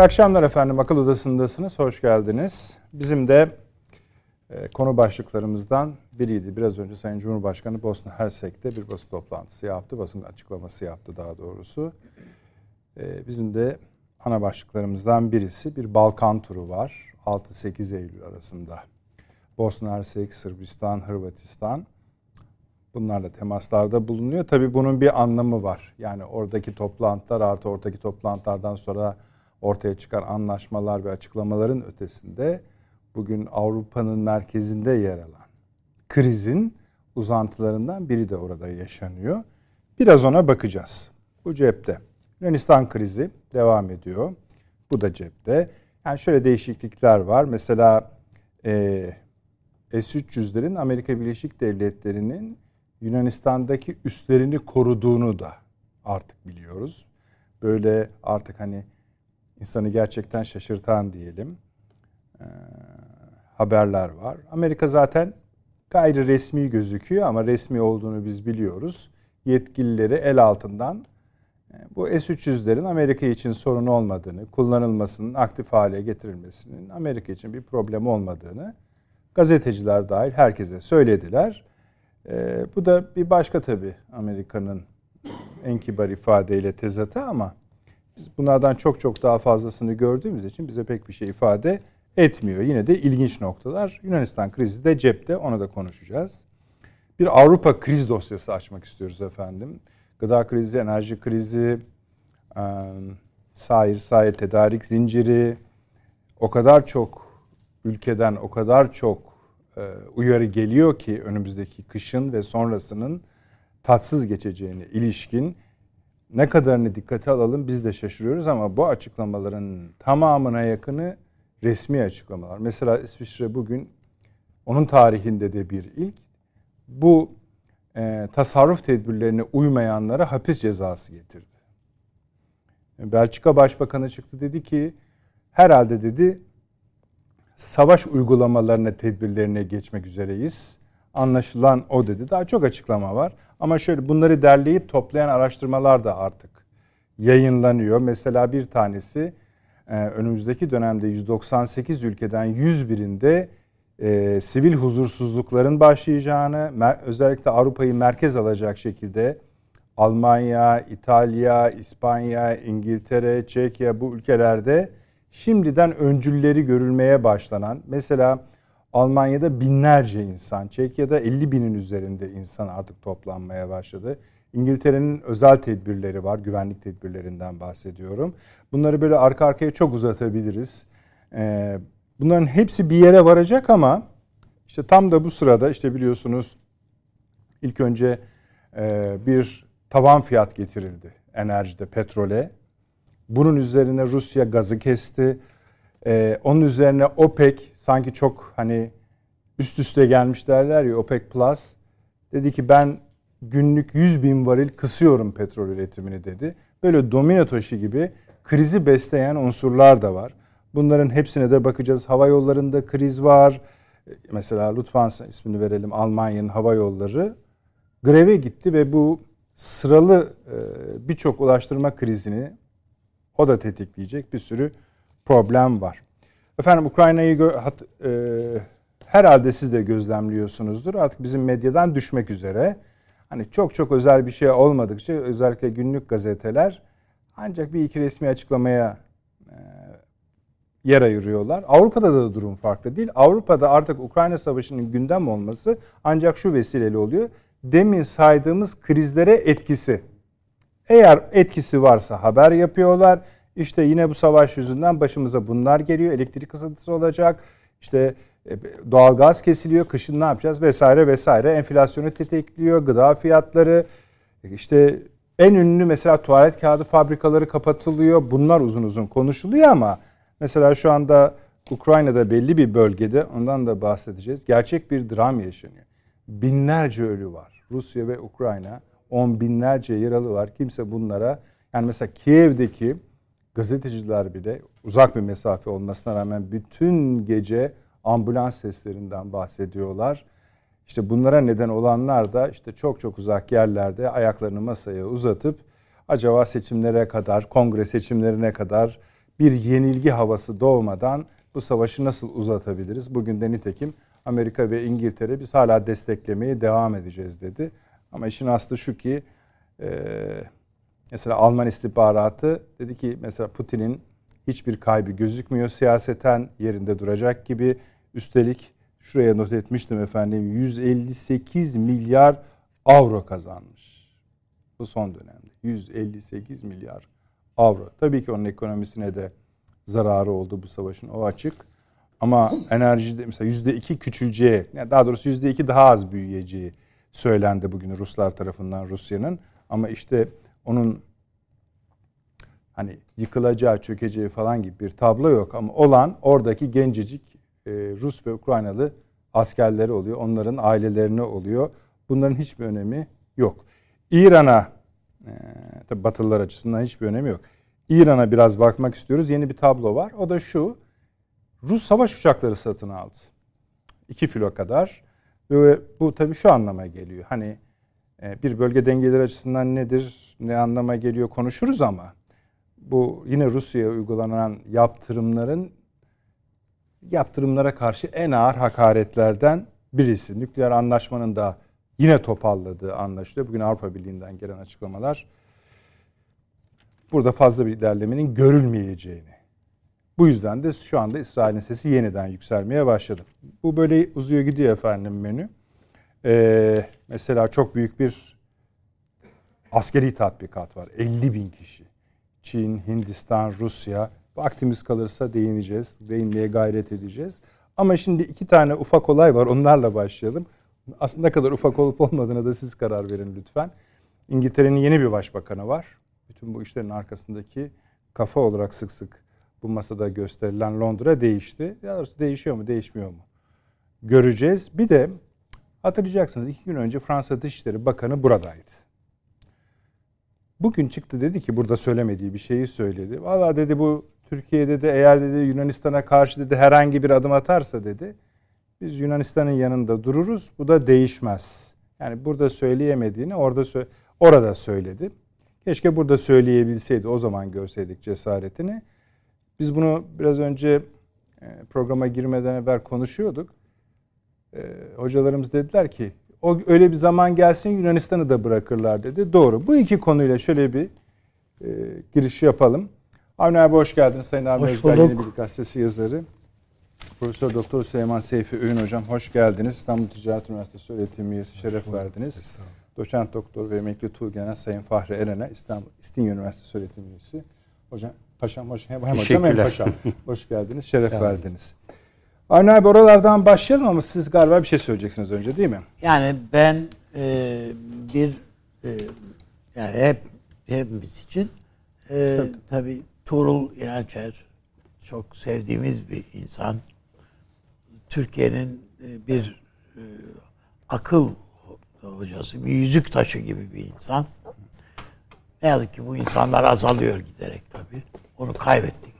Akşamlar efendim. Akıl Odası'ndasınız. Hoş geldiniz. Bizim de e, konu başlıklarımızdan biriydi. Biraz önce Sayın Cumhurbaşkanı Bosna Hersek'te bir basın toplantısı yaptı. Basın açıklaması yaptı daha doğrusu. E, bizim de ana başlıklarımızdan birisi bir Balkan turu var. 6-8 Eylül arasında. Bosna Hersek, Sırbistan, Hırvatistan bunlarla temaslarda bulunuyor. Tabii bunun bir anlamı var. Yani oradaki toplantılar artı oradaki toplantılardan sonra ortaya çıkan anlaşmalar ve açıklamaların ötesinde bugün Avrupa'nın merkezinde yer alan krizin uzantılarından biri de orada yaşanıyor. Biraz ona bakacağız. Bu cepte. Yunanistan krizi devam ediyor. Bu da cepte. Yani şöyle değişiklikler var. Mesela e, S-300'lerin Amerika Birleşik Devletleri'nin Yunanistan'daki üslerini koruduğunu da artık biliyoruz. Böyle artık hani insanı gerçekten şaşırtan diyelim haberler var. Amerika zaten gayri resmi gözüküyor ama resmi olduğunu biz biliyoruz. Yetkilileri el altından bu S-300'lerin Amerika için sorun olmadığını, kullanılmasının aktif hale getirilmesinin Amerika için bir problem olmadığını gazeteciler dahil herkese söylediler. E, bu da bir başka tabii Amerika'nın en kibar ifadeyle tezatı ama biz bunlardan çok çok daha fazlasını gördüğümüz için bize pek bir şey ifade etmiyor. Yine de ilginç noktalar. Yunanistan krizi de cepte. Onu da konuşacağız. Bir Avrupa kriz dosyası açmak istiyoruz efendim. Gıda krizi, enerji krizi, sahil sahil tedarik zinciri, o kadar çok ülkeden o kadar çok uyarı geliyor ki önümüzdeki kışın ve sonrasının tatsız geçeceğine ilişkin ne kadarını dikkate alalım biz de şaşırıyoruz ama bu açıklamaların tamamına yakını resmi açıklamalar. Mesela İsviçre bugün onun tarihinde de bir ilk bu e, tasarruf tedbirlerine uymayanlara hapis cezası getirdi. Belçika Başbakanı çıktı dedi ki herhalde dedi savaş uygulamalarına tedbirlerine geçmek üzereyiz. Anlaşılan o dedi. Daha çok açıklama var. Ama şöyle bunları derleyip toplayan araştırmalar da artık yayınlanıyor. Mesela bir tanesi e, önümüzdeki dönemde 198 ülkeden 101'inde e, sivil huzursuzlukların başlayacağını, özellikle Avrupa'yı merkez alacak şekilde Almanya, İtalya, İspanya, İngiltere, Çekya bu ülkelerde şimdiden öncülleri görülmeye başlanan mesela Almanya'da binlerce insan, Çekya'da 50 binin üzerinde insan artık toplanmaya başladı. İngiltere'nin özel tedbirleri var, güvenlik tedbirlerinden bahsediyorum. Bunları böyle arka arkaya çok uzatabiliriz. Ee, bunların hepsi bir yere varacak ama işte tam da bu sırada işte biliyorsunuz ilk önce e, bir tavan fiyat getirildi enerjide, petrole. Bunun üzerine Rusya gazı kesti. Ee, onun üzerine OPEC sanki çok hani üst üste gelmiş derler ya OPEC Plus dedi ki ben günlük 100 bin varil kısıyorum petrol üretimini dedi. Böyle domino taşı gibi krizi besleyen unsurlar da var. Bunların hepsine de bakacağız. Hava yollarında kriz var. Mesela Lufthansa ismini verelim Almanya'nın hava yolları greve gitti ve bu sıralı e, birçok ulaştırma krizini o da tetikleyecek bir sürü problem var. Efendim Ukrayna'yı gö- e, herhalde siz de gözlemliyorsunuzdur. Artık bizim medyadan düşmek üzere. Hani çok çok özel bir şey olmadıkça özellikle günlük gazeteler ancak bir iki resmi açıklamaya e, yer ayırıyorlar. Avrupa'da da durum farklı değil. Avrupa'da artık Ukrayna Savaşı'nın gündem olması ancak şu vesileyle oluyor. Demin saydığımız krizlere etkisi. Eğer etkisi varsa haber yapıyorlar. İşte yine bu savaş yüzünden başımıza bunlar geliyor. Elektrik kısıntısı olacak. İşte e, doğal gaz kesiliyor. Kışın ne yapacağız vesaire vesaire. Enflasyonu tetikliyor. Gıda fiyatları. E, işte en ünlü mesela tuvalet kağıdı fabrikaları kapatılıyor. Bunlar uzun uzun konuşuluyor ama mesela şu anda Ukrayna'da belli bir bölgede ondan da bahsedeceğiz. Gerçek bir dram yaşanıyor. Binlerce ölü var. Rusya ve Ukrayna on binlerce yaralı var. Kimse bunlara yani mesela Kiev'deki gazeteciler bile uzak bir mesafe olmasına rağmen bütün gece ambulans seslerinden bahsediyorlar. İşte bunlara neden olanlar da işte çok çok uzak yerlerde ayaklarını masaya uzatıp acaba seçimlere kadar, kongre seçimlerine kadar bir yenilgi havası doğmadan bu savaşı nasıl uzatabiliriz? Bugün de nitekim Amerika ve İngiltere biz hala desteklemeye devam edeceğiz dedi. Ama işin aslı şu ki mesela Alman istihbaratı dedi ki mesela Putin'in hiçbir kaybı gözükmüyor siyaseten yerinde duracak gibi. Üstelik şuraya not etmiştim efendim 158 milyar avro kazanmış. Bu son dönemde 158 milyar avro. Tabii ki onun ekonomisine de zararı oldu bu savaşın o açık. Ama enerjide mesela yüzde iki küçüleceği, daha doğrusu yüzde iki daha az büyüyeceği söylendi bugün Ruslar tarafından Rusya'nın. Ama işte onun hani yıkılacağı, çökeceği falan gibi bir tablo yok. Ama olan oradaki gencecik e, Rus ve Ukraynalı askerleri oluyor. Onların ailelerine oluyor. Bunların hiçbir önemi yok. İran'a e, Batılılar açısından hiçbir önemi yok. İran'a biraz bakmak istiyoruz. Yeni bir tablo var. O da şu. Rus savaş uçakları satın aldı. 2 filo kadar. Ve bu tabii şu anlama geliyor. Hani bir bölge dengeleri açısından nedir, ne anlama geliyor konuşuruz ama bu yine Rusya'ya uygulanan yaptırımların yaptırımlara karşı en ağır hakaretlerden birisi. Nükleer anlaşmanın da yine topalladığı anlaşılıyor. Bugün Avrupa Birliği'nden gelen açıklamalar burada fazla bir ilerlemenin görülmeyeceğini. Bu yüzden de şu anda İsrail'in sesi yeniden yükselmeye başladı. Bu böyle uzuyor gidiyor efendim menü. Ee, mesela çok büyük bir askeri tatbikat var. 50 bin kişi. Çin, Hindistan, Rusya. Vaktimiz kalırsa değineceğiz. Değinmeye gayret edeceğiz. Ama şimdi iki tane ufak olay var. Onlarla başlayalım. Aslında ne kadar ufak olup olmadığına da siz karar verin lütfen. İngiltere'nin yeni bir başbakanı var. Bütün bu işlerin arkasındaki kafa olarak sık sık bu masada gösterilen Londra değişti. Ya doğrusu değişiyor mu, değişmiyor mu? Göreceğiz. Bir de hatırlayacaksınız iki gün önce Fransa Dışişleri Bakanı buradaydı. Bugün çıktı dedi ki burada söylemediği bir şeyi söyledi. Valla dedi bu Türkiye'de de eğer dedi Yunanistan'a karşı dedi herhangi bir adım atarsa dedi biz Yunanistan'ın yanında dururuz. Bu da değişmez. Yani burada söyleyemediğini orada sö orada söyledi. Keşke burada söyleyebilseydi. O zaman görseydik cesaretini. Biz bunu biraz önce e, programa girmeden evvel konuşuyorduk. E, hocalarımız dediler ki o öyle bir zaman gelsin Yunanistan'ı da bırakırlar dedi. Doğru. Bu iki konuyla şöyle bir e, giriş yapalım. Avni abi hoş geldiniz. Sayın Avni hoş Özgür Yeni Bilgi Gazetesi yazarı. Profesör Doktor Süleyman Seyfi Öğün hocam hoş geldiniz. İstanbul Ticaret Üniversitesi öğretim üyesi şeref verdiniz. Doçent Doktor ve Emekli Tuğgenel Sayın Fahri Eren'e İstanbul İstinye Üniversitesi öğretim üyesi. Hocam paşam hoş hem hocam hem paşam. Hoş geldiniz. Şeref verdiniz. Avni abi oralardan başlayalım ama siz galiba bir şey söyleyeceksiniz önce değil mi? Yani ben e, bir e, yani hep hepimiz için e, tabii. tabii Tuğrul İnançer çok sevdiğimiz bir insan. Türkiye'nin e, bir e, akıl hocası, bir yüzük taşı gibi bir insan. Ne yazık ki bu insanlar azalıyor giderek tabii. Onu kaybettik.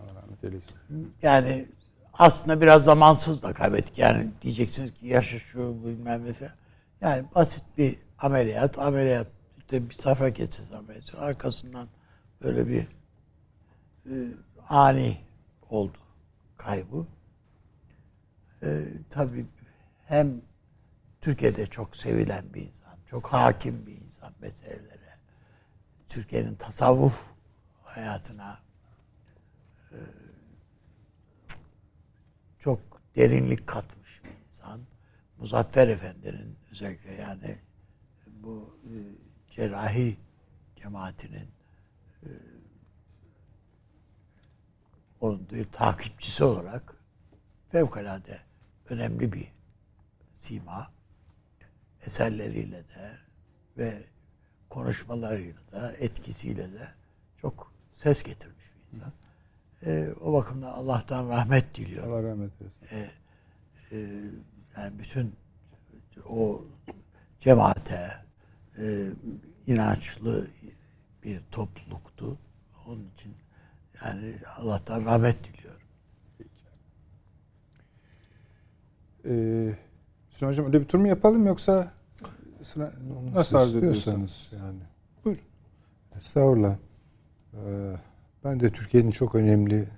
Allah rahmet eylesin. Yani aslında biraz zamansız da kaybettik. Yani diyeceksiniz ki yaşı şu bilmem ne falan. Yani basit bir ameliyat. Ameliyat işte bir safra geçeceğiz ameliyatı. Arkasından böyle bir e, ani oldu kaybı. E, tabii hem Türkiye'de çok sevilen bir insan, çok hakim bir insan meselelere. Türkiye'nin tasavvuf hayatına e, çok derinlik katmış bir insan. Muzaffer Efendi'nin özellikle yani bu e, cerrahi cemaatinin e, onun bir takipçisi olarak fevkalade önemli bir sima eserleriyle de ve konuşmalarıyla da etkisiyle de çok ses getirmiş bir insan. E, o bakımdan Allah'tan rahmet diliyorum. Allah rahmet eylesin. E, yani bütün o cemaate e, inançlı bir topluluktu. Onun için yani Allah'tan rahmet diliyorum. Ee, Süleyman Hocam öyle bir tur mu yapalım yoksa sıra, nasıl arzu ediyorsunuz? istiyorsanız yani. Buyur. Estağfurullah. Ee, ben de Türkiye'nin çok önemli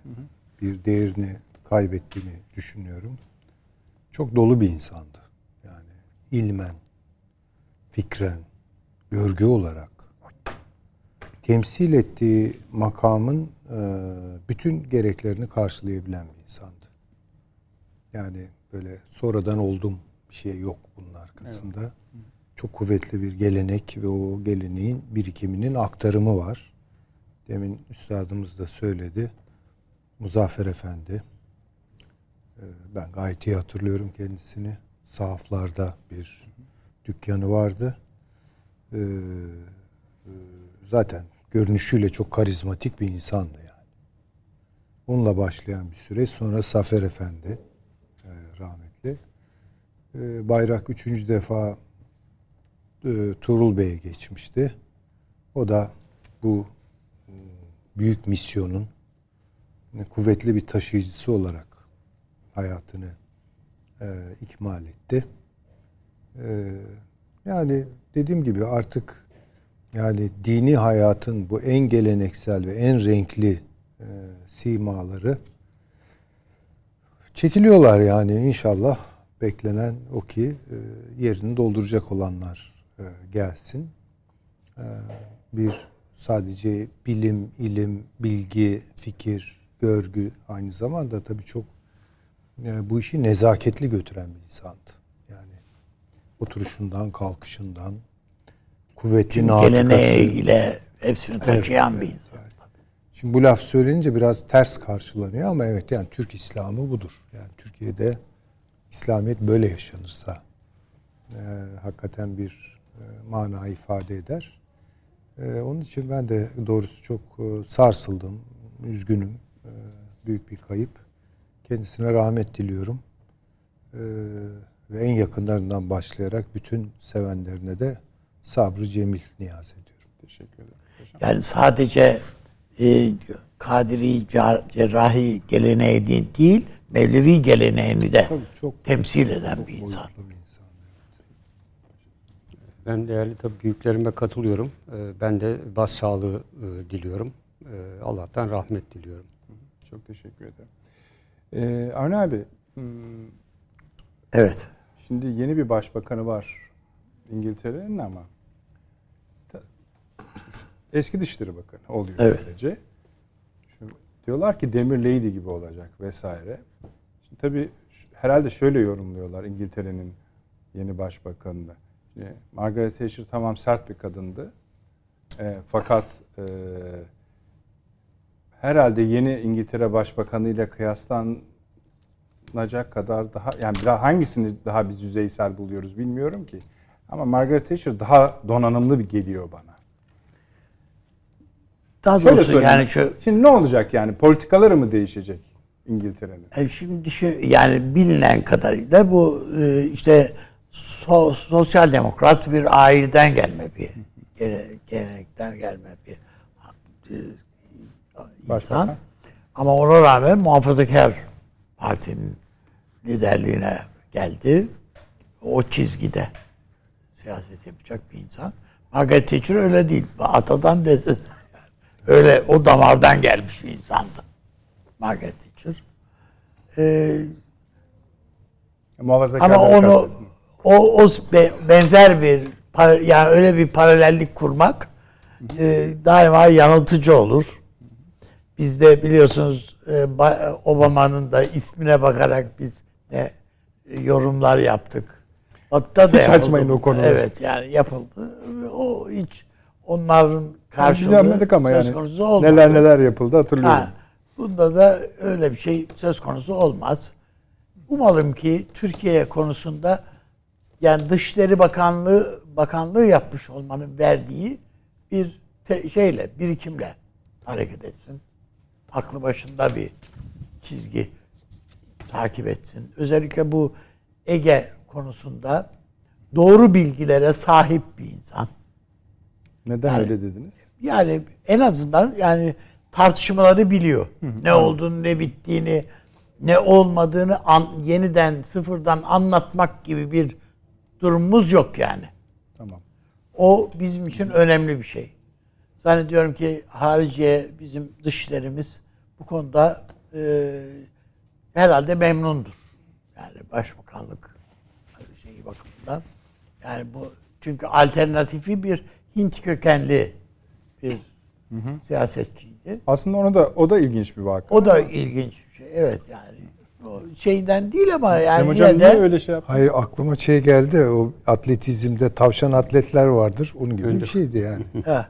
bir değerini kaybettiğini düşünüyorum. Çok dolu bir insandı. Yani ilmen, fikren, görgü olarak temsil ettiği makamın e, bütün gereklerini karşılayabilen bir insandı. Yani böyle sonradan oldum bir şey yok bunun arkasında. Çok kuvvetli bir gelenek ve o geleneğin birikiminin aktarımı var. Demin üstadımız da söyledi. Muzaffer Efendi. Ee, Ben gayet iyi hatırlıyorum kendisini. Sahaflarda bir dükkanı vardı. Ee, e, Zaten görünüşüyle çok karizmatik bir insandı yani. Onunla başlayan bir süreç. Sonra Safer Efendi e, rahmetli. E, Bayrak üçüncü defa e, Tuğrul Bey'e geçmişti. O da bu e, büyük misyonun kuvvetli bir taşıyıcısı olarak hayatını e, ikmal etti. E, yani dediğim gibi artık yani dini hayatın bu en geleneksel ve en renkli e, simaları çekiliyorlar yani inşallah beklenen o ki e, yerini dolduracak olanlar e, gelsin. E, bir sadece bilim, ilim, bilgi, fikir, görgü aynı zamanda tabii çok e, bu işi nezaketli götüren bir insandı. Yani oturuşundan, kalkışından, kuvvetli natıkası. geleneğiyle hepsini taşıyan bir insan. Şimdi bu laf söylenince biraz ters karşılanıyor ama evet yani Türk İslamı budur. Yani Türkiye'de İslamiyet böyle yaşanırsa e, hakikaten bir e, mana ifade eder. E, onun için ben de doğrusu çok e, sarsıldım, üzgünüm. E, büyük bir kayıp. Kendisine rahmet diliyorum. E, ve en yakınlarından başlayarak bütün sevenlerine de sabrı cemil niyaz ediyorum. Teşekkür ederim. Yani sadece e, Kadiri cer- cerrahi geleneği de- değil, Mevlevi geleneğini de Tabii çok temsil eden bir insan. boyutlu bir insan. Ben değerli tabii büyüklerime katılıyorum. Ee, Ben de başsağlığı e, diliyorum. Ee, Allah'tan rahmet diliyorum. Çok teşekkür ederim. Ee, Avni abi, hmm, Evet. şimdi yeni bir başbakanı var İngiltere'nin ama eski Dışişleri Bakanı oluyor Evet. böylece. Şimdi diyorlar ki Demir Lady gibi olacak vesaire. Şimdi tabii herhalde şöyle yorumluyorlar İngiltere'nin yeni başbakanını. Şimdi Margaret Thatcher tamam sert bir kadındı. E, fakat e, herhalde yeni İngiltere Başbakanı ile kıyaslanacak kadar daha yani biraz hangisini daha biz yüzeysel buluyoruz bilmiyorum ki. Ama Margaret Thatcher daha donanımlı bir geliyor bana. Daha Şöyle doğrusu söyleyeyim. yani şu Şimdi ne olacak yani? Politikaları mı değişecek İngiltere'nin? e, şimdi düşün yani bilinen kadarıyla bu e, işte so- sosyal demokrat bir aileden gelme bir gele- gelenekten gelme bir e, insan. Ama ona rağmen muhafazakar partinin liderliğine geldi. O çizgide siyaset yapacak bir insan. Margaret Thatcher öyle değil. Atadan dedi. Öyle o damardan gelmiş bir insandı. Margaret Thatcher. Ee, Muhafazakar ama onu o, o be- benzer bir yani öyle bir paralellik kurmak e, daima yanıltıcı olur. Biz de biliyorsunuz e, Ba- Obama'nın da ismine bakarak biz ne e, yorumlar yaptık. Hatta da Hiç açmayın o konuları. Evet yani yapıldı. O hiç onların Biz karşılığı yapmadık ama söz yani konusu olmadı. neler neler yapıldı hatırlıyorum. Ha, bunda da öyle bir şey söz konusu olmaz. Umalım ki Türkiye konusunda yani Dışişleri Bakanlığı Bakanlığı yapmış olmanın verdiği bir te- şeyle, birikimle hareket etsin. aklı başında bir çizgi takip etsin. Özellikle bu Ege konusunda doğru bilgilere sahip bir insan. Neden Yani- öyle dediniz? Yani en azından yani tartışmaları biliyor. ne olduğunu, ne bittiğini, ne olmadığını an, yeniden sıfırdan anlatmak gibi bir durumumuz yok yani. Tamam. O bizim için önemli bir şey. Zannediyorum ki hariciye bizim dışlarımız bu konuda e, herhalde memnundur. Yani başbakanlık şeyi bakımından. Yani bu çünkü alternatifi bir Hint kökenli bir siyasetçiydi. Aslında onu da o da ilginç bir vaka. O da ilginç bir şey. Evet yani şeyden değil ama yani Cem Hocam yine niye de öyle şey yaptı? Hayır aklıma şey geldi. O atletizmde tavşan atletler vardır. Onun gibi bir şeydi yani.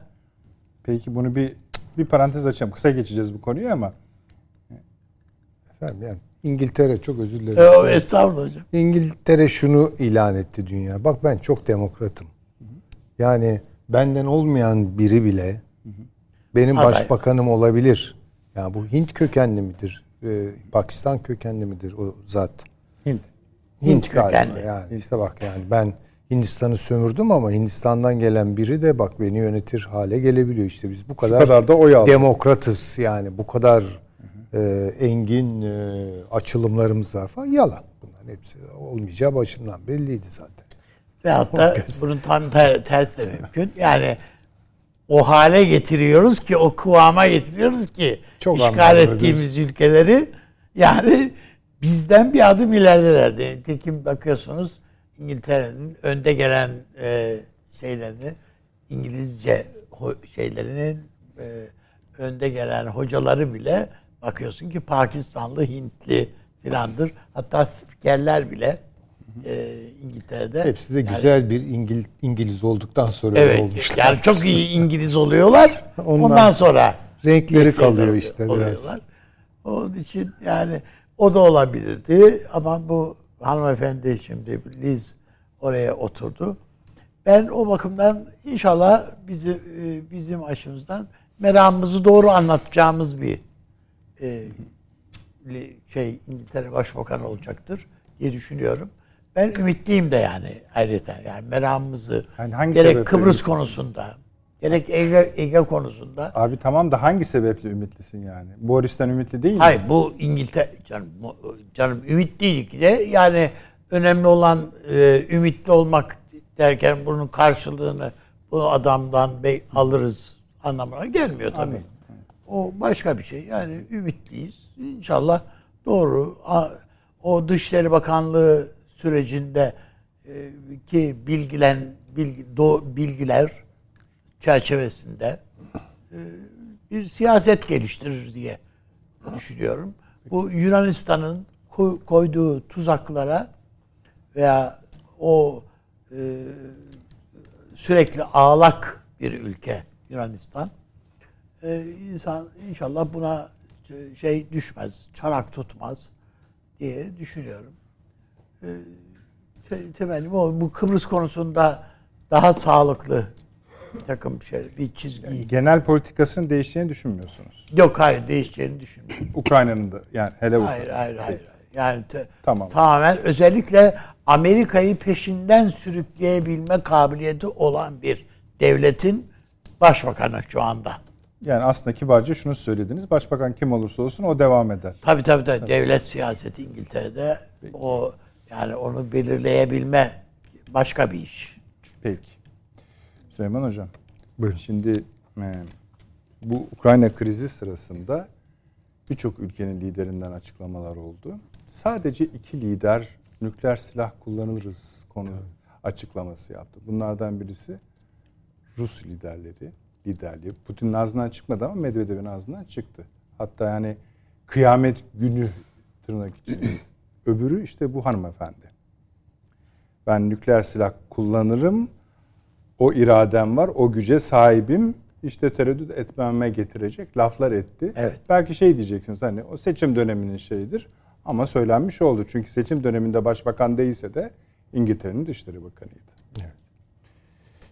Peki bunu bir bir parantez açalım. Kısa geçeceğiz bu konuyu ama Efendim yani İngiltere çok özür dilerim. E, o estağfurullah hocam. İngiltere şunu ilan etti dünya. Bak ben çok demokratım. Yani benden olmayan biri bile benim Aday. başbakanım olabilir. Yani bu Hint kökenli midir? Ee, Pakistan kökenli midir o zat? Hint. Hint, Hint kökenli. yani. işte bak yani ben Hindistan'ı sömürdüm ama Hindistan'dan gelen biri de bak beni yönetir hale gelebiliyor. İşte biz bu kadar, kadar da oy demokratız yani bu kadar e, engin e, açılımlarımız var falan yalan. Bunların hepsi olmayacağı başından belliydi zaten. Veyahut da bunun tam ter, tersi de mümkün. Yani o hale getiriyoruz ki, o kıvama getiriyoruz ki Çok işgal ettiğimiz ülkeleri yani bizden bir adım ileridelerdi. Nitekim bakıyorsunuz İngiltere'nin önde gelen e, şeylerini İngilizce şeylerinin e, önde gelen hocaları bile bakıyorsun ki Pakistanlı, Hintli filandır. Hatta spikerler bile e, İngiltere'de Hepsi de yani- güzel bir İngil, İngiliz olduktan sonra Evet. olmuşlar. Yani çok iyi İngiliz oluyorlar. Ondan Ondan, sonra renkleri kalıyor işte biraz. oluyorlar. Onun için yani o da olabilirdi ama bu hanımefendi şimdi Liz oraya oturdu. Ben o bakımdan inşallah bizi e, bizim açımızdan meramımızı doğru anlatacağımız bir e, şey İngiltere Başbakanı olacaktır diye düşünüyorum. Ben ümitliyim de yani ayrıca yani meramımızı Yani hangi gerek Kıbrıs ümitlisin? konusunda gerek Ege, Ege konusunda Abi tamam da hangi sebeple ümitlisin yani? Boris'ten ümitli değil mi? Hayır bu İngiltere canım, canım ümit değil ki de yani önemli olan e, ümitli olmak derken bunun karşılığını bu adamdan be- alırız anlamına gelmiyor tabii. O başka bir şey. Yani ümitliyiz. İnşallah doğru o Dışişleri Bakanlığı sürecinde e, ki bilgilen bilgi, bilgiler çerçevesinde e, bir siyaset geliştirir diye düşünüyorum. Bu Yunanistan'ın koy- koyduğu tuzaklara veya o e, sürekli ağlak bir ülke Yunanistan. İnsan inşallah buna şey düşmez, çanak tutmaz diye düşünüyorum. E, şey, temennim o. Bu Kıbrıs konusunda daha sağlıklı bir takım şey, bir çizgi. Genel politikasının değişeceğini düşünmüyorsunuz. Yok hayır değişeceğini düşünmüyorum. Ukrayna'nın da yani hele Ukrayna. hayır, hayır. hayır. Yani te- Tamam. tamamen özellikle Amerika'yı peşinden sürükleyebilme kabiliyeti olan bir devletin başbakanı şu anda. Yani aslında kibarca şunu söylediniz. Başbakan kim olursa olsun o devam eder. Tabii tabii tabii. Devlet siyaseti İngiltere'de o yani onu belirleyebilme başka bir iş. Peki. Süleyman Hocam. Buyurun. Şimdi e, bu Ukrayna krizi sırasında birçok ülkenin liderinden açıklamalar oldu. Sadece iki lider nükleer silah kullanırız konu açıklaması yaptı. Bunlardan birisi Rus liderleri, liderliği. Putin'in ağzından çıkmadı ama Medvedev'in ağzından çıktı. Hatta yani kıyamet günü tırnak için. Öbürü işte bu hanımefendi. Ben nükleer silah kullanırım. O iradem var, o güce sahibim. İşte tereddüt etmeme getirecek laflar etti. Evet. Belki şey diyeceksiniz hani o seçim döneminin şeyidir. Ama söylenmiş oldu. Çünkü seçim döneminde başbakan değilse de İngiltere'nin Dışişleri Bakanıydı.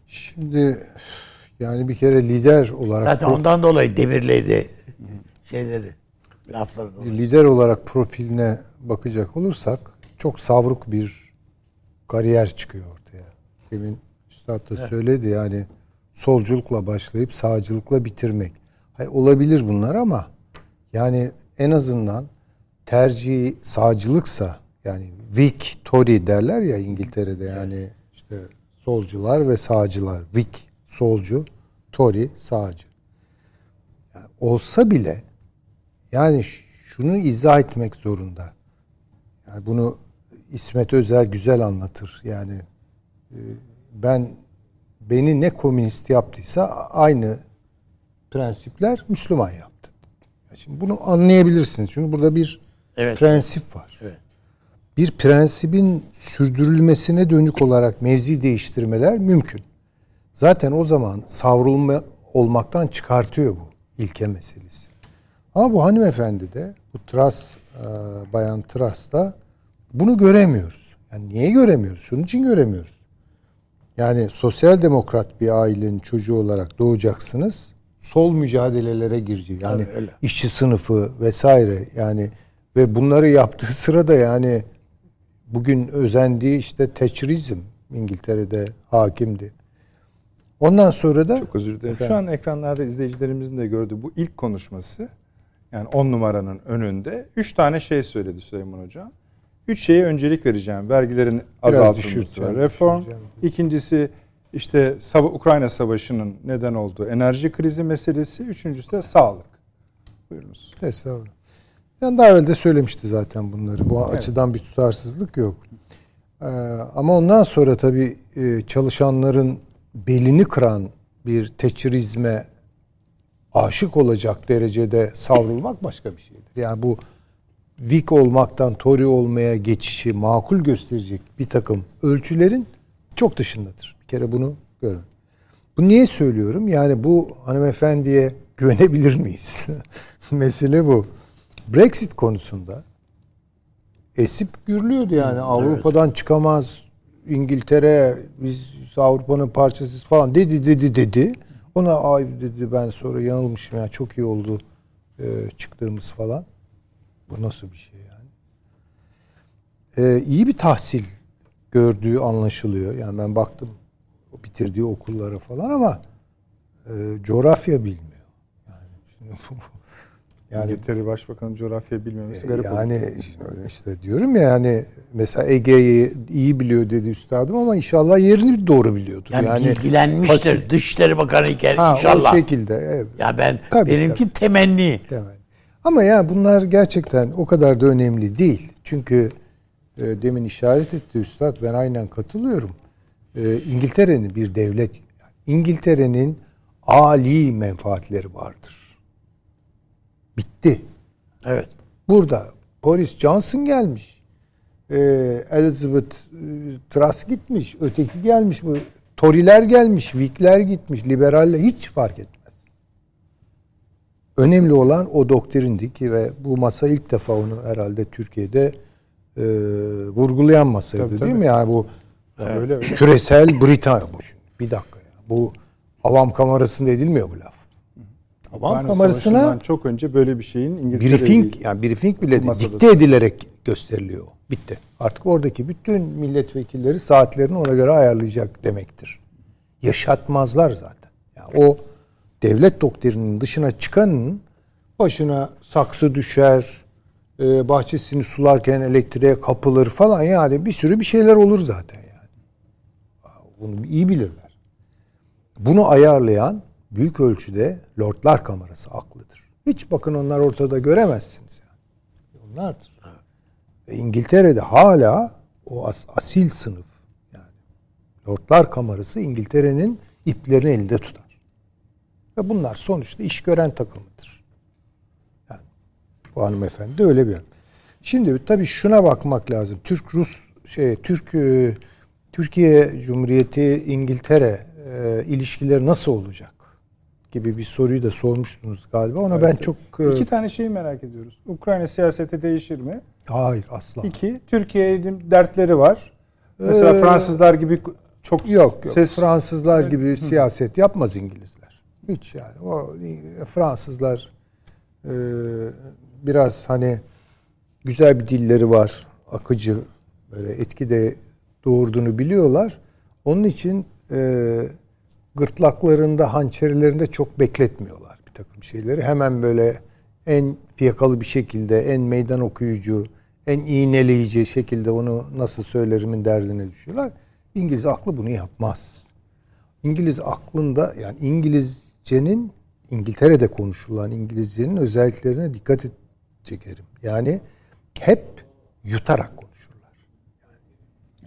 Şimdi yani bir kere lider olarak Zaten ondan dolayı demirledi şeyleri. Lafları bir lider olarak profiline bakacak olursak çok savruk bir kariyer çıkıyor ortaya. Demin Üstad da söyledi yani solculukla başlayıp sağcılıkla bitirmek. Hayır, olabilir bunlar ama yani en azından tercihi sağcılıksa yani Whig, Tory derler ya İngiltere'de yani işte solcular ve sağcılar. Whig solcu, Tory sağcı. Yani olsa bile yani şunu izah etmek zorunda. Yani bunu İsmet Özel güzel anlatır. Yani e, ben beni ne komünist yaptıysa aynı prensipler Müslüman yaptı. Şimdi bunu anlayabilirsiniz. Çünkü burada bir Evet. prensip var. Evet. Bir prensibin sürdürülmesine dönük olarak mevzi değiştirmeler mümkün. Zaten o zaman savrulma olmaktan çıkartıyor bu ilke meselesi. Ama bu hanımefendi de bu Tras, e, Bayan Tras da bunu göremiyoruz. Yani niye göremiyoruz? Şunun için göremiyoruz. Yani sosyal demokrat bir ailenin çocuğu olarak doğacaksınız. Sol mücadelelere girecek. Yani öyle. işçi sınıfı vesaire yani ve bunları yaptığı sırada yani bugün özendiği işte Thatcherizm İngiltere'de hakimdi. Ondan sonra da Çok özür dilerim. Şu an ekranlarda izleyicilerimizin de gördüğü bu ilk konuşması yani 10 numaranın önünde 3 tane şey söyledi Süleyman Hocam. Üç şeye öncelik vereceğim. Vergilerin azaltılması reform. İkincisi işte Ukrayna Savaşı'nın neden olduğu enerji krizi meselesi. Üçüncüsü de sağlık. Buyurunuz. Estağfurullah. Yani daha evvel de söylemişti zaten bunları. Bu açıdan bir tutarsızlık yok. Ee, ama ondan sonra tabii e, çalışanların belini kıran bir teçhirizme aşık olacak derecede savrulmak başka bir şeydir. Yani bu Vik olmaktan Tory olmaya geçişi makul gösterecek bir takım ölçülerin çok dışındadır. Bir kere bunu görün. Bu niye söylüyorum? Yani bu hanımefendiye güvenebilir miyiz? Mesele bu. Brexit konusunda esip gürlüyordu yani Avrupa'dan çıkamaz İngiltere biz Avrupa'nın parçasıyız falan dedi dedi dedi. Ona ay dedi ben sonra yanılmışım ya çok iyi oldu e, çıktığımız falan. Bu nasıl bir şey yani? E, iyi bir tahsil gördüğü anlaşılıyor. Yani ben baktım bitirdiği okullara falan ama e, coğrafya bilmiyor. Yani şimdi Yani İngiltere Başbakanı coğrafya bilmemesi garip oldu. yani işte, işte diyorum ya yani mesela Ege'yi iyi biliyor dedi üstadım ama inşallah yerini doğru biliyordur. Yani, Yani, bilgilenmiştir. Fasil- Dışişleri Bakanı iken ha, inşallah. o şekilde evet. Ya ben Tabii, benimki temenni. Temel. Ama ya bunlar gerçekten o kadar da önemli değil. Çünkü e, demin işaret etti üstad ben aynen katılıyorum. E, İngiltere'nin bir devlet İngiltere'nin ali menfaatleri vardır. Bitti. Evet. Burada Boris Johnson gelmiş. Ee, Elizabeth e, Truss gitmiş. Öteki gelmiş. Bu Tory'ler gelmiş. Whig'ler gitmiş. Liberaller hiç fark etmez. Önemli olan o doktrindi ki ve bu masa ilk defa onu herhalde Türkiye'de e, vurgulayan masaydı Tabii, değil tabii. mi? Yani bu Öyle öyle. küresel Britanya bu şimdi. Bir dakika ya. Bu avam kamerasında edilmiyor bu laf. Ukrayna kamerasına çok önce böyle bir şeyin İngiltere briefing yani briefing bile de dikte edilerek gösteriliyor. Bitti. Artık oradaki bütün milletvekilleri saatlerini ona göre ayarlayacak demektir. Yaşatmazlar zaten. Yani o devlet doktrininin dışına çıkanın başına saksı düşer, e, bahçesini sularken elektriğe kapılır falan yani bir sürü bir şeyler olur zaten yani. Bunu iyi bilirler. Bunu ayarlayan büyük ölçüde Lordlar Kamerası aklıdır. Hiç bakın onlar ortada göremezsiniz yani. Onlardır. Ve İngiltere'de hala o as- asil sınıf yani Lordlar Kamerası İngiltere'nin iplerini elinde tutar. Ve bunlar sonuçta iş gören takımıdır. Yani bu hanımefendi de öyle bir. Şimdi tabii şuna bakmak lazım. Türk Rus şey Türk e, Türkiye Cumhuriyeti İngiltere e, ilişkileri nasıl olacak gibi bir soruyu da sormuştunuz galiba. Ona ben çok e, İki tane şeyi merak ediyoruz. Ukrayna siyaseti değişir mi? hayır asla. İki, Türkiye'nin dertleri var. Mesela Ee, Fransızlar gibi çok Yok yok. ses Fransızlar gibi siyaset yapmaz İngilizler. Hiç yani. O e, Fransızlar e, biraz hani güzel bir dilleri var. Akıcı böyle etki de doğurduğunu biliyorlar. Onun için e, gırtlaklarında, hançerlerinde çok bekletmiyorlar bir takım şeyleri. Hemen böyle en fiyakalı bir şekilde, en meydan okuyucu, en iğneleyici şekilde onu nasıl söylerimin derdine düşüyorlar. İngiliz aklı bunu yapmaz. İngiliz aklında yani İngilizcenin İngiltere'de konuşulan İngilizcenin özelliklerine dikkat et, çekerim. Yani hep yutarak.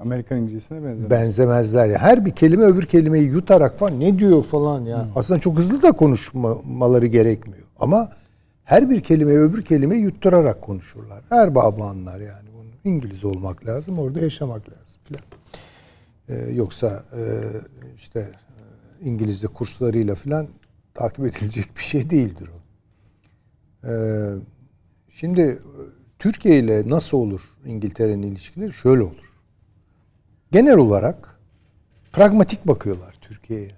Amerikan İngilizcesine benzemez. Benzemezler. ya. Her bir kelime öbür kelimeyi yutarak falan ne diyor falan ya. Aslında çok hızlı da konuşmaları gerekmiyor. Ama her bir kelimeyi öbür kelimeyi yutturarak konuşurlar. Her babı anlar yani. İngiliz olmak lazım, orada yaşamak lazım filan. Ee, yoksa e, işte e, İngilizce kurslarıyla filan takip edilecek bir şey değildir o. Ee, şimdi e, Türkiye ile nasıl olur İngiltere'nin ilişkileri? Şöyle olur. Genel olarak pragmatik bakıyorlar Türkiye'ye.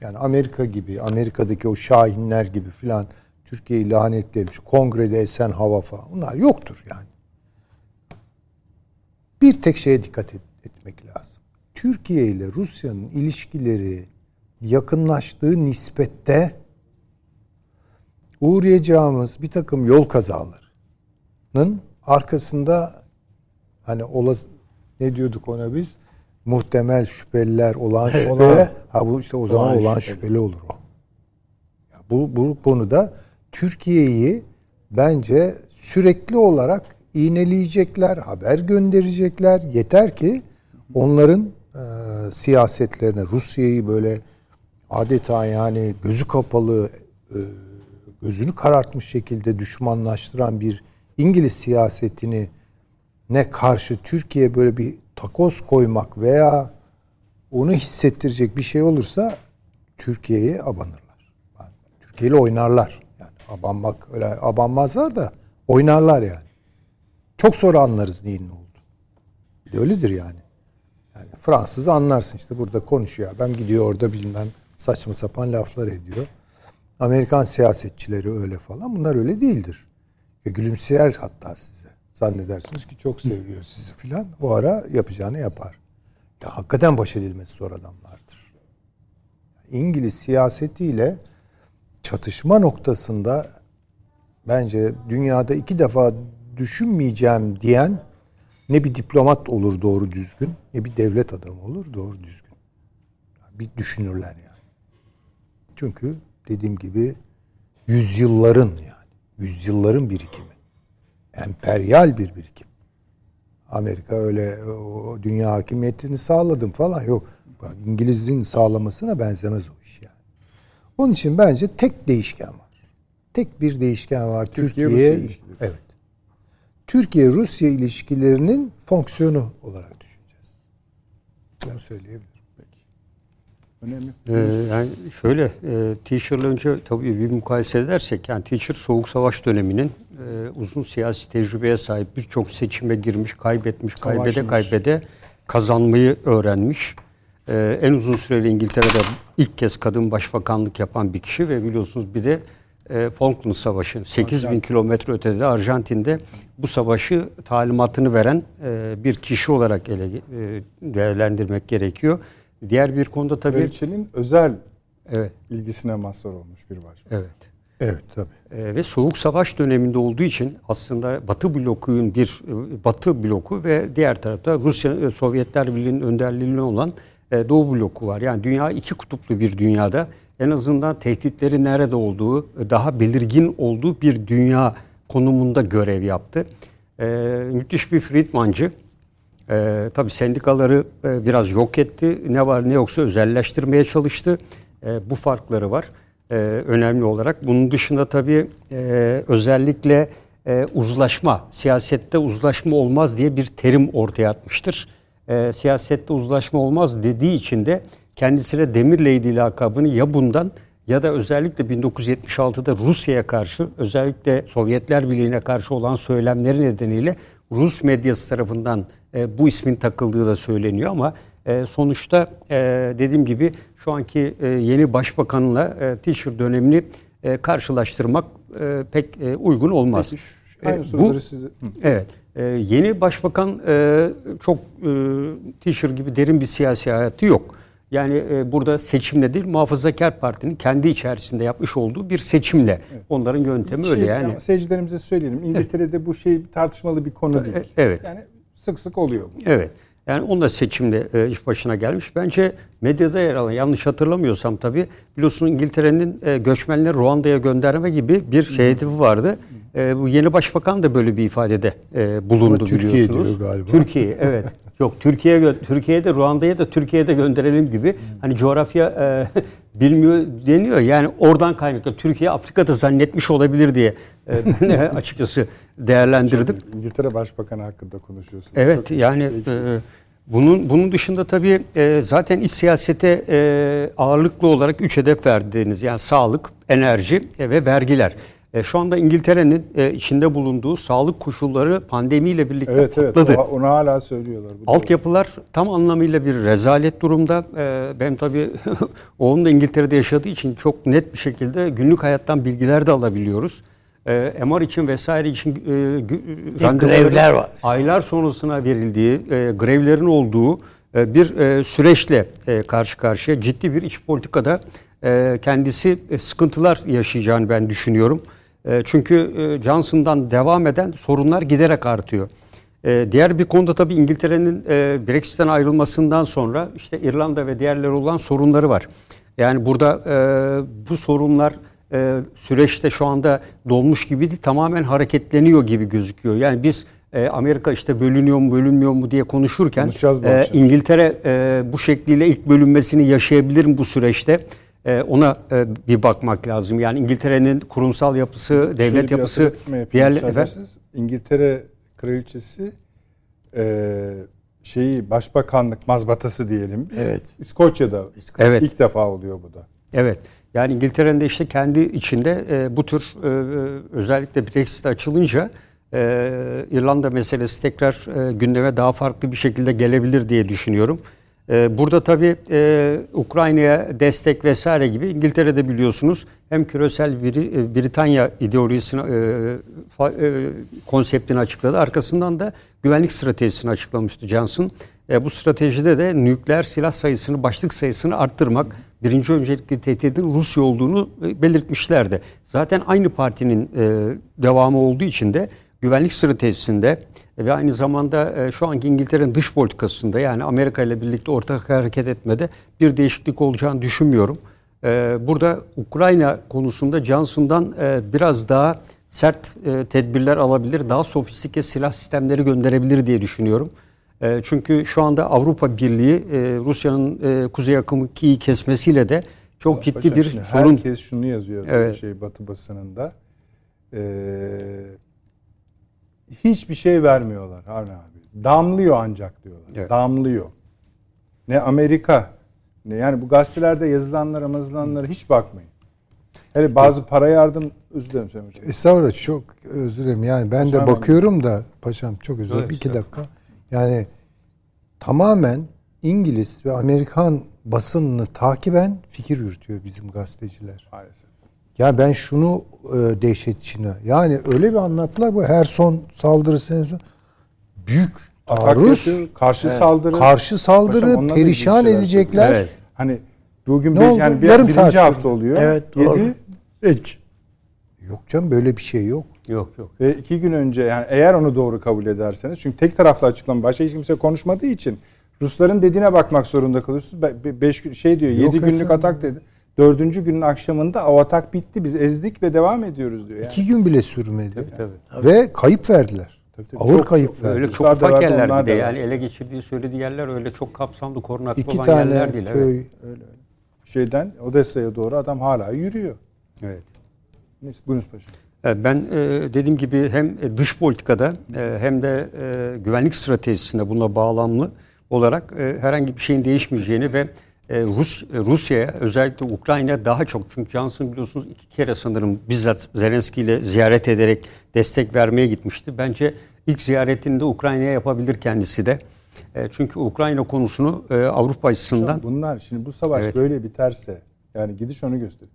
Yani Amerika gibi, Amerika'daki o şahinler gibi filan Türkiye'yi lanetlemiş, kongrede esen hava falan. Bunlar yoktur yani. Bir tek şeye dikkat et, etmek lazım. Türkiye ile Rusya'nın ilişkileri yakınlaştığı nispette uğrayacağımız bir takım yol kazalarının arkasında hani olası ne diyorduk ona biz? Muhtemel şüpheliler olan şüphe. Ha bu işte o zaman Olan olan şüpheli. şüpheli olur o. Ya bu, bu konuda Türkiye'yi bence sürekli olarak iğneleyecekler, haber gönderecekler. Yeter ki onların e, siyasetlerine Rusya'yı böyle adeta yani gözü kapalı e, gözünü karartmış şekilde düşmanlaştıran bir İngiliz siyasetini ne karşı Türkiye böyle bir takoz koymak veya onu hissettirecek bir şey olursa Türkiye'ye abanırlar. Yani Türkiye oynarlar. Yani abanmak öyle abanmazlar da oynarlar yani. Çok sonra anlarız neyin ne oldu. Bir de öyledir yani. Yani Fransız anlarsın işte burada konuşuyor. Ben gidiyor orada bilmem saçma sapan laflar ediyor. Amerikan siyasetçileri öyle falan. Bunlar öyle değildir. Gülümseyer hatta size. Zannedersiniz ki çok seviyor sizi filan. O ara yapacağını yapar. Ya hakikaten baş edilmesi zor adamlardır. İngiliz siyasetiyle çatışma noktasında bence dünyada iki defa düşünmeyeceğim diyen ne bir diplomat olur doğru düzgün ne bir devlet adamı olur doğru düzgün. Bir düşünürler yani. Çünkü dediğim gibi yüzyılların yani yüzyılların birikimi. Emperyal bir birikim. Amerika öyle o dünya hakimiyetini sağladım falan yok. İngiliz'in sağlamasına benzemez o iş yani. Onun için bence tek değişken var. Tek bir değişken var. Türkiye, ilişkileri. Evet. Türkiye-Rusya ilişkilerinin fonksiyonu olarak düşüneceğiz. Bunu söyleyebilirim. Önemli. Ee, yani şöyle e, Teacher'la önce tabii bir mukayese edersek yani Teacher Soğuk Savaş döneminin e, uzun siyasi tecrübeye sahip birçok seçime girmiş, kaybetmiş, kaybede Savaşmış. kaybede kazanmayı öğrenmiş. E, en uzun süreli İngiltere'de ilk kez kadın başbakanlık yapan bir kişi ve biliyorsunuz bir de e, Falkland Savaşı 8 bin kilometre ötede Arjantin'de bu savaşı talimatını veren e, bir kişi olarak ele e, değerlendirmek gerekiyor. Diğer bir konuda tabii Kraliçenin özel evet ilgisine mazhar olmuş bir başbakan. evet Evet tabii. Ee, ve soğuk savaş döneminde olduğu için aslında Batı blokunun bir e, Batı bloku ve diğer tarafta Rusya e, Sovyetler Birliği'nin önderliğinde olan e, Doğu bloku var. Yani dünya iki kutuplu bir dünyada en azından tehditleri nerede olduğu e, daha belirgin olduğu bir dünya konumunda görev yaptı. E, müthiş bir Friedmancı. E, tabii sendikaları e, biraz yok etti. Ne var ne yoksa özelleştirmeye çalıştı. E, bu farkları var e, önemli olarak. Bunun dışında tabii e, özellikle e, uzlaşma, siyasette uzlaşma olmaz diye bir terim ortaya atmıştır. E, siyasette uzlaşma olmaz dediği için de kendisine Demir lakabını ya bundan ya da özellikle 1976'da Rusya'ya karşı özellikle Sovyetler Birliği'ne karşı olan söylemleri nedeniyle Rus medyası tarafından e, bu ismin takıldığı da söyleniyor ama e, sonuçta e, dediğim gibi şu anki e, yeni başbakanla e, Teacher dönemini e, karşılaştırmak e, pek e, uygun olmaz. Peki, bu- size... Evet. Yeni başbakan e, çok e, Teacher gibi derin bir siyasi hayatı yok. Yani e, burada seçimle değil Muhafazakar Parti'nin kendi içerisinde yapmış olduğu bir seçimle. Onların yöntemi Şey, öyle yani. ama Seyircilerimize söyleyelim. İngiltere'de bu şey tartışmalı bir konu değil. Evet. Yani sık sık oluyor bu. Evet. Yani onunla seçimle e, iş başına gelmiş. Bence medyada yer alan yanlış hatırlamıyorsam tabii biliyorsun İngiltere'nin e, göçmenleri Ruanda'ya gönderme gibi bir şey hedefi vardı. E, bu yeni başbakan da böyle bir ifadede e, bulundu Ama Türkiye biliyorsunuz. diyor galiba. Türkiye evet. Yok Türkiye gö- Türkiye'de Ruanda'ya da Türkiye'de gönderelim gibi. Hani coğrafya e, bilmiyor deniyor. Yani oradan kaynaklı. Türkiye Afrika'da zannetmiş olabilir diye e, ben açıkçası değerlendirdim. İngiltere Başbakanı hakkında konuşuyorsunuz. Evet Çok- yani e, bunun bunun dışında tabii e, zaten iç siyasete e, ağırlıklı olarak üç hedef verdiğiniz yani sağlık, enerji e, ve vergiler. E, şu anda İngiltere'nin e, içinde bulunduğu sağlık koşulları pandemiyle birlikte Evet evet. patladı. o- Onu hala söylüyorlar. Bu doğru. Altyapılar tam anlamıyla bir rezalet durumda. Ee, benim tabii oğlum da İngiltere'de yaşadığı için çok net bir şekilde günlük hayattan bilgiler de alabiliyoruz. Ee, MR için vesaire için e, grevler var. aylar sonrasına verildiği, e, grevlerin olduğu e, bir e, süreçle e, karşı karşıya ciddi bir iç politikada e, kendisi e, sıkıntılar yaşayacağını ben düşünüyorum. E, çünkü e, Johnson'dan devam eden sorunlar giderek artıyor. Ee, diğer bir konuda tabii İngiltere'nin e, Brexit'ten ayrılmasından sonra işte İrlanda ve diğerleri olan sorunları var. Yani burada e, bu sorunlar e, süreçte şu anda dolmuş gibi değil, tamamen hareketleniyor gibi gözüküyor. Yani biz e, Amerika işte bölünüyor mu bölünmüyor mu diye konuşurken e. İngiltere e, bu şekliyle ilk bölünmesini yaşayabilir mi bu süreçte? E, ona e, bir bakmak lazım. Yani İngiltere'nin kurumsal yapısı, Şöyle devlet yapısı, diğer efendim. İngiltere kraliçesi e, şeyi başbakanlık mazbatası diyelim. biz. Evet. İskoçya'da Evet. ilk defa oluyor bu da. Evet. Yani İngiltere'nin de işte kendi içinde e, bu tür e, e, özellikle Brexit açılınca e, İrlanda meselesi tekrar e, gündeme daha farklı bir şekilde gelebilir diye düşünüyorum. E, burada tabii e, Ukrayna'ya destek vesaire gibi İngiltere'de biliyorsunuz hem küresel bir, e, Britanya ideolojisini e, fa- e, konseptini açıkladı. Arkasından da güvenlik stratejisini açıklamıştı Johnson. E, bu stratejide de nükleer silah sayısını, başlık sayısını arttırmak, birinci öncelikli tehdidin Rusya olduğunu e, belirtmişlerdi. Zaten aynı partinin e, devamı olduğu için de güvenlik stratejisinde ve aynı zamanda e, şu anki İngiltere'nin dış politikasında yani Amerika ile birlikte ortak hareket etmede bir değişiklik olacağını düşünmüyorum. E, burada Ukrayna konusunda Johnson'dan e, biraz daha sert e, tedbirler alabilir, daha sofistike silah sistemleri gönderebilir diye düşünüyorum. E, çünkü şu anda Avrupa Birliği e, Rusya'nın e, kuzey akımı 2'yi kesmesiyle de çok ciddi Paşam, bir şimdi sorun. Herkes şunu yazıyor Evet. şey Batı basınında. Ee, hiçbir şey vermiyorlar Harun abi. Damlıyor ancak diyorlar. Evet. Damlıyor. Ne Amerika ne yani bu gazetelerde yazılanlara yazılanlara hiç bakmayın. Hele bazı para yardım özür dilerim Sayın Hocam. Estağfurullah çok özür dilerim. Yani ben Paşam de bakıyorum da paşam çok özür dilerim. Evet, iki dakika. Yani tamamen İngiliz ve Amerikan basınını takiben fikir yürütüyor bizim gazeteciler. Maalesef. Ya ben şunu e, dehşet içine. Yani öyle bir anlattılar bu her son saldırısı. Büyük Atak taarruz, karşı saldırı. karşı saldırı, da perişan edecekler. söylüyor. Hani bugün Ne bir, oldu? yani bir, Yarım birinci saat hafta oluyor. Evet doğru. Yedi Hiç. Yok canım böyle bir şey yok. Yok yok. Ve iki gün önce yani eğer onu doğru kabul ederseniz çünkü tek taraflı açıklama başka hiç kimse konuşmadığı için Rusların dediğine bakmak zorunda kalıyorsunuz. Be- be- Beş gün şey diyor Yok yedi günlük efendim. atak dedi. Dördüncü günün akşamında o atak bitti biz ezdik ve devam ediyoruz diyor. Yani. İki gün bile sürmedi. Tabii. Ve kayıp verdiler. Tabii, tabii. Ağır Çok- kayıp verdiler. Öyle çok da ufak yerler bir de yani ele geçirdiği söylediği yerler öyle çok kapsamlı korunaklı İki olan tane yerler değil. köy. Evet. Şeyden Odessa'ya doğru adam hala yürüyor. evet. Neyse buyurunuz paşam. Evet, Ben e, dediğim gibi hem dış politikada e, hem de e, güvenlik stratejisinde buna bağlamlı olarak e, herhangi bir şeyin değişmeyeceğini ve e, Rus Rusya'ya özellikle Ukrayna daha çok çünkü Johnson biliyorsunuz iki kere sanırım bizzat Zelenski ile ziyaret ederek destek vermeye gitmişti. Bence ilk ziyaretini de Ukrayna'ya yapabilir kendisi de. E, çünkü Ukrayna konusunu e, Avrupa açısından Bunlar şimdi bu savaş Evet. böyle biterse yani gidiş onu gösterir.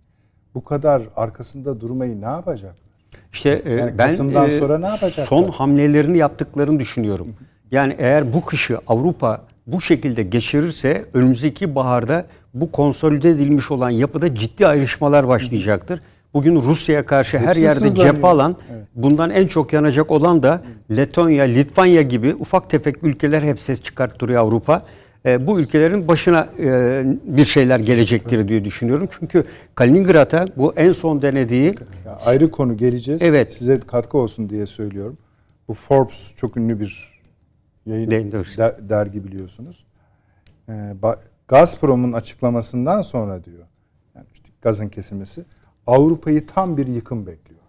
Bu kadar arkasında durmayı ne yapacaklar? İşte e, Yani ben Kasım'dan e, sonra ne yapacaklar? son hamlelerini yaptıklarını düşünüyorum. Yani eğer bu kışı Avrupa bu şekilde geçirirse önümüzdeki baharda bu konsolide edilmiş olan yapıda ciddi ayrışmalar başlayacaktır. Bugün Rusya'ya karşı her Hepsi yerde sızlanıyor. cephe alan, bundan en çok yanacak olan da Letonya, Litvanya gibi ufak tefek ülkeler hep ses çıkarttırıyor Avrupa. E, bu ülkelerin başına e, bir şeyler gelecektir diye düşünüyorum. Çünkü Kaliningrad'a bu en son denediği Ya ayrı konu geleceğiz. Evet. Size katkı olsun diye söylüyorum. Bu Forbes çok ünlü bir yayın De- de- der- dergi biliyorsunuz. Ee, Ba- Gazprom'un açıklamasından sonra diyor. Yani işte gazın kesilmesi Avrupa'yı tam bir yıkım bekliyor.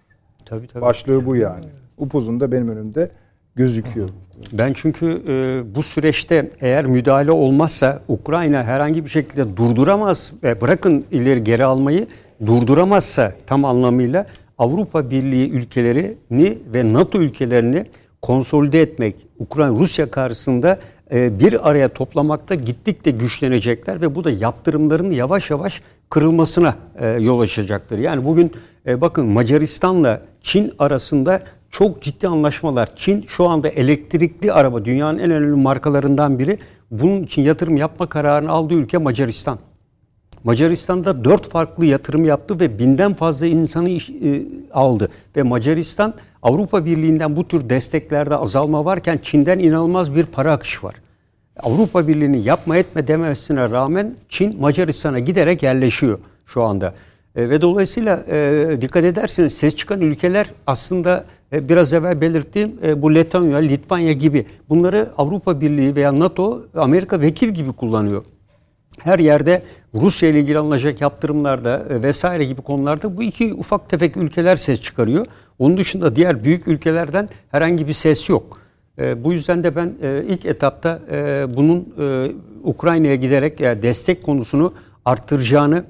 tabii tabii. Başlığı bu yani. Upuzun da benim önümde gözüküyor. Ben çünkü e, bu süreçte eğer müdahale olmazsa Ukrayna herhangi bir şekilde durduramaz ve bırakın ileri geri almayı durduramazsa tam anlamıyla Avrupa Birliği ülkelerini ve NATO ülkelerini konsolide etmek Ukrayna Rusya karşısında e, bir araya toplamakta gittikçe güçlenecekler ve bu da yaptırımların yavaş yavaş kırılmasına e, yol açacaktır. Yani bugün e, bakın Macaristan'la Çin arasında çok ciddi anlaşmalar. Çin şu anda elektrikli araba dünyanın en önemli markalarından biri. Bunun için yatırım yapma kararını aldığı ülke Macaristan. Macaristan'da dört farklı yatırım yaptı ve binden fazla insanı iş, e, aldı. Ve Macaristan Avrupa Birliği'nden bu tür desteklerde azalma varken Çin'den inanılmaz bir para akışı var. Avrupa Birliği'nin yapma etme demesine rağmen Çin Macaristan'a giderek yerleşiyor şu anda. E, ve dolayısıyla e, dikkat ederseniz ses çıkan ülkeler aslında biraz evvel belirttiğim e, bu Letonya, Litvanya gibi bunları Avrupa Birliği veya NATO, Amerika vekil gibi kullanıyor her yerde Rusya ile ilgili alınacak yaptırımlarda e, vesaire gibi konularda bu iki ufak tefek ülkeler ses çıkarıyor. Onun dışında diğer büyük ülkelerden herhangi bir ses yok. E, bu yüzden de ben e, ilk etapta e, bunun e, Ukrayna'ya giderek e, destek konusunu arttıracağını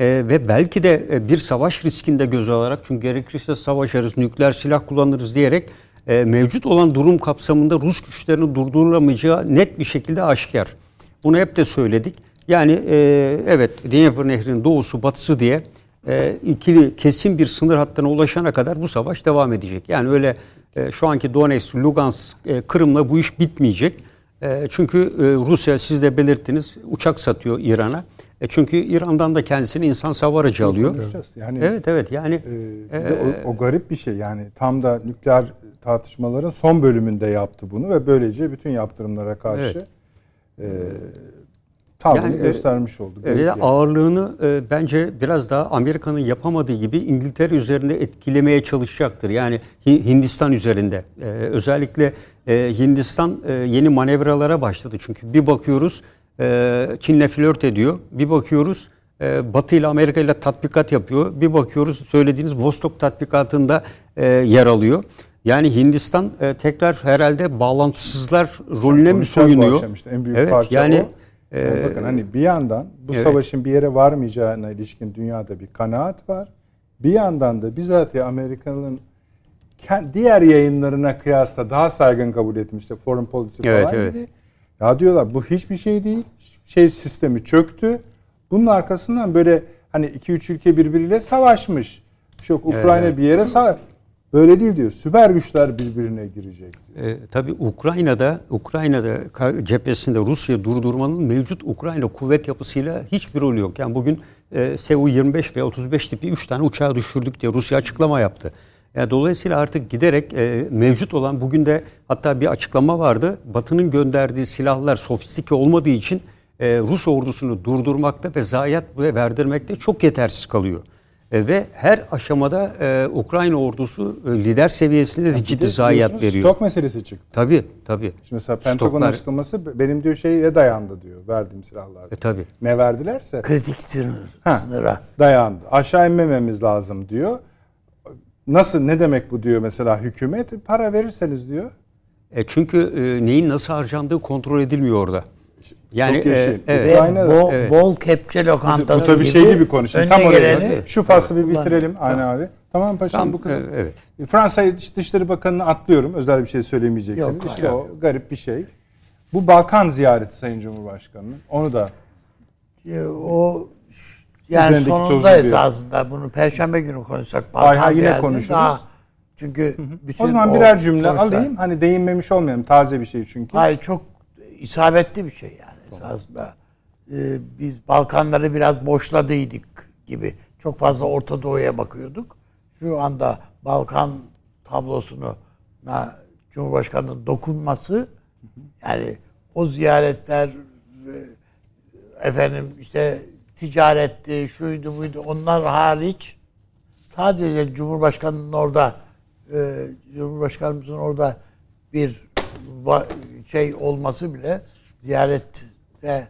e, ve belki de e, bir savaş riskinde göz alarak çünkü gerekirse savaşarız, nükleer silah kullanırız diyerek e, mevcut olan durum kapsamında Rus güçlerini durdurulamayacağı net bir şekilde aşikar. Bunu hep de söyledik. Yani evet Dnieper Nehri'nin doğusu batısı diye e, ikili kesin bir sınır hattına ulaşana kadar bu savaş devam edecek. Yani öyle şu anki Donetsk, Lugansk, Kırım'la bu iş bitmeyecek. Çünkü Rusya siz de belirttiniz uçak satıyor İran'a. E, çünkü İran'dan da kendisini insan savar aracı alıyor. Konuşacağız. Yani Evet evet yani e, de o, o garip bir şey. Yani tam da nükleer tartışmaların son bölümünde yaptı bunu ve böylece bütün yaptırımlara karşı e, tavrını Yani, e, göstermiş oldu. Garip yani. ağırlığını e, bence biraz daha Amerika'nın yapamadığı gibi İngiltere üzerinde etkilemeye çalışacaktır. Yani Hi- Hindistan üzerinde. E, özellikle e, Hindistan e, yeni manevralara başladı. Çünkü bir bakıyoruz e, Çin'le flört ediyor. Bir bakıyoruz e, Batı ile Amerika ile tatbikat yapıyor. Bir bakıyoruz söylediğiniz Vostok tatbikatında e, yer alıyor. Yani Hindistan e, tekrar herhalde bağlantısızlar rolüne mi soyunuyor? işte. En büyük evet parça yani o. Yani bakın hani bir yandan bu evet. savaşın bir yere varmayacağına ilişkin dünyada bir kanaat var. Bir yandan da bizatihi Amerika'nın diğer yayınlarına kıyasla daha saygın kabul etmişti Foreign Policy Evet, falan evet. gibi. Ya diyorlar bu hiçbir şey değil. Şey sistemi çöktü. Bunun arkasından böyle hani 2-3 ülke birbiriyle savaşmış. Yok Ukrayna bir yere savaş. Böyle değil diyor. Süper güçler birbirine girecek. E, tabii Ukrayna'da Ukrayna'da cephesinde Rusya durdurmanın mevcut Ukrayna kuvvet yapısıyla hiçbir rolü yok. Yani bugün e, Su-25 ve 35 tipi 3 tane uçağı düşürdük diye Rusya açıklama yaptı. Yani dolayısıyla artık giderek e, mevcut olan bugün de hatta bir açıklama vardı. Batı'nın gönderdiği silahlar sofistike olmadığı için e, Rus ordusunu durdurmakta ve zayiat ve verdirmekte çok yetersiz kalıyor. E, ve her aşamada e, Ukrayna ordusu e, lider seviyesinde de ciddi de zayiat veriyor. Stok meselesi çıktı. Tabii tabii. Şimdi mesela Pentagon Stoklar- açıklaması benim diyor şeye dayandı diyor. Verdiğim silahlar. E, tabii. Ne verdilerse Kritik sınır, Ha. sınıra. dayandı. Aşağı inmememiz lazım diyor. Nasıl ne demek bu diyor mesela hükümet? Para verirseniz diyor. E çünkü e, neyin nasıl harcandığı kontrol edilmiyor orada. Yani e, evet. Ve bol, Evet. bol kepçe lokantası Tabii gibi, şey gibi konuşun. Tam oraya. geleni Şu faslı bir bitirelim Aynen abi. Tamam paşam Tam, bu kısım. e, evet. Fransa Dışişleri Bakanı'nı atlıyorum. Özel bir şey söylemeyeceksiniz. Yok, işte hayır. o garip bir şey. Bu Balkan ziyareti Sayın Cumhurbaşkanı'nın. Onu da E, O yani Üzerindeki sonunda tozu bir- esasında bunu perşembe günü konuşsak. Hay hay yine konuşuruz. Daha Çünkü bütün O zaman birer cümle sonuçlar- alayım. Hani değinmemiş olmayalım. Taze bir şey çünkü. Hayır çok isabetli bir şey yani esasında. Ee, biz Balkanları biraz boşladıydık gibi. Çok fazla Orta Doğu'ya bakıyorduk. Şu anda Balkan tablosunu Cumhurbaşkanı'nın dokunması yani o ziyaretler e, efendim işte ticaretti, şuydu buydu onlar hariç sadece Cumhurbaşkanı'nın orada e, Cumhurbaşkanımızın orada bir va- şey olması bile ziyarette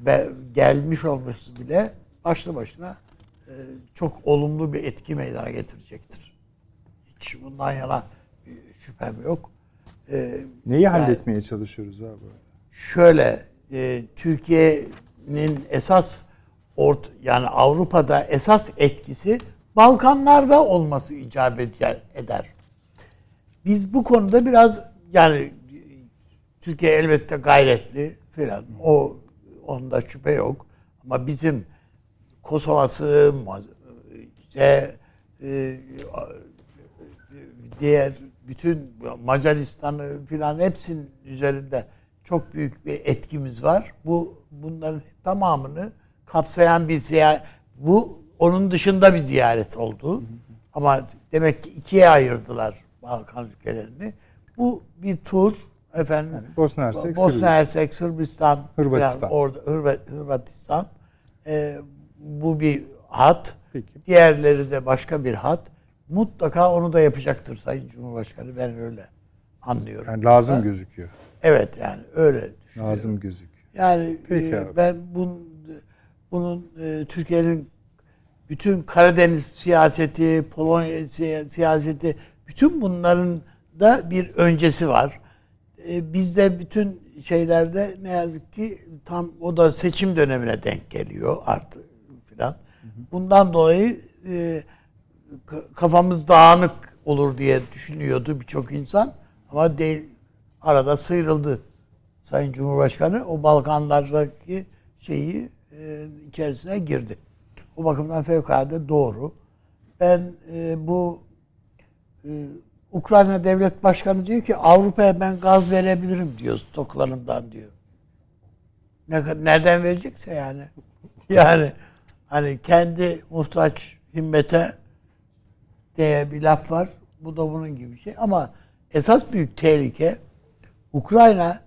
ve gelmiş olması bile başlı başına e, çok olumlu bir etki meydana getirecektir. Hiç bundan yana e, şüphem yok. E, Neyi yani- halletmeye çalışıyoruz abi? şöyle e, Türkiye'nin esas ort yani Avrupa'da esas etkisi Balkanlarda olması icabet eder. Biz bu konuda biraz yani Türkiye elbette gayretli filan. O onda şüphe yok. Ama bizim Kosova'sı, işte e, diğer bütün Macaristan'ı filan hepsinin üzerinde çok büyük bir etkimiz var. Bu bunların tamamını kapsayan bir ziyaret. Bu onun dışında bir ziyaret oldu. Ama demek ki ikiye ayırdılar Balkan ülkelerini. Bu bir tur efendim Bosna Hersek, Bosna. Hersek, Sırbistan, Hırvatistan. orada Hırvat, Hırvatistan. Ee, bu bir hat. Peki. Diğerleri de başka bir hat. Mutlaka onu da yapacaktır Sayın Cumhurbaşkanı. Ben öyle anlıyorum. Yani lazım gözüküyor. Evet yani öyle düşünüyorum. Lazım gözüküyor. Yani Peki e, abi. ben bunun, bunun e, Türkiye'nin bütün Karadeniz siyaseti, Polonya siya- siyaseti, bütün bunların da bir öncesi var. E, bizde bütün şeylerde ne yazık ki tam o da seçim dönemine denk geliyor artık filan. Bundan dolayı e, ka- kafamız dağınık olur diye düşünüyordu birçok insan ama değil arada sıyrıldı Sayın Cumhurbaşkanı o Balkanlardaki şeyi içerisine girdi. O bakımdan fevkalade doğru. Ben e, bu e, Ukrayna Devlet Başkanı diyor ki Avrupa'ya ben gaz verebilirim diyor stoklarımdan diyor. Ne, nereden verecekse yani. Yani hani kendi muhtaç himmete diye bir laf var. Bu da bunun gibi bir şey. Ama esas büyük tehlike Ukrayna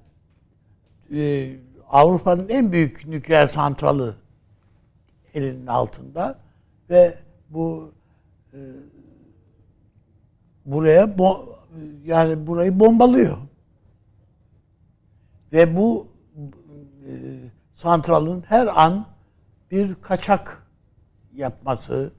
e, Avrupa'nın en büyük nükleer santralı elinin altında ve bu e, buraya bo- yani burayı bombalıyor. Ve bu e, santralın her an bir kaçak yapması,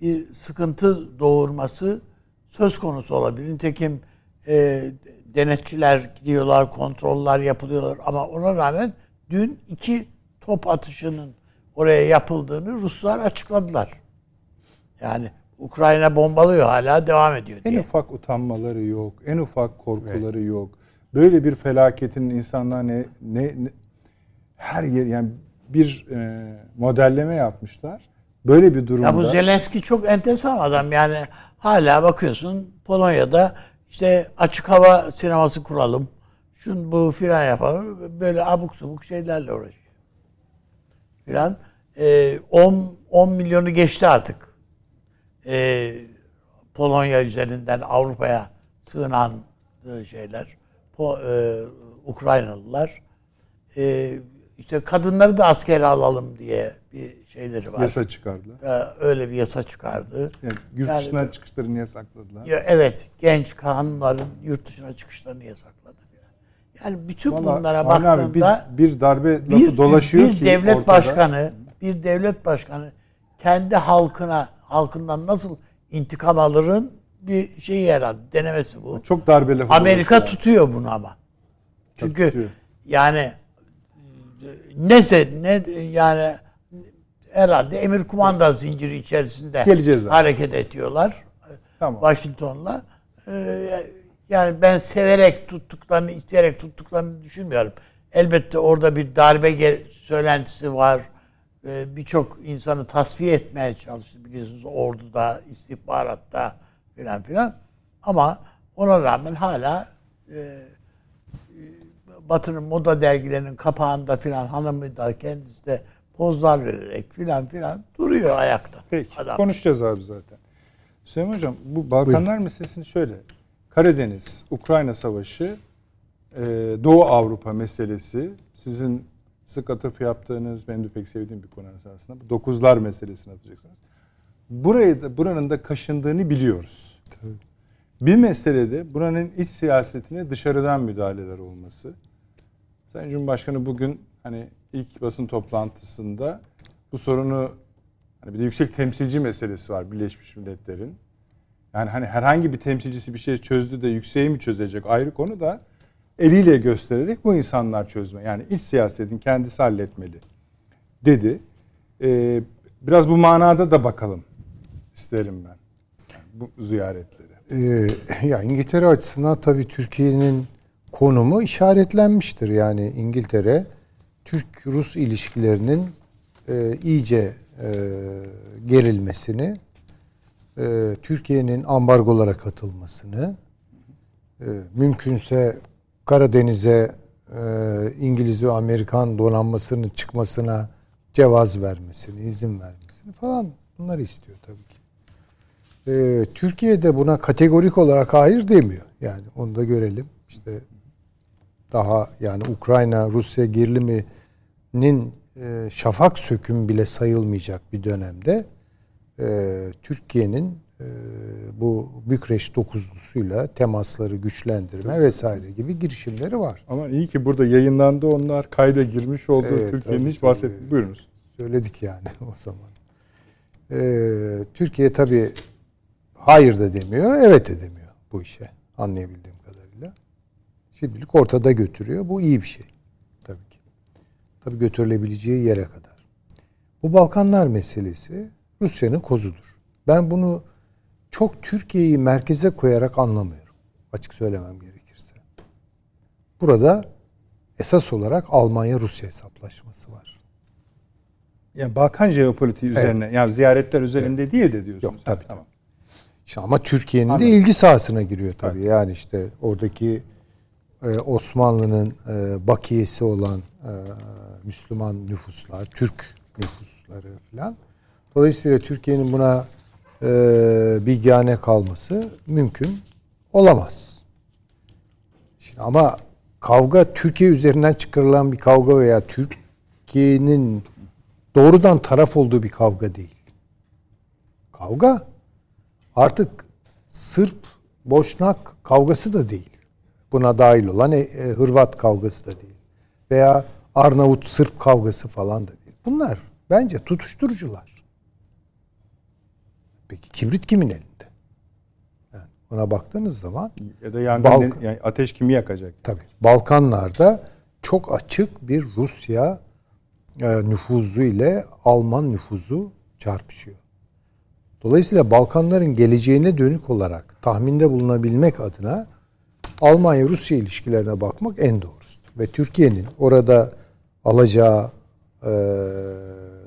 bir sıkıntı doğurması söz konusu olabilir. Nitekim e, denetçiler gidiyorlar, kontroller yapılıyorlar ama ona rağmen dün iki top atışının oraya yapıldığını Ruslar açıkladılar. Yani Ukrayna bombalıyor hala devam ediyor En diye. ufak utanmaları yok. En ufak korkuları yok. Böyle bir felaketin insanlar ne, ne, ne- her yer yani bir e, modelleme yapmışlar. Böyle bir durumda Ya bu Zelenski çok enteresan adam yani hala bakıyorsun Polonya'da işte açık hava sineması kuralım. Şun bu filan yapalım. Böyle abuk subuk şeylerle uğraşıyor. Filan. Ee, 10 10 milyonu geçti artık. Ee, Polonya üzerinden Avrupa'ya sığınan e, şeyler. Po, e, Ukraynalılar. Ee, işte kadınları da askere alalım diye bir şeyleri var. yasa çıkardılar. Ee, öyle bir yasa çıkardı. Yani yurt Yani- dışına çıkışlarını yasakladılar. Ya, evet, genç hanımların yurt dışına çıkışlarını yasakladı. Yani bütün Vallahi bunlara Avni abi baktığında bir, bir darbe lafı bir, dolaşıyor bir ki devlet ortada. başkanı, bir devlet başkanı kendi halkına, halkından nasıl intikam alırın bir şeyi herhalde denemesi bu. Çok darbe lafı Amerika tutuyor bunu ama. Çünkü tutuyor. yani neyse ne yani herhalde emir kumanda zinciri içerisinde Geleceğiz abi. hareket ediyorlar. Tamam. Washington'la. Ee, yani ben severek tuttuklarını, isteyerek tuttuklarını düşünmüyorum. Elbette orada bir darbe söylentisi var. Ee, Birçok insanı tasfiye etmeye çalıştı biliyorsunuz orduda, istihbaratta filan filan. Ama ona rağmen hala e, Batı'nın moda dergilerinin kapağında filan hanımı da kendisi de pozlar vererek filan filan duruyor ayakta. Peki Adam. konuşacağız abi zaten. Süleyman Hocam bu Balkanlar meselesini şöyle. Karadeniz, Ukrayna Savaşı, e, Doğu Avrupa meselesi sizin sık atıf yaptığınız benim de pek sevdiğim bir konu esasında. Bu dokuzlar meselesini atacaksınız. Burayı da, buranın da kaşındığını biliyoruz. Bir meselede buranın iç siyasetine dışarıdan müdahaleler olması. Sayın Cumhurbaşkanı bugün hani ilk basın toplantısında bu sorunu hani bir de yüksek temsilci meselesi var Birleşmiş Milletler'in. Yani hani herhangi bir temsilcisi bir şey çözdü de yükseği mi çözecek ayrı konu da eliyle göstererek bu insanlar çözme. Yani iç siyasetin kendisi halletmeli dedi. Ee, biraz bu manada da bakalım isterim ben. Yani bu ziyaretlere. Ee, ya İngiltere açısından tabii Türkiye'nin konumu işaretlenmiştir. Yani İngiltere Türk-Rus ilişkilerinin e, iyice e, gerilmesini, e, Türkiye'nin ambargolara katılmasını, e, mümkünse Karadeniz'e e, İngiliz ve Amerikan donanmasının çıkmasına cevaz vermesini, izin vermesini falan bunları istiyor tabii ki. Ee, Türkiye de buna kategorik olarak hayır demiyor. Yani onu da görelim. İşte daha yani Ukrayna Rusya geriliminin e, şafak söküm bile sayılmayacak bir dönemde e, Türkiye'nin e, bu Bükreş dokuzlusuyla temasları güçlendirme vesaire gibi girişimleri var. Ama iyi ki burada yayınlandı onlar kayda girmiş oldu. Evet, Türkiye'nin tabii, hiç bahsetti. tabii. Buyurunuz. Söyledik yani o zaman. Ee, Türkiye tabii hayır da demiyor, evet de demiyor bu işe anlayabildiğim kadarıyla. Şimdilik ortada götürüyor. Bu iyi bir şey tabii ki. Tabii götürülebileceği yere kadar. Bu Balkanlar meselesi Rusya'nın kozudur. Ben bunu çok Türkiye'yi merkeze koyarak anlamıyorum. Açık söylemem gerekirse. Burada esas olarak Almanya-Rusya hesaplaşması var. Yani Balkan jeopolitiği üzerine yani ziyaretler üzerinde değil de diyorsunuz. Yok, tabii, Tamam. İşte ama Türkiye'nin de ilgi sahasına giriyor tabii. Yani işte oradaki e, Osmanlı'nın e, bakiyesi olan e, Müslüman nüfuslar, Türk nüfusları falan. Dolayısıyla Türkiye'nin buna e, bilgane kalması mümkün olamaz. Şimdi ama kavga Türkiye üzerinden çıkarılan bir kavga veya Türkiye'nin doğrudan taraf olduğu bir kavga değil. Kavga artık Sırp Boşnak kavgası da değil. Buna dahil olan e, e, Hırvat kavgası da değil. Veya Arnavut Sırp kavgası falan da değil. Bunlar bence tutuşturucular. Peki kibrit kimin elinde? Yani ona baktığınız zaman Ya da yangın Balkan- yani ateş kimi yakacak? Tabii. Balkanlarda çok açık bir Rusya e, nüfuzu ile Alman nüfuzu çarpışıyor. Dolayısıyla Balkanların geleceğine dönük olarak tahminde bulunabilmek adına Almanya-Rusya ilişkilerine bakmak en doğrusudur. Ve Türkiye'nin orada alacağı e,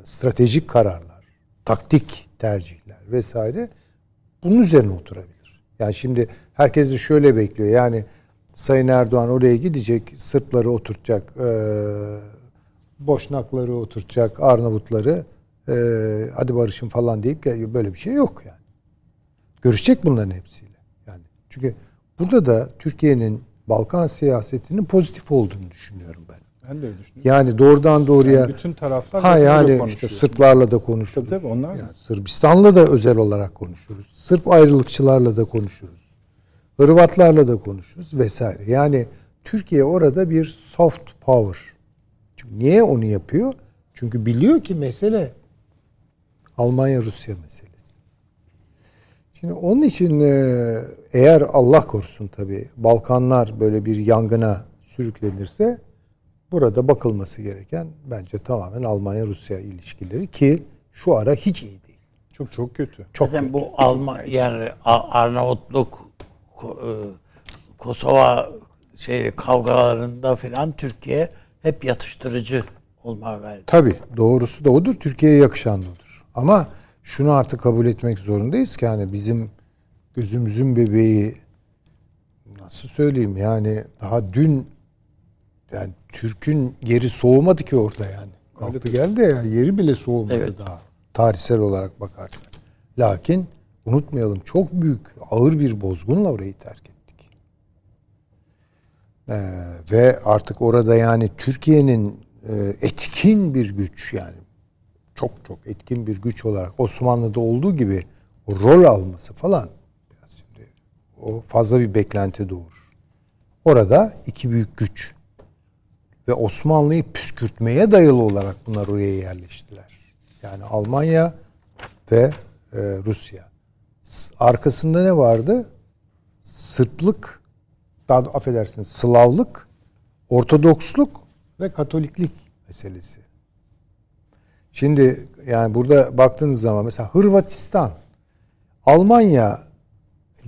stratejik kararlar, taktik tercihler vesaire bunun üzerine oturabilir. Yani şimdi herkes de şöyle bekliyor. Yani Sayın Erdoğan oraya gidecek, Sırpları oturtacak, e, Boşnakları oturtacak, Arnavutları e, hadi barışın falan deyip böyle bir şey yok yani. Görüşecek bunların hepsiyle. Yani çünkü burada da Türkiye'nin Balkan siyasetinin pozitif olduğunu düşünüyorum ben. Ben de öyle düşünüyorum. Yani doğrudan doğruya Yani bütün taraflar ha yani işte Sırplarla da konuşuruz. Tabii tabii, onlar. Yani Sırbistan'la da özel olarak konuşuruz. Sırp ayrılıkçılarla da konuşuruz. Hırvatlarla da konuşuruz vesaire. Yani Türkiye orada bir soft power. Çünkü niye onu yapıyor? Çünkü biliyor ki mesele Almanya-Rusya meselesi. Şimdi onun için e, eğer Allah korusun tabii Balkanlar böyle bir yangına sürüklenirse burada bakılması gereken bence tamamen Almanya-Rusya ilişkileri ki şu ara hiç iyi değil. Çok çok kötü. Çok Zaten kötü. bu Alman yani A- Arnavutluk e, Kosova şey kavgalarında filan Türkiye hep yatıştırıcı olmaya gayret. Tabii doğrusu da odur. Türkiye'ye yakışan odur. Ama şunu artık kabul etmek zorundayız ki hani bizim gözümüzün bebeği nasıl söyleyeyim yani daha dün yani Türk'ün yeri soğumadı ki orada yani. Kalktı geldi ya yeri bile soğumadı Evet. daha. Tarihsel olarak bakarsak. Lakin unutmayalım çok büyük ağır bir bozgunla orayı terk ettik. Ee, ve artık orada yani Türkiye'nin e, etkin bir güç yani çok çok etkin bir güç olarak Osmanlı'da olduğu gibi rol alması falan biraz şimdi o fazla bir beklenti doğurur. Orada iki büyük güç ve Osmanlı'yı püskürtmeye dayalı olarak bunlar oraya yerleştiler. Yani Almanya ve e, Rusya. Arkasında ne vardı? Sırplık, daha da affedersiniz Slavlık, Ortodoksluk ve Katoliklik meselesi. Şimdi yani burada baktığınız zaman mesela Hırvatistan, Almanya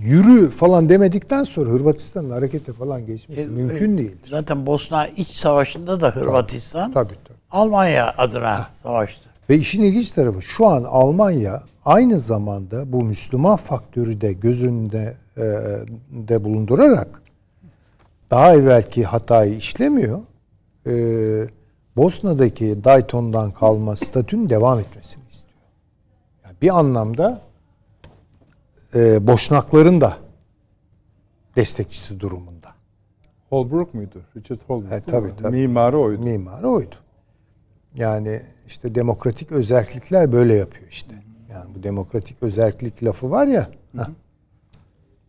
yürü falan demedikten sonra Hırvatistan'ın harekete falan geçmesi E, mümkün e, değildir. Zaten Bosna iç savaşında da Hırvatistan Tabii tabii. Almanya adına savaştı. Ve işin ilginç tarafı şu an Almanya aynı zamanda bu Müslüman faktörü de göz önünde e, de bulundurarak daha evvelki hatayı işlemiyor. E, Bosna'daki Dayton'dan kalma statünün devam etmesini istiyor. Yani bir anlamda e, Boşnakların da destekçisi durumunda. Holbrook muydu? Richard Holbrook. Değil tabii, tabii. Mimarı oydu. Mimarı oydu. Yani işte demokratik özellikler böyle yapıyor işte. Yani bu demokratik özellik lafı var ya. hah.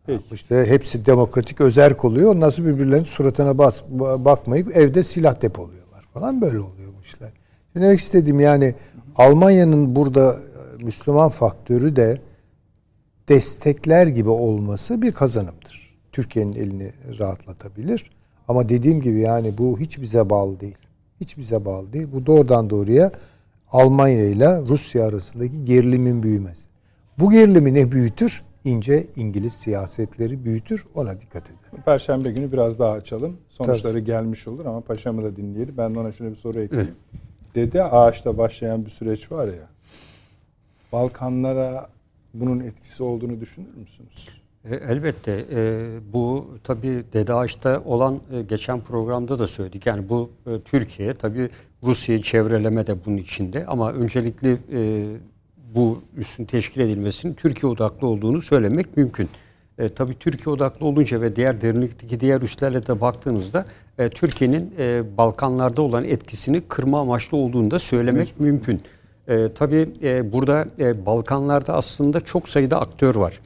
Peki. İşte hepsi demokratik özerk oluyor. Sonra birbirlerinin suratına bas, ba- bakmayıp evde silah depoluyorlar falan böyle oluyor bu işler. Şimdi demek istediğim yani Almanya'nın burada e, Müslüman faktörü de destekler gibi olması bir kazanımdır. Türkiye'nin elini rahatlatabilir. Ama dediğim gibi yani bu hiç bize bağlı değil. Hiç bize bağlı değil. Bu doğrudan doğruya Almanya ile Rusya arasındaki gerilimin büyümesi. Bu gerilimi ne büyütür? İnce İngiliz siyasetleri büyütür. Ona dikkat edelim. Perşembe günü biraz daha açalım. Sonuçları gelmiş olur ama paşamı da dinleyelim. Ben de ona şöyle bir soru ekleyeyim. Dede ağaçta başlayan bir süreç var ya. Balkanlara bunun etkisi olduğunu düşünür müsünüz? E, Elbette e, bu tabii Dede Ağaç'ta olan e, geçen programda da söyledik. Yani bu Türkiye tabii Rusya'yı çevreleme de bunun içinde ama öncelikli bu üssün teşkil edilmesinin Türkiye odaklı olduğunu söylemek mümkün. E, tabii Türkiye odaklı olunca ve diğer derinlikteki diğer üslerle de baktığınızda e, Türkiye'nin e, Balkanlarda olan etkisini kırma amaçlı olduğunu da söylemek mümkün. E, tabii e, burada e, Balkanlarda aslında çok sayıda aktör var.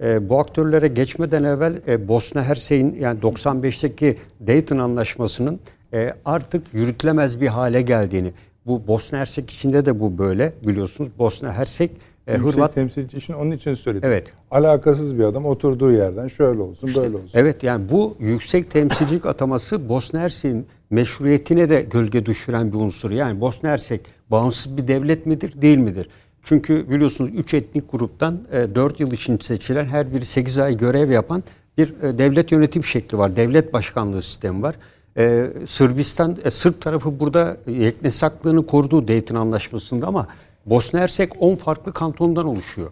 E, bu aktörlere geçmeden evvel e, Bosna Hersey'in yani 95'teki Dayton Anlaşması'nın e, artık yürütülemez bir hale geldiğini. Bu Bosna Hersek içinde de bu böyle biliyorsunuz. Bosna Hersek e, Yüksek Hırvat temsilci için onun için söyledim. Evet. Alakasız bir adam oturduğu yerden şöyle olsun böyle olsun. Evet yani bu yüksek temsilcilik ataması Bosna Hersek'in meşruiyetine de gölge düşüren bir unsur. Yani Bosna Hersek bağımsız bir devlet midir değil midir? Çünkü biliyorsunuz 3 etnik gruptan 4 yıl için seçilen her biri 8 ay görev yapan bir e, devlet yönetim şekli var. Devlet başkanlığı sistemi var. Ee, Sırbistan, e, Sırp tarafı burada yeknesaklığını koruduğu Dayton Anlaşması'nda ama Bosna Hersek 10 farklı kantondan oluşuyor.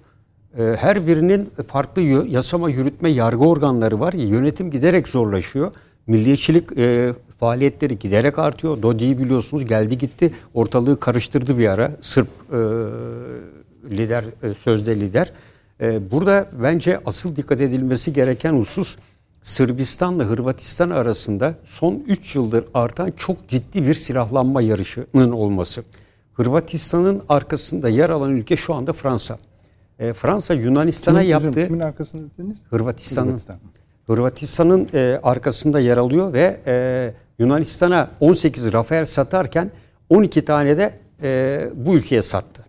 Ee, Her birinin farklı yasama, yürütme, yargı organları var. Yönetim giderek zorlaşıyor. Milliyetçilik e, faaliyetleri giderek artıyor. Dodi'yi biliyorsunuz geldi gitti. Ortalığı karıştırdı bir ara. Sırp e, lider, e, sözde lider. Burada bence asıl dikkat edilmesi gereken husus Sırbistan'la Hırvatistan arasında son 3 yıldır artan çok ciddi bir silahlanma yarışının olması. Hırvatistan'ın arkasında yer alan ülke şu anda Fransa. E, Fransa Yunanistan'a yaptığı Kimin arkasında dediniz? Hırvatistan'ın Hırvatistan. Hırvatistan'ın e, arkasında yer alıyor ve e, Yunanistan'a 18 Rafael satarken 12 tane de e, bu ülkeye sattı.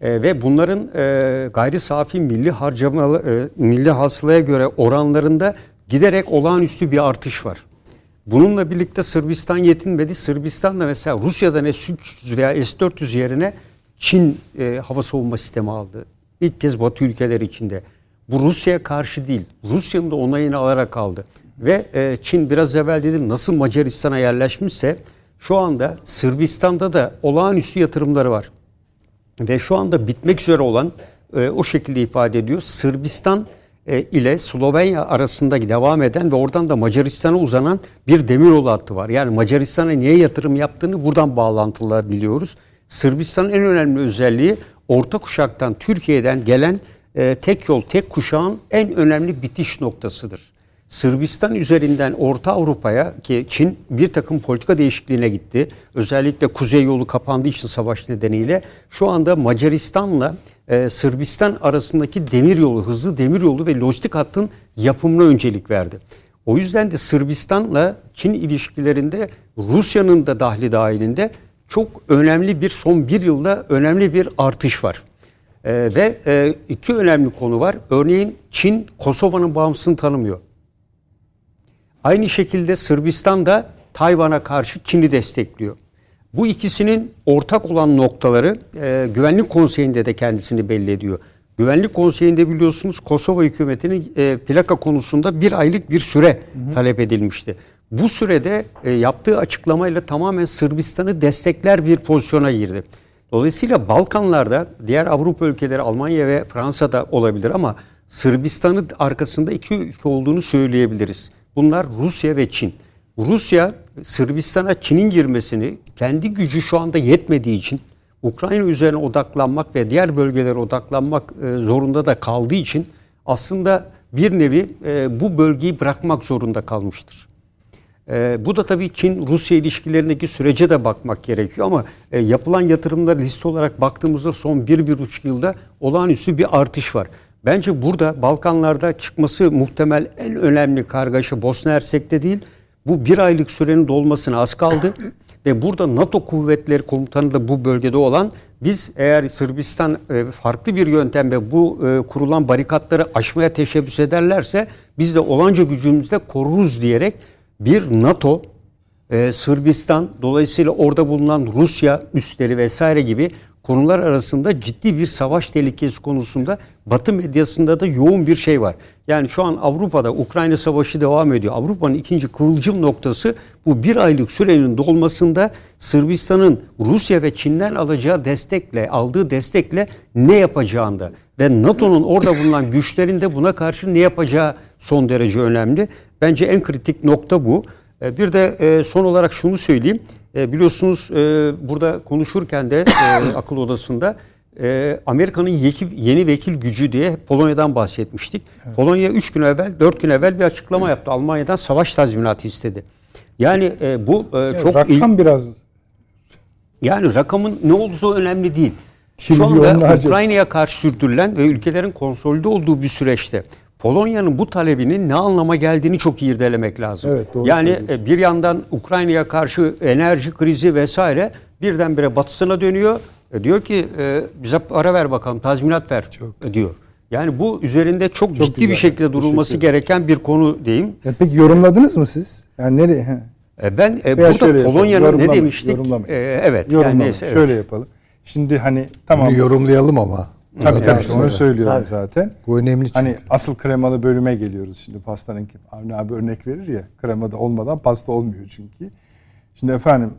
E, ve bunların e, gayri safi milli harcamalı e, milli hasılaya göre oranlarında giderek olağanüstü bir artış var. Bununla birlikte Sırbistan yetinmedi. Sırbistan da mesela Rusya'dan S-300 veya S-400 yerine Çin e, hava savunma sistemi aldı. İlk kez Batı ülkeleri içinde. Bu Rusya'ya karşı değil. Rusya'nın da onayını alarak aldı. Ve e, Çin biraz evvel dedim nasıl Macaristan'a yerleşmişse şu anda Sırbistan'da da olağanüstü yatırımları var ve şu anda bitmek üzere olan e, o şekilde ifade ediyor. Sırbistan e, ile Slovenya arasında devam eden ve oradan da Macaristan'a uzanan bir demiryolu hattı var. Yani Macaristan'a niye yatırım yaptığını buradan bağlantılabiliyoruz. Sırbistan'ın en önemli özelliği orta kuşaktan Türkiye'den gelen e, tek yol, tek kuşağın en önemli bitiş noktasıdır. Sırbistan üzerinden Orta Avrupa'ya ki Çin bir takım politika değişikliğine gitti. Özellikle kuzey yolu kapandığı için savaş nedeniyle şu anda Macaristan'la e, Sırbistan arasındaki demir yolu, hızlı demir yolu ve lojistik hattın yapımına öncelik verdi. O yüzden de Sırbistan'la Çin ilişkilerinde Rusya'nın da dahli dahilinde çok önemli bir son bir yılda önemli bir artış var. E, ve e, iki önemli konu var. Örneğin Çin Kosova'nın bağımsızlığını tanımıyor. Aynı şekilde Sırbistan da Tayvan'a karşı Çin'i destekliyor. Bu ikisinin ortak olan noktaları e, Güvenlik Konseyi'nde de kendisini belli ediyor. Güvenlik Konseyi'nde biliyorsunuz Kosova hükümetinin e, plaka konusunda bir aylık bir süre hı hı. talep edilmişti. Bu sürede e, yaptığı açıklamayla tamamen Sırbistan'ı destekler bir pozisyona girdi. Dolayısıyla Balkanlarda diğer Avrupa ülkeleri Almanya ve Fransa'da olabilir ama Sırbistan'ın arkasında iki ülke olduğunu söyleyebiliriz. Bunlar Rusya ve Çin. Rusya Sırbistan'a Çin'in girmesini kendi gücü şu anda yetmediği için Ukrayna üzerine odaklanmak ve diğer bölgelere odaklanmak e, zorunda da kaldığı için aslında bir nevi e, bu bölgeyi bırakmak zorunda kalmıştır. E, bu da tabii Çin-Rusya ilişkilerindeki sürece de bakmak gerekiyor ama yapılan yatırımlar liste olarak baktığımızda son bir, bir buçuk yılda olağanüstü bir artış var. Bence burada Balkanlarda çıkması muhtemel en önemli kargaşa Bosna Hersek'te değil. Bu bir aylık sürenin dolmasına az kaldı. Ve burada NATO kuvvetleri komutanı da bu bölgede olan biz eğer Sırbistan e, farklı bir yöntemle bu e, kurulan barikatları aşmaya teşebbüs ederlerse biz de olanca gücümüzle koruruz diyerek bir NATO, e, Sırbistan dolayısıyla orada bulunan Rusya üsleri vesaire gibi konular arasında ciddi bir savaş tehlikesi konusunda Batı medyasında da yoğun bir şey var. Yani şu an Avrupa'da Ukrayna Savaşı devam ediyor. Avrupa'nın ikinci kıvılcım noktası bu bir aylık sürenin dolmasında Sırbistan'ın Rusya ve Çin'den alacağı destekle, aldığı destekle ne yapacağında ve NATO'nun orada bulunan güçlerin de buna karşı ne yapacağı son derece önemli. Bence en kritik nokta bu. E, bir de e, son olarak şunu söyleyeyim. E, biliyorsunuz burada konuşurken de akıl odasında Amerika'nın yeni vekil gücü diye Polonya'dan bahsetmiştik. Evet. Polonya 3 gün evvel, 4 gün evvel bir açıklama yaptı. Almanya'dan savaş tazminatı istedi. Yani bu yani çok... Rakam il... biraz... Yani rakamın ne olduğu önemli değil. Şu anda Ukrayna'ya karşı sürdürülen ve ülkelerin konsolide olduğu bir süreçte Polonya'nın bu talebinin ne anlama geldiğini çok iyi irdelemek lazım. Evet, doğru yani söylüyorsun. bir yandan Ukrayna'ya karşı enerji krizi vesaire birdenbire batısına dönüyor. E diyor ki e, bize para ver bakalım tazminat ver çok. E, diyor. Yani bu üzerinde çok, çok ciddi güzel. bir şekilde durulması gereken bir konu diyeyim. Ya peki yorumladınız mı siz? Yani nereye? E ben e, burada Polonya'nın ne demiştik? E, evet. Yani neyse, evet. Şöyle yapalım. Şimdi hani tamam. Bunu yorumlayalım ama. Tabii tabii yani onu söylüyorum tabii. zaten. Bu önemli çünkü. Hani asıl kremalı bölüme geliyoruz şimdi pastanın Avni abi örnek verir ya kremada olmadan pasta olmuyor çünkü. Şimdi efendim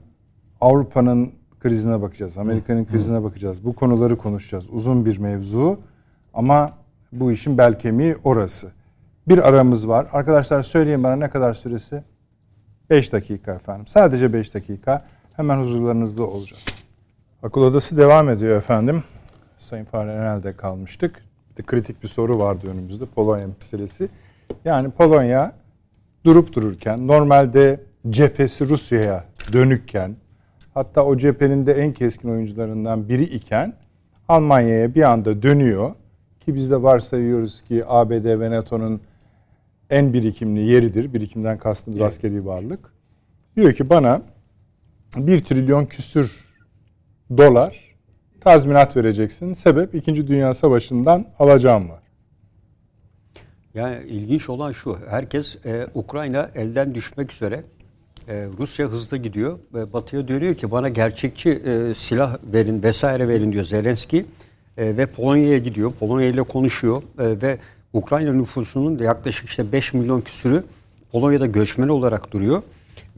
Avrupa'nın krizine bakacağız. Amerika'nın krizine bakacağız. Bu konuları konuşacağız. Uzun bir mevzu ama bu işin bel kemiği orası. Bir aramız var. Arkadaşlar söyleyin bana ne kadar süresi? 5 dakika efendim. Sadece 5 dakika. Hemen huzurlarınızda olacağız. Akıl odası devam ediyor efendim. Sayın Fahri kalmıştık. Bir de kritik bir soru vardı önümüzde Polonya meselesi. Yani Polonya durup dururken normalde cephesi Rusya'ya dönükken hatta o cephenin de en keskin oyuncularından biri iken Almanya'ya bir anda dönüyor ki biz de varsayıyoruz ki ABD ve NATO'nun en birikimli yeridir. Birikimden kastımız evet. askeri varlık. Diyor ki bana bir trilyon küsür dolar tazminat vereceksin. Sebep 2. Dünya Savaşı'ndan alacağım var. Yani ilginç olan şu. Herkes e, Ukrayna elden düşmek üzere. E, Rusya hızlı gidiyor ve Batı'ya dönüyor ki bana gerçekçi e, silah verin vesaire verin diyor Zelenski. E, ve Polonya'ya gidiyor. Polonya ile konuşuyor e, ve Ukrayna nüfusunun yaklaşık işte 5 milyon küsürü Polonya'da göçmen olarak duruyor.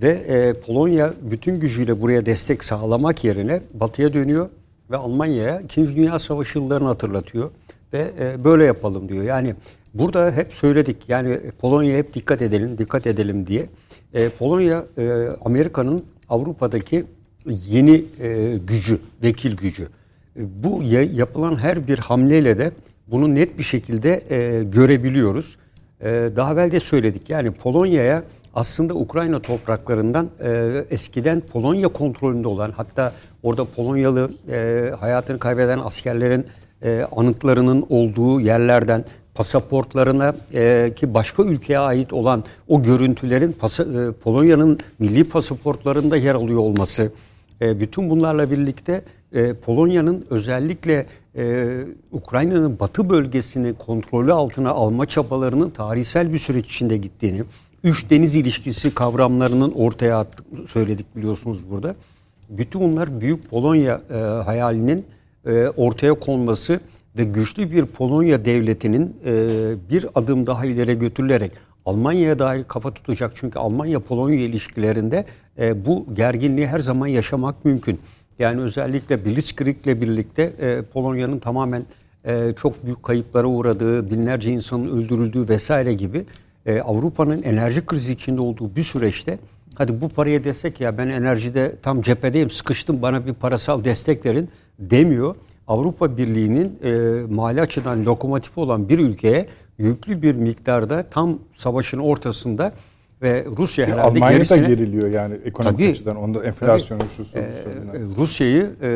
Ve e, Polonya bütün gücüyle buraya destek sağlamak yerine Batı'ya dönüyor ve Almanya'ya 2. Dünya Savaşı yıllarını hatırlatıyor ve e, böyle yapalım diyor. Yani burada hep söyledik yani Polonya'ya hep dikkat edelim, dikkat edelim diye. E, Polonya e, Amerika'nın Avrupa'daki yeni e, gücü, vekil gücü. E, bu ya, yapılan her bir hamleyle de bunu net bir şekilde e, görebiliyoruz. E, daha evvel de söyledik yani Polonya'ya aslında Ukrayna topraklarından e, eskiden Polonya kontrolünde olan hatta orada Polonyalı e, hayatını kaybeden askerlerin e, anıtlarının olduğu yerlerden pasaportlarına e, ki başka ülkeye ait olan o görüntülerin pasa, e, Polonya'nın milli pasaportlarında yer alıyor olması e, bütün bunlarla birlikte e, Polonya'nın özellikle e, Ukrayna'nın batı bölgesini kontrolü altına alma çabalarının tarihsel bir süreç içinde gittiğini, üç deniz ilişkisi kavramlarının ortaya attık, söyledik biliyorsunuz burada. Bütün bunlar büyük Polonya e, hayalinin e, ortaya konması ve güçlü bir Polonya devletinin e, bir adım daha ileri götürülerek Almanya'ya dair kafa tutacak. Çünkü Almanya-Polonya ilişkilerinde e, bu gerginliği her zaman yaşamak mümkün. Yani özellikle Blitzkrieg ile birlikte e, Polonya'nın tamamen e, çok büyük kayıplara uğradığı, binlerce insanın öldürüldüğü vesaire gibi e, Avrupa'nın enerji krizi içinde olduğu bir süreçte hadi bu paraya desek ya ben enerjide tam cephedeyim sıkıştım bana bir parasal destek verin demiyor. Avrupa Birliği'nin e, mali açıdan lokomotifi olan bir ülkeye yüklü bir miktarda tam savaşın ortasında ve Rusya herhalde Almanya gerisine... da geriliyor yani ekonomik Tabii, açıdan. Onda enflasyon şu sorunu. Rusya'yı e,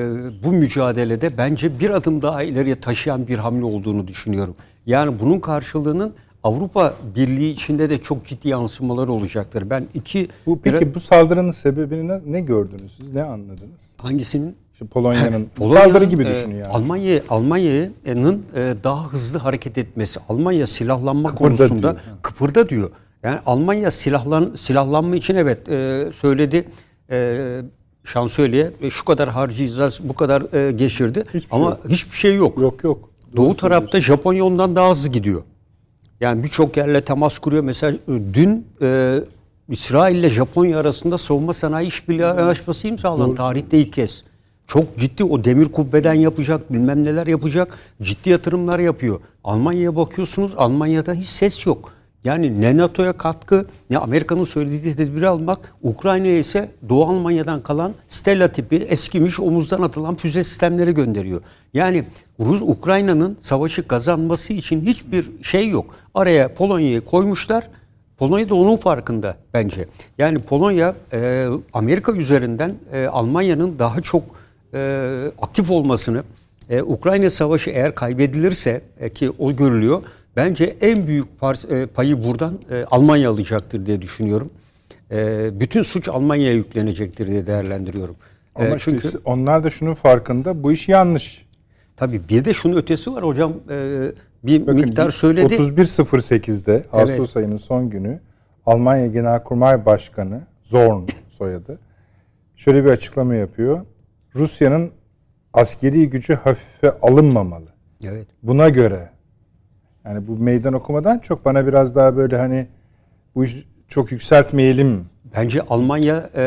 bu mücadelede bence bir adım daha ileriye taşıyan bir hamle olduğunu düşünüyorum. Yani bunun karşılığının Avrupa Birliği içinde de çok ciddi yansımaları olacaktır. Ben iki Bu peki bu saldırının sebebini ne, ne gördünüz siz? Ne anladınız? hangisinin İşte Polonya'nın Polonya'nın, saldırı gibi e, düşünün yani. Almanya Almanya'nın e, daha hızlı hareket etmesi, Almanya silahlanma Kıpırda konusunda diyor. kıpırda diyor. Yani Almanya silahlan silahlanma için evet e, söyledi. E, şansölye e, şu kadar harcayacağız, bu kadar e, geçirdi Hiçbir ama şey hiçbir şey yok. Yok yok. Doğu tarafta Japonya ondan daha hızlı gidiyor. Yani birçok yerle temas kuruyor. Mesela e, dün e, İsrail ile Japonya arasında savunma sanayi işbirliği anlaşması imzalandı. Tarihte ilk kez. Çok ciddi o demir kubbeden yapacak, bilmem neler yapacak. Ciddi yatırımlar yapıyor. Almanya'ya bakıyorsunuz Almanya'da hiç ses yok. Yani ne NATO'ya katkı ne Amerika'nın söylediği tedbiri almak. Ukrayna'ya ise Doğu Almanya'dan kalan Stella tipi eskimiş omuzdan atılan füze sistemleri gönderiyor. Yani Rus Ukrayna'nın savaşı kazanması için hiçbir şey yok. Araya Polonya'yı koymuşlar. Polonya da onun farkında bence. Yani Polonya e, Amerika üzerinden e, Almanya'nın daha çok e, aktif olmasını, e, Ukrayna savaşı eğer kaybedilirse e, ki o görülüyor, bence en büyük e, payı buradan e, Almanya alacaktır diye düşünüyorum. E, bütün suç Almanya'ya yüklenecektir diye değerlendiriyorum. Ama çünkü onlar da şunun farkında bu iş yanlış. tabii bir de şunun ötesi var hocam. bir Bakın, miktar söyledi. 31.08'de Ağustos ayının son günü Almanya Genelkurmay Başkanı Zorn soyadı şöyle bir açıklama yapıyor. Rusya'nın askeri gücü hafife alınmamalı. Evet. Buna göre yani bu meydan okumadan çok bana biraz daha böyle hani bu iş çok yükseltmeyelim. Bence Almanya e,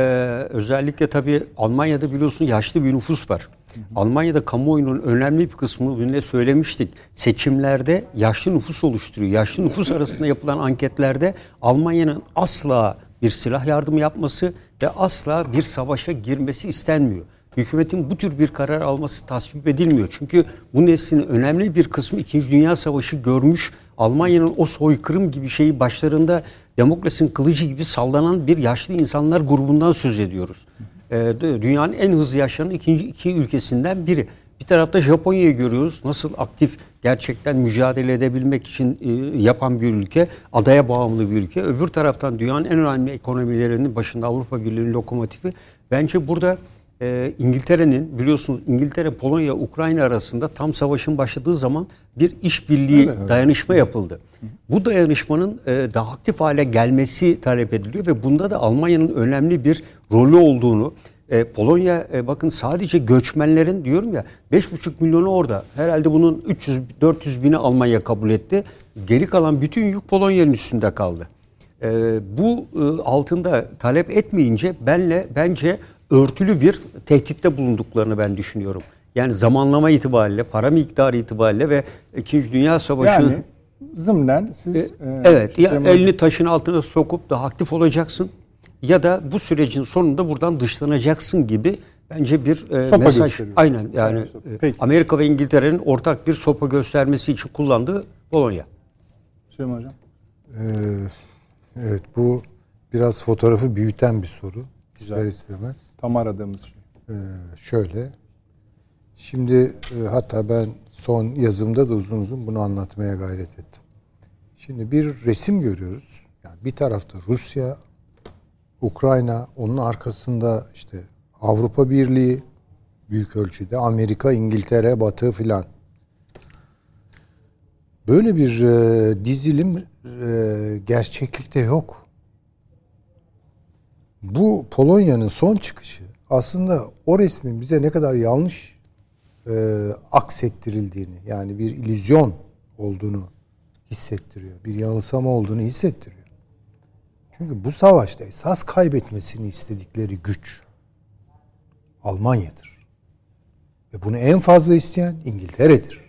özellikle tabii Almanya'da biliyorsun yaşlı bir nüfus var. Almanya'da kamuoyunun önemli bir kısmını bugün söylemiştik. Seçimlerde yaşlı nüfus oluşturuyor. Yaşlı nüfus arasında yapılan anketlerde Almanya'nın asla bir silah yardımı yapması ve asla bir savaşa girmesi istenmiyor. Hükümetin bu tür bir karar alması tasvip edilmiyor. Çünkü bu neslin önemli bir kısmı 2. Dünya Savaşı görmüş Almanya'nın o soykırım gibi şeyi başlarında Demokrasinin kılıcı gibi sallanan bir yaşlı insanlar grubundan söz ediyoruz. Ee, dünyanın en hızlı yaşayan ikinci iki ülkesinden biri. Bir tarafta Japonya'yı görüyoruz. Nasıl aktif gerçekten mücadele edebilmek için e, yapan bir ülke. Adaya bağımlı bir ülke. Öbür taraftan dünyanın en önemli ekonomilerinin başında Avrupa Birliği'nin lokomotifi. Bence burada e, İngiltere'nin biliyorsunuz İngiltere, Polonya, Ukrayna arasında tam savaşın başladığı zaman bir işbirliği dayanışma yapıldı. Bu dayanışmanın e, daha aktif hale gelmesi talep ediliyor ve bunda da Almanya'nın önemli bir rolü olduğunu e, Polonya e, bakın sadece göçmenlerin diyorum ya 5,5 milyonu orada. Herhalde bunun 300 400 bini Almanya kabul etti. Geri kalan bütün yük Polonya'nın üstünde kaldı. E, bu e, altında talep etmeyince benle bence örtülü bir tehditte bulunduklarını ben düşünüyorum. Yani zamanlama itibariyle, para miktarı itibariyle ve 2. Dünya Savaşı Yani zımnen siz... E, e, evet, ya elini taşın altına sokup da aktif olacaksın ya da bu sürecin sonunda buradan dışlanacaksın gibi bence bir e, Sopa mesaj. gösteriyor. Aynen yani peki. Amerika ve İngiltere'nin ortak bir sopa göstermesi için kullandığı Polonya. Süleyman Hocam. Ee, evet bu biraz fotoğrafı büyüten bir soru. İster istemez. Tam aradığımız şey. Ee, şöyle. Şimdi e, hatta ben son yazımda da uzun uzun bunu anlatmaya gayret ettim. Şimdi bir resim görüyoruz. Yani bir tarafta Rusya, Ukrayna, onun arkasında işte Avrupa Birliği büyük ölçüde, Amerika, İngiltere, Batı filan. Böyle bir e, dizilim e, gerçeklikte yok. Bu Polonya'nın son çıkışı aslında o resmin bize ne kadar yanlış e, aksettirildiğini yani bir illüzyon olduğunu hissettiriyor. Bir yanılsama olduğunu hissettiriyor. Çünkü bu savaşta esas kaybetmesini istedikleri güç Almanya'dır. Ve bunu en fazla isteyen İngiltere'dir.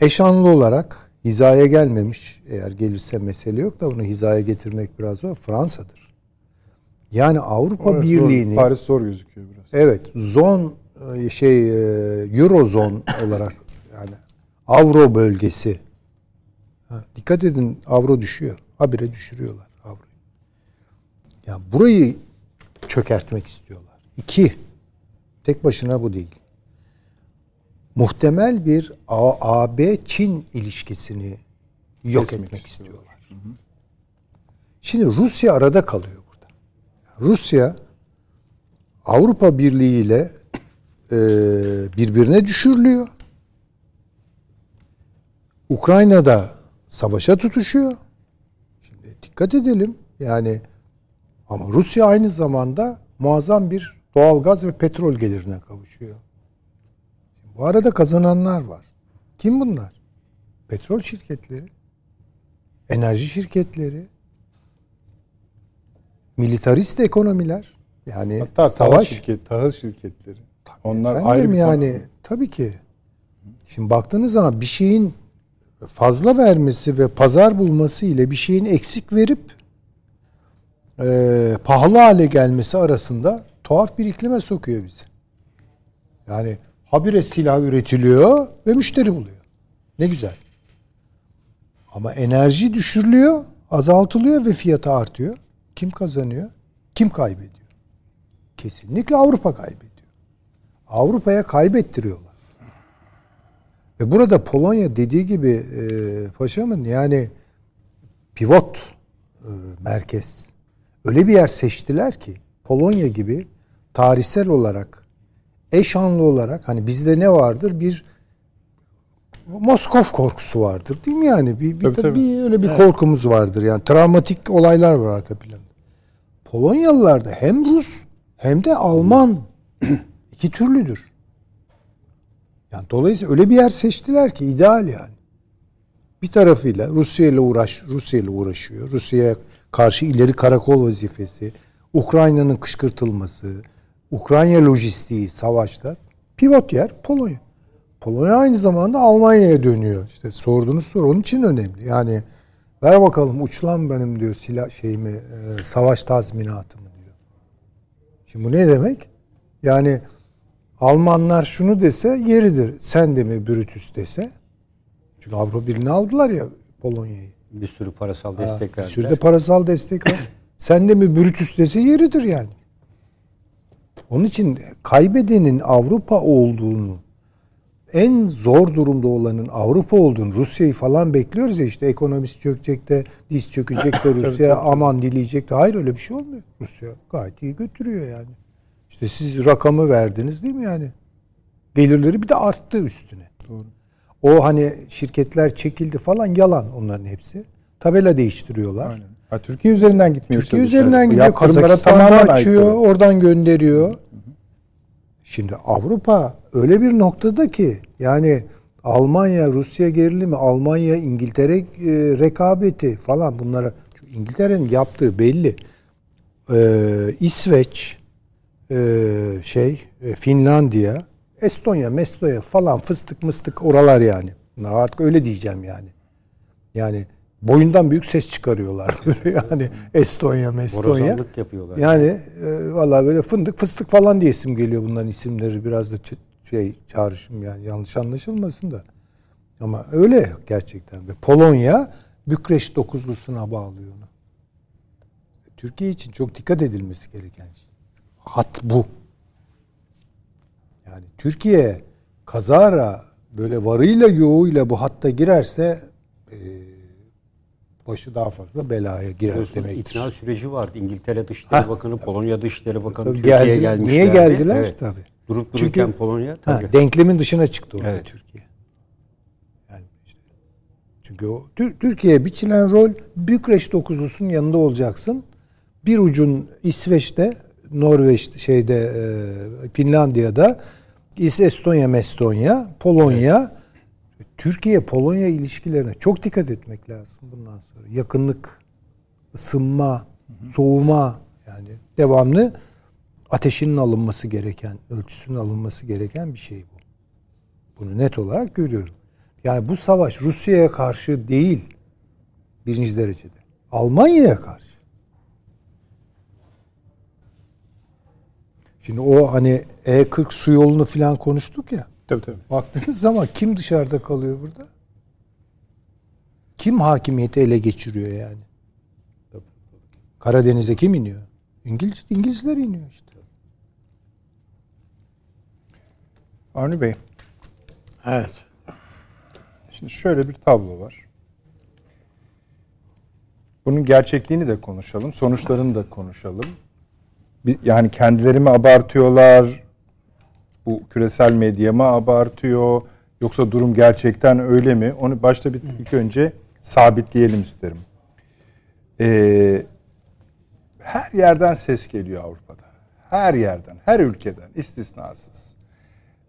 Eşanlı olarak hizaya gelmemiş eğer gelirse mesele yok da bunu hizaya getirmek biraz zor Fransa'dır. Yani Avrupa Orası Birliği'ni zor, Paris zor gözüküyor biraz. Evet, zon e, şey e, Eurozone olarak yani Avro bölgesi. Ha, dikkat edin avro düşüyor. Habire düşürüyorlar avroyu. Ya burayı çökertmek istiyorlar. İki, tek başına bu değil. Muhtemel bir AB-Çin ilişkisini yok Kesmek etmek istiyorlar. istiyorlar. Şimdi Rusya arada kalıyor burada. Rusya Avrupa Birliği ile e, birbirine düşürülüyor. Ukrayna'da savaşa tutuşuyor. Şimdi dikkat edelim. Yani ama Rusya aynı zamanda muazzam bir doğalgaz ve petrol gelirine kavuşuyor. Bu arada kazananlar var. Kim bunlar? Petrol şirketleri, enerji şirketleri, militarist ekonomiler. Yani Hatta savaş şirket, tahıl şirketleri. Onlar Efendim ayrı bir yani konu. tabii ki. Şimdi baktığınız zaman bir şeyin fazla vermesi ve pazar bulması ile bir şeyin eksik verip e, pahalı hale gelmesi arasında tuhaf bir iklime sokuyor bizi. Yani habire silah üretiliyor ve müşteri buluyor. Ne güzel. Ama enerji düşürülüyor, azaltılıyor ve fiyatı artıyor. Kim kazanıyor? Kim kaybediyor? Kesinlikle Avrupa kaybediyor. Avrupa'ya kaybettiriyorlar. Ve burada Polonya dediği gibi e, paşamın yani pivot e, merkez öyle bir yer seçtiler ki Polonya gibi tarihsel olarak eşanlı olarak hani bizde ne vardır bir Moskov korkusu vardır değil mi yani bir, bir, Tabii, tabii. bir öyle bir korkumuz vardır yani travmatik olaylar var arka planda. Polonyalılarda hem Rus hem de Alman iki türlüdür. Yani dolayısıyla öyle bir yer seçtiler ki ideal yani. Bir tarafıyla Rusya ile uğraş Rusya ile uğraşıyor. Rusya'ya karşı ileri karakol vazifesi, Ukrayna'nın kışkırtılması, Ukrayna lojistiği savaşta pivot yer Polonya. Polonya aynı zamanda Almanya'ya dönüyor. İşte sorduğunuz soru onun için önemli. Yani ver bakalım uçlan benim diyor silah şeyimi e, savaş tazminatımı diyor. Şimdi bu ne demek? Yani Almanlar şunu dese yeridir. Sen de mi Brutus dese? Çünkü Avrupa Birliği'ni aldılar ya Polonya'yı. Bir sürü parasal destek Bir verdiler. sürü de parasal destek var. Sen de mi Brutus dese yeridir yani. Onun için kaybedenin Avrupa olduğunu en zor durumda olanın Avrupa olduğunu Rusya'yı falan bekliyoruz ya işte ekonomisi çökecek de diz çökecek de Rusya aman dileyecek de hayır öyle bir şey olmuyor. Rusya gayet iyi götürüyor yani. İşte siz rakamı verdiniz değil mi yani? Gelirleri bir de arttı üstüne. Doğru. O hani şirketler çekildi falan yalan onların hepsi. Tabela değiştiriyorlar. Aynen. Ha, Türkiye üzerinden gitmeye Türkiye üzerinden gidiyor. Kazakistan'da açıyor. aykırı. Oradan gönderiyor. Şimdi Avrupa öyle bir noktada ki yani Almanya, Rusya gerilimi, Almanya, İngiltere e, rekabeti falan bunlara çünkü İngiltere'nin yaptığı belli. Ee, İsveç, e, şey, e, Finlandiya, Estonya, Mestonya falan fıstık mıstık oralar yani. Artık öyle diyeceğim yani. Yani boyundan büyük ses çıkarıyorlar yani Estonya, Estonya. Borazanlık yapıyorlar. Yani e, vallahi böyle fındık fıstık falan diye isim geliyor bunların isimleri biraz da şey çağrışım yani yanlış anlaşılmasın da. Ama öyle gerçekten ve Polonya Bükreş dokuzlusuna bağlıyor onu. Türkiye için çok dikkat edilmesi gereken şey. Hat bu. Yani Türkiye kazara böyle varıyla yoğuyla bu hatta girerse e, başı daha fazla belaya girer Biliyorsunuz demektir. ikna süreci vardı. İngiltere Dışişleri Ha. Bakanı, Polonya Dışişleri Bakanı Tabii Türkiye'ye geldi. gelmişlerdi. Niye geldiler? Evet. Tabii. Durup Çünkü- dururken Polonya Ha, tabii. denklemin dışına çıktı orada Evet. Türkiye. Yani işte, çünkü o Tür- Türkiye'ye biçilen rol Bükreş dokuzlusunun yanında olacaksın. Bir ucun İsveç'te, Norveç'te, şeyde e, Finlandiya'da, İs- Estonya, Mestonya, Polonya. Türkiye Polonya ilişkilerine çok dikkat etmek lazım bundan sonra. Yakınlık, ısınma, soğuma yani devamlı ateşinin alınması gereken, ölçüsünün alınması gereken bir şey bu. Bunu net olarak görüyorum. Yani bu savaş Rusya'ya karşı değil birinci derecede. Almanya'ya karşı. Şimdi o hani E40 su yolunu falan konuştuk ya. Tabii tabii. Baktığınız zaman kim dışarıda kalıyor burada? Kim hakimiyeti ele geçiriyor yani? Karadeniz'e kim iniyor? İngiliz, İngilizler iniyor işte. Avni Bey, Evet. şimdi şöyle bir tablo var. Bunun gerçekliğini de konuşalım, sonuçlarını da konuşalım. Bir- Yani kendileri mi abartıyorlar, bu küresel medya mı abartıyor, yoksa durum gerçekten öyle mi? Onu başta bir ilk önce sabitleyelim isterim. Ee, her yerden ses geliyor Avrupa'da. Her yerden, her ülkeden istisnasız.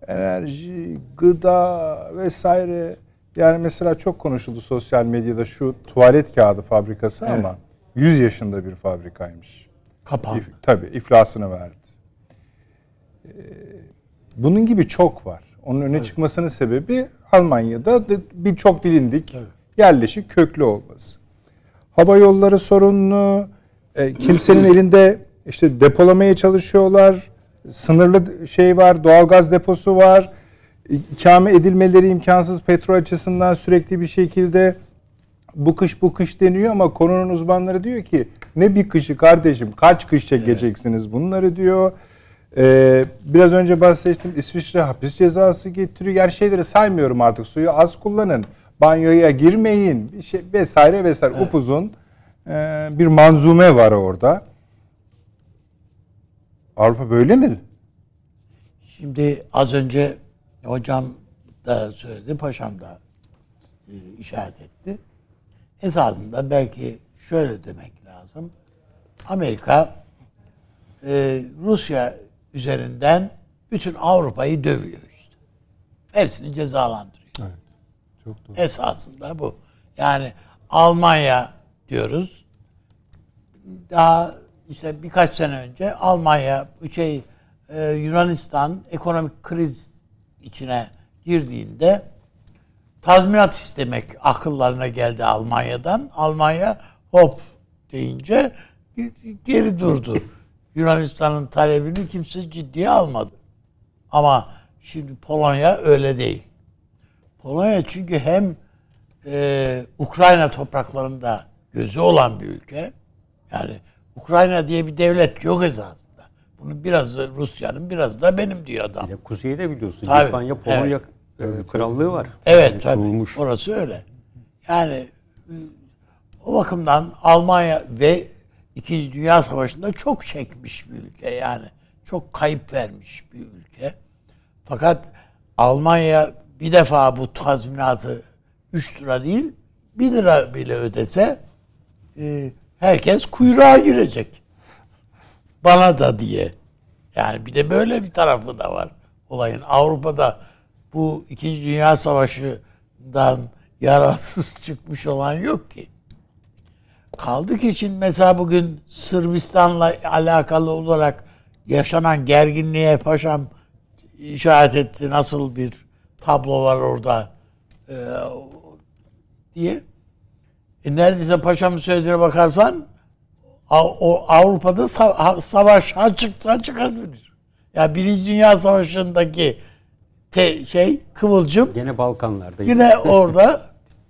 Enerji, gıda vesaire. Yani mesela çok konuşuldu sosyal medyada şu tuvalet kağıdı fabrikası ama 100 yaşında bir fabrikaymış. Kapandı. İf- tabii iflasını verdi. Ee, bunun gibi çok var. Onun öne çıkmasının sebebi Almanya'da da birçok bilindik yerleşik köklü olması. Hava yolları sorunlu, e, kimsenin elinde işte depolamaya çalışıyorlar. Sınırlı şey var, doğalgaz deposu var. İkame edilmeleri imkansız petrol açısından sürekli bir şekilde bu kış bu kış deniyor ama konunun uzmanları diyor ki ne bir kışı kardeşim kaç kış çekeceksiniz bunları diyor. Ee, biraz önce bahsettim İsviçre hapis cezası getiriyor. Yani şeyleri saymıyorum artık suyu az kullanın. Banyoya girmeyin şey vesaire vesaire upuzun e, bir manzume var orada. Avrupa böyle mi? Şimdi az önce hocam da söyledi, paşam da e, işaret etti. Esasında belki şöyle demek lazım. Amerika e, Rusya üzerinden bütün Avrupa'yı dövüyor işte. Hepsini cezalandırıyor. Çok doğru. Esasında bu. Yani Almanya diyoruz. Daha işte birkaç sene önce Almanya şey e, Yunanistan ekonomik kriz içine girdiğinde tazminat istemek akıllarına geldi Almanya'dan. Almanya hop deyince geri durdu. Yunanistan'ın talebini kimse ciddiye almadı. Ama şimdi Polonya öyle değil. Polonya çünkü hem e, Ukrayna topraklarında gözü olan bir ülke. Yani Ukrayna diye bir devlet yok esasında. Bunu biraz Rusya'nın biraz da benim diyor adam. Bir de kuzeyde biliyorsun Tabii, Litvanya, Polonya e, krallığı var. Evet Yani tabii. kurulmuş. Orası öyle. Yani e, o bakımdan Almanya ve İkinci Dünya Savaşı'nda çok çekmiş bir ülke yani. Çok kayıp vermiş bir ülke. Fakat Almanya bir defa bu tazminatı 3 lira değil 1 lira bile ödese e, herkes kuyruğa girecek. Bana da diye. Yani bir de böyle bir tarafı da var olayın. Avrupa'da bu İkinci Dünya Savaşı'ndan yararsız çıkmış olan yok ki. Kaldı ki için mesela bugün Sırbistan'la alakalı olarak yaşanan gerginliğe paşam işaret etti. Nasıl bir tablo var orada. e, diye. E, neredeyse paşamın söylediğine bakarsan o Avrupa'da sa- savaş açıkta çıkabilir. Ya yani Birinci Dünya Savaşı'ndaki te, şey kıvılcım Yine Balkanlarda. Yine orada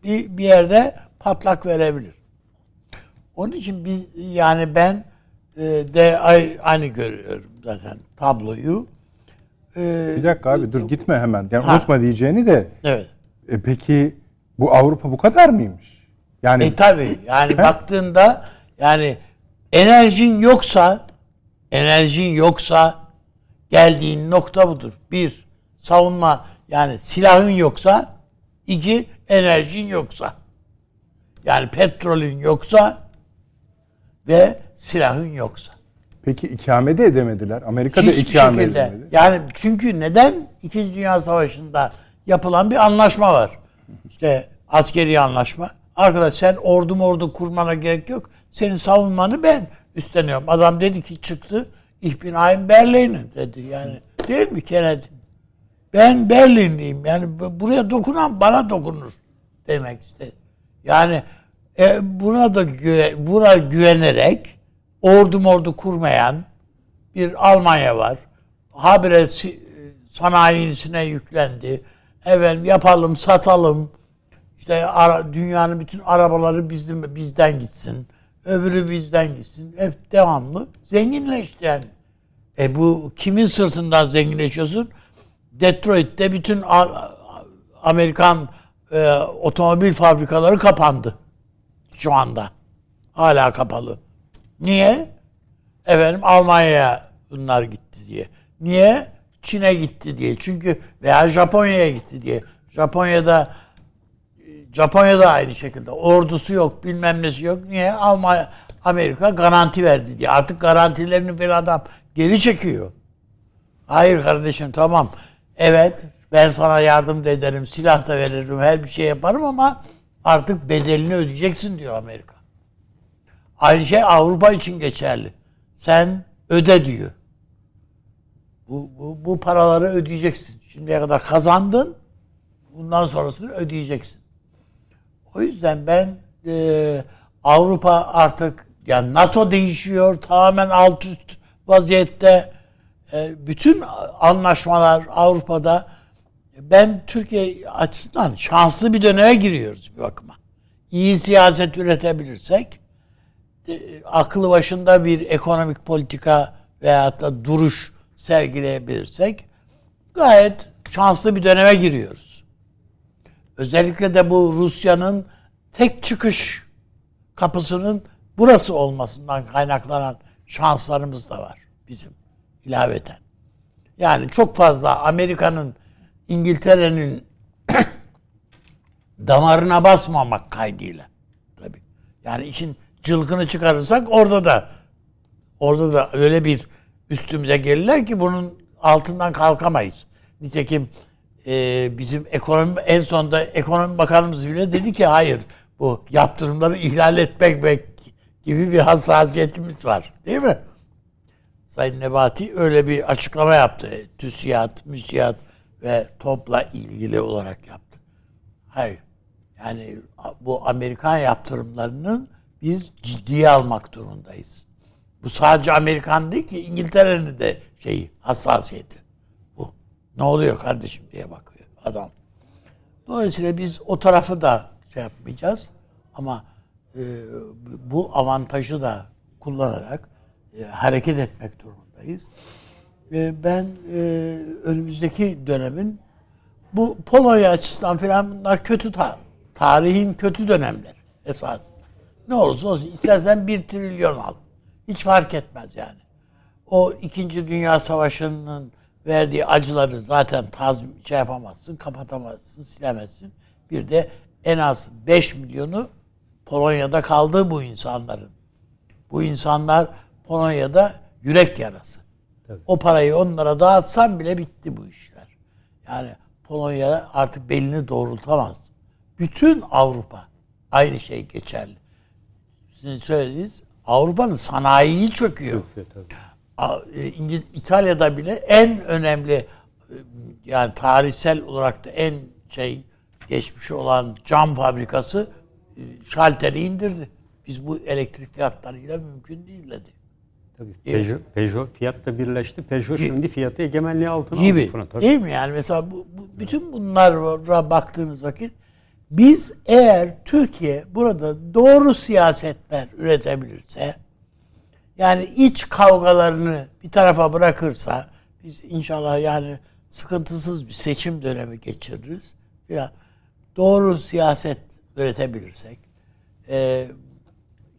bir, bir yerde patlak verebilir. Onun için biz yani ben e, de aynı görüyorum zaten tabloyu. E, bir dakika abi dur gitme hemen. Yani ha. unutma diyeceğini de. Evet. E, peki bu Avrupa bu kadar mıymış? Yani E tabi yani baktığında yani enerjin yoksa enerjin yoksa geldiğin nokta budur. Bir, savunma yani silahın yoksa iki, enerjin yoksa. Yani petrolün yoksa ve silahın yoksa. Peki ikame de edemediler. Amerika'da Hiçbir ikame şekilde. edemedi. Yani çünkü neden? İkinci Dünya Savaşı'nda yapılan bir anlaşma var. İşte askeri anlaşma. Arkadaş sen ordu ordu kurmana gerek yok. Senin savunmanı ben üstleniyorum. Adam dedi ki çıktı. Ich bin ein Berlin'in dedi. Yani değil mi Kennedy? Ben Berlinliyim. Yani buraya dokunan bana dokunur demek istedi. Yani e, buna da güve, buna güvenerek ordu mordu kurmayan bir Almanya var. Habire sanayisine yüklendi. Efendim yapalım, satalım. İşte ara, dünyanın bütün arabaları bizden, bizden gitsin. Öbürü bizden gitsin. Hep devamlı zenginleşti yani. E bu kimin sırtından zenginleşiyorsun? Detroit'te bütün Amerikan e, otomobil fabrikaları kapandı. Şu anda. Hala kapalı. Niye? Efendim Almanya'ya bunlar gitti diye. Niye? Çin'e gitti diye. Çünkü veya Japonya'ya gitti diye. Japonya'da Japonya'da aynı şekilde. Ordusu yok, bilmem nesi yok. Niye? Almanya, Amerika garanti verdi diye. Artık garantilerini bir adam geri çekiyor. Hayır kardeşim tamam. Evet ben sana yardım da ederim, silah da veririm, her bir şey yaparım ama artık bedelini ödeyeceksin diyor Amerika. Aynı şey Avrupa için geçerli. Sen öde diyor. Bu, bu, bu paraları ödeyeceksin. Şimdiye kadar kazandın. Bundan sonrasını ödeyeceksin. O yüzden ben e, Avrupa artık yani NATO değişiyor. Tamamen alt üst vaziyette. E, bütün anlaşmalar Avrupa'da ben Türkiye açısından şanslı bir döneme giriyoruz bir bakıma. İyi siyaset üretebilirsek e, aklı başında bir ekonomik politika veya da duruş sergileyebilirsek gayet şanslı bir döneme giriyoruz. Özellikle de bu Rusya'nın tek çıkış kapısının burası olmasından kaynaklanan şanslarımız da var bizim ilaveten. Yani çok fazla Amerika'nın İngiltere'nin damarına basmamak kaydıyla. Tabii. Yani için cılkını çıkarırsak orada da orada da öyle bir üstümüze gelirler ki bunun altından kalkamayız. Nitekim e, bizim ekonomi en sonunda ekonomi bakanımız bile dedi ki hayır bu yaptırımları ihlal etmek gibi bir hassasiyetimiz var. Değil mi? Sayın Nebati öyle bir açıklama yaptı. TÜSİAD, MÜSİAD ve topla ilgili olarak yaptı. Hayır. Yani bu Amerikan yaptırımlarının biz ciddiye almak durumundayız. Bu sadece Amerikan değil ki İngiltere'nin de şeyi hassasiyeti. Bu. Ne oluyor kardeşim diye bakıyor adam. Dolayısıyla biz o tarafı da şey yapmayacağız ama e, bu avantajı da kullanarak e, hareket etmek durumundayız. E, ben e, önümüzdeki dönemin bu Polonya açısından falan bunlar kötü ta- tarihin kötü dönemler esas. Ne olursa olsun istersen bir trilyon al. Hiç fark etmez yani. O İkinci Dünya Savaşı'nın verdiği acıları zaten tazm şey yapamazsın, kapatamazsın, silemezsin. Bir de en az 5 milyonu Polonya'da kaldı bu insanların. Bu insanlar Polonya'da yürek yarası. Tabii. O parayı onlara dağıtsan bile bitti bu işler. Yani Polonya artık belini doğrultamaz. Bütün Avrupa aynı şey geçerli. Sizin söylediğiniz Avrupa'nın sanayiyi çöküyor. E, İngiliz, İtalya'da bile en önemli e, yani tarihsel olarak da en şey geçmiş olan cam fabrikası e, şalteri indirdi. Biz bu elektrik fiyatlarıyla mümkün değil dedi. Tabii. Peugeot, Peugeot fiyatla birleşti. Peugeot şimdi fiyatı egemenliği altına gibi. aldı. Fırat, tabii. Değil mi yani mesela bu, bu bütün bunlara baktığınız vakit biz eğer Türkiye burada doğru siyasetler üretebilirse yani iç kavgalarını bir tarafa bırakırsa biz inşallah yani sıkıntısız bir seçim dönemi geçiririz. Ya doğru siyaset üretebilirsek e,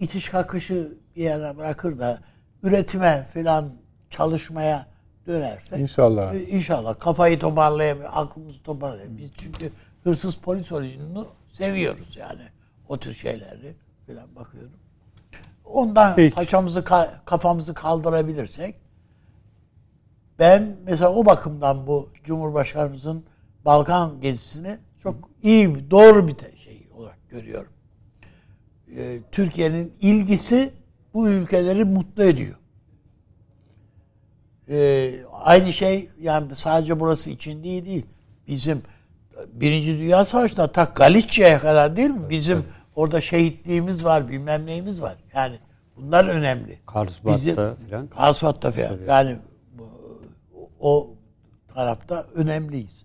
itiş kakışı bir yere bırakır da üretime falan çalışmaya dönersek İnşallah. e, İnşallah kafayı toparlayabilir, aklımızı toparlayabilir. Biz çünkü hırsız polis oyununu seviyoruz yani. O tür şeyleri falan bakıyorum. Ondan Peki. paçamızı ka- kafamızı kaldırabilirsek ben mesela o bakımdan bu Cumhurbaşkanımızın Balkan gezisini çok iyi, doğru bir şey olarak görüyorum. Ee, Türkiye'nin ilgisi bu ülkeleri mutlu ediyor. Ee, aynı şey yani sadece burası için değil değil. Bizim Birinci Dünya Savaşı'nda ta Galicia'ya kadar değil mi? Bizim orada şehitliğimiz var, bilmem neyimiz var. Yani bunlar önemli. Karlsbad'da. Karlsbad'da filan. Yani o tarafta önemliyiz.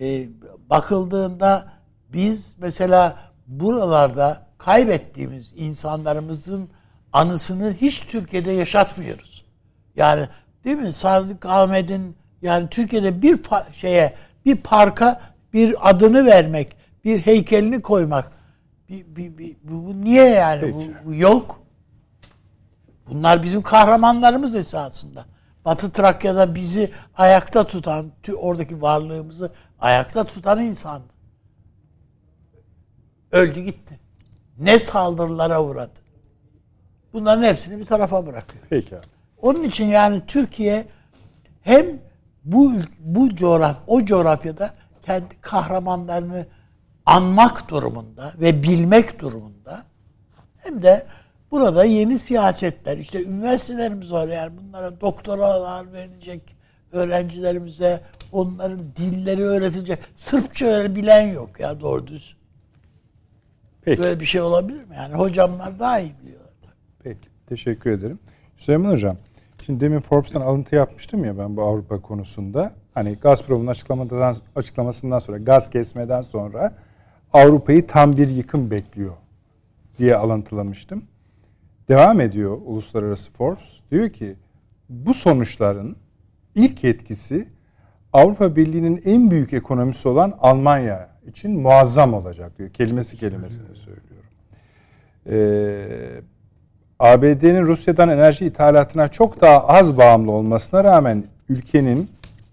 Ee, bakıldığında biz mesela buralarda kaybettiğimiz insanlarımızın anısını hiç Türkiye'de yaşatmıyoruz. Yani değil mi? Sadık Ahmet'in yani Türkiye'de bir şeye bir parka bir adını vermek, bir heykelini koymak bir, bir, bir- bu, bu niye yani? Bu, bu yok. Bunlar bizim kahramanlarımız esasında. Batı Trakya'da bizi ayakta tutan, oradaki varlığımızı ayakta tutan insandı. Öldü gitti. Ne saldırılara uğradı. Bunların hepsini bir tarafa bırakıyor. Peki abi. Onun için yani Türkiye hem bu bu coğraf o coğrafyada kendi kahramanlarını anmak durumunda ve bilmek durumunda hem de burada yeni siyasetler işte üniversitelerimiz var yani bunlara doktoralar verilecek öğrencilerimize onların dilleri öğretilecek. Sırpça öyle bilen yok ya doğru düz. Peki. Böyle bir şey olabilir mi? Yani hocamlar daha iyi biliyorlar. Teşekkür ederim. Süleyman Hocam, şimdi demin Forbes'tan alıntı yapmıştım ya ben bu Avrupa konusunda. Hani Gazprom'un açıklamadan, açıklamasından sonra, gaz kesmeden sonra Avrupa'yı tam bir yıkım bekliyor diye alıntılamıştım. Devam ediyor Uluslararası Forbes. Diyor ki bu sonuçların ilk etkisi Avrupa Birliği'nin en büyük ekonomisi olan Almanya için muazzam olacak diyor. Kelimesi kelimesine söylüyorum. Ee, ABD'nin Rusya'dan enerji ithalatına çok daha az bağımlı olmasına rağmen ülkenin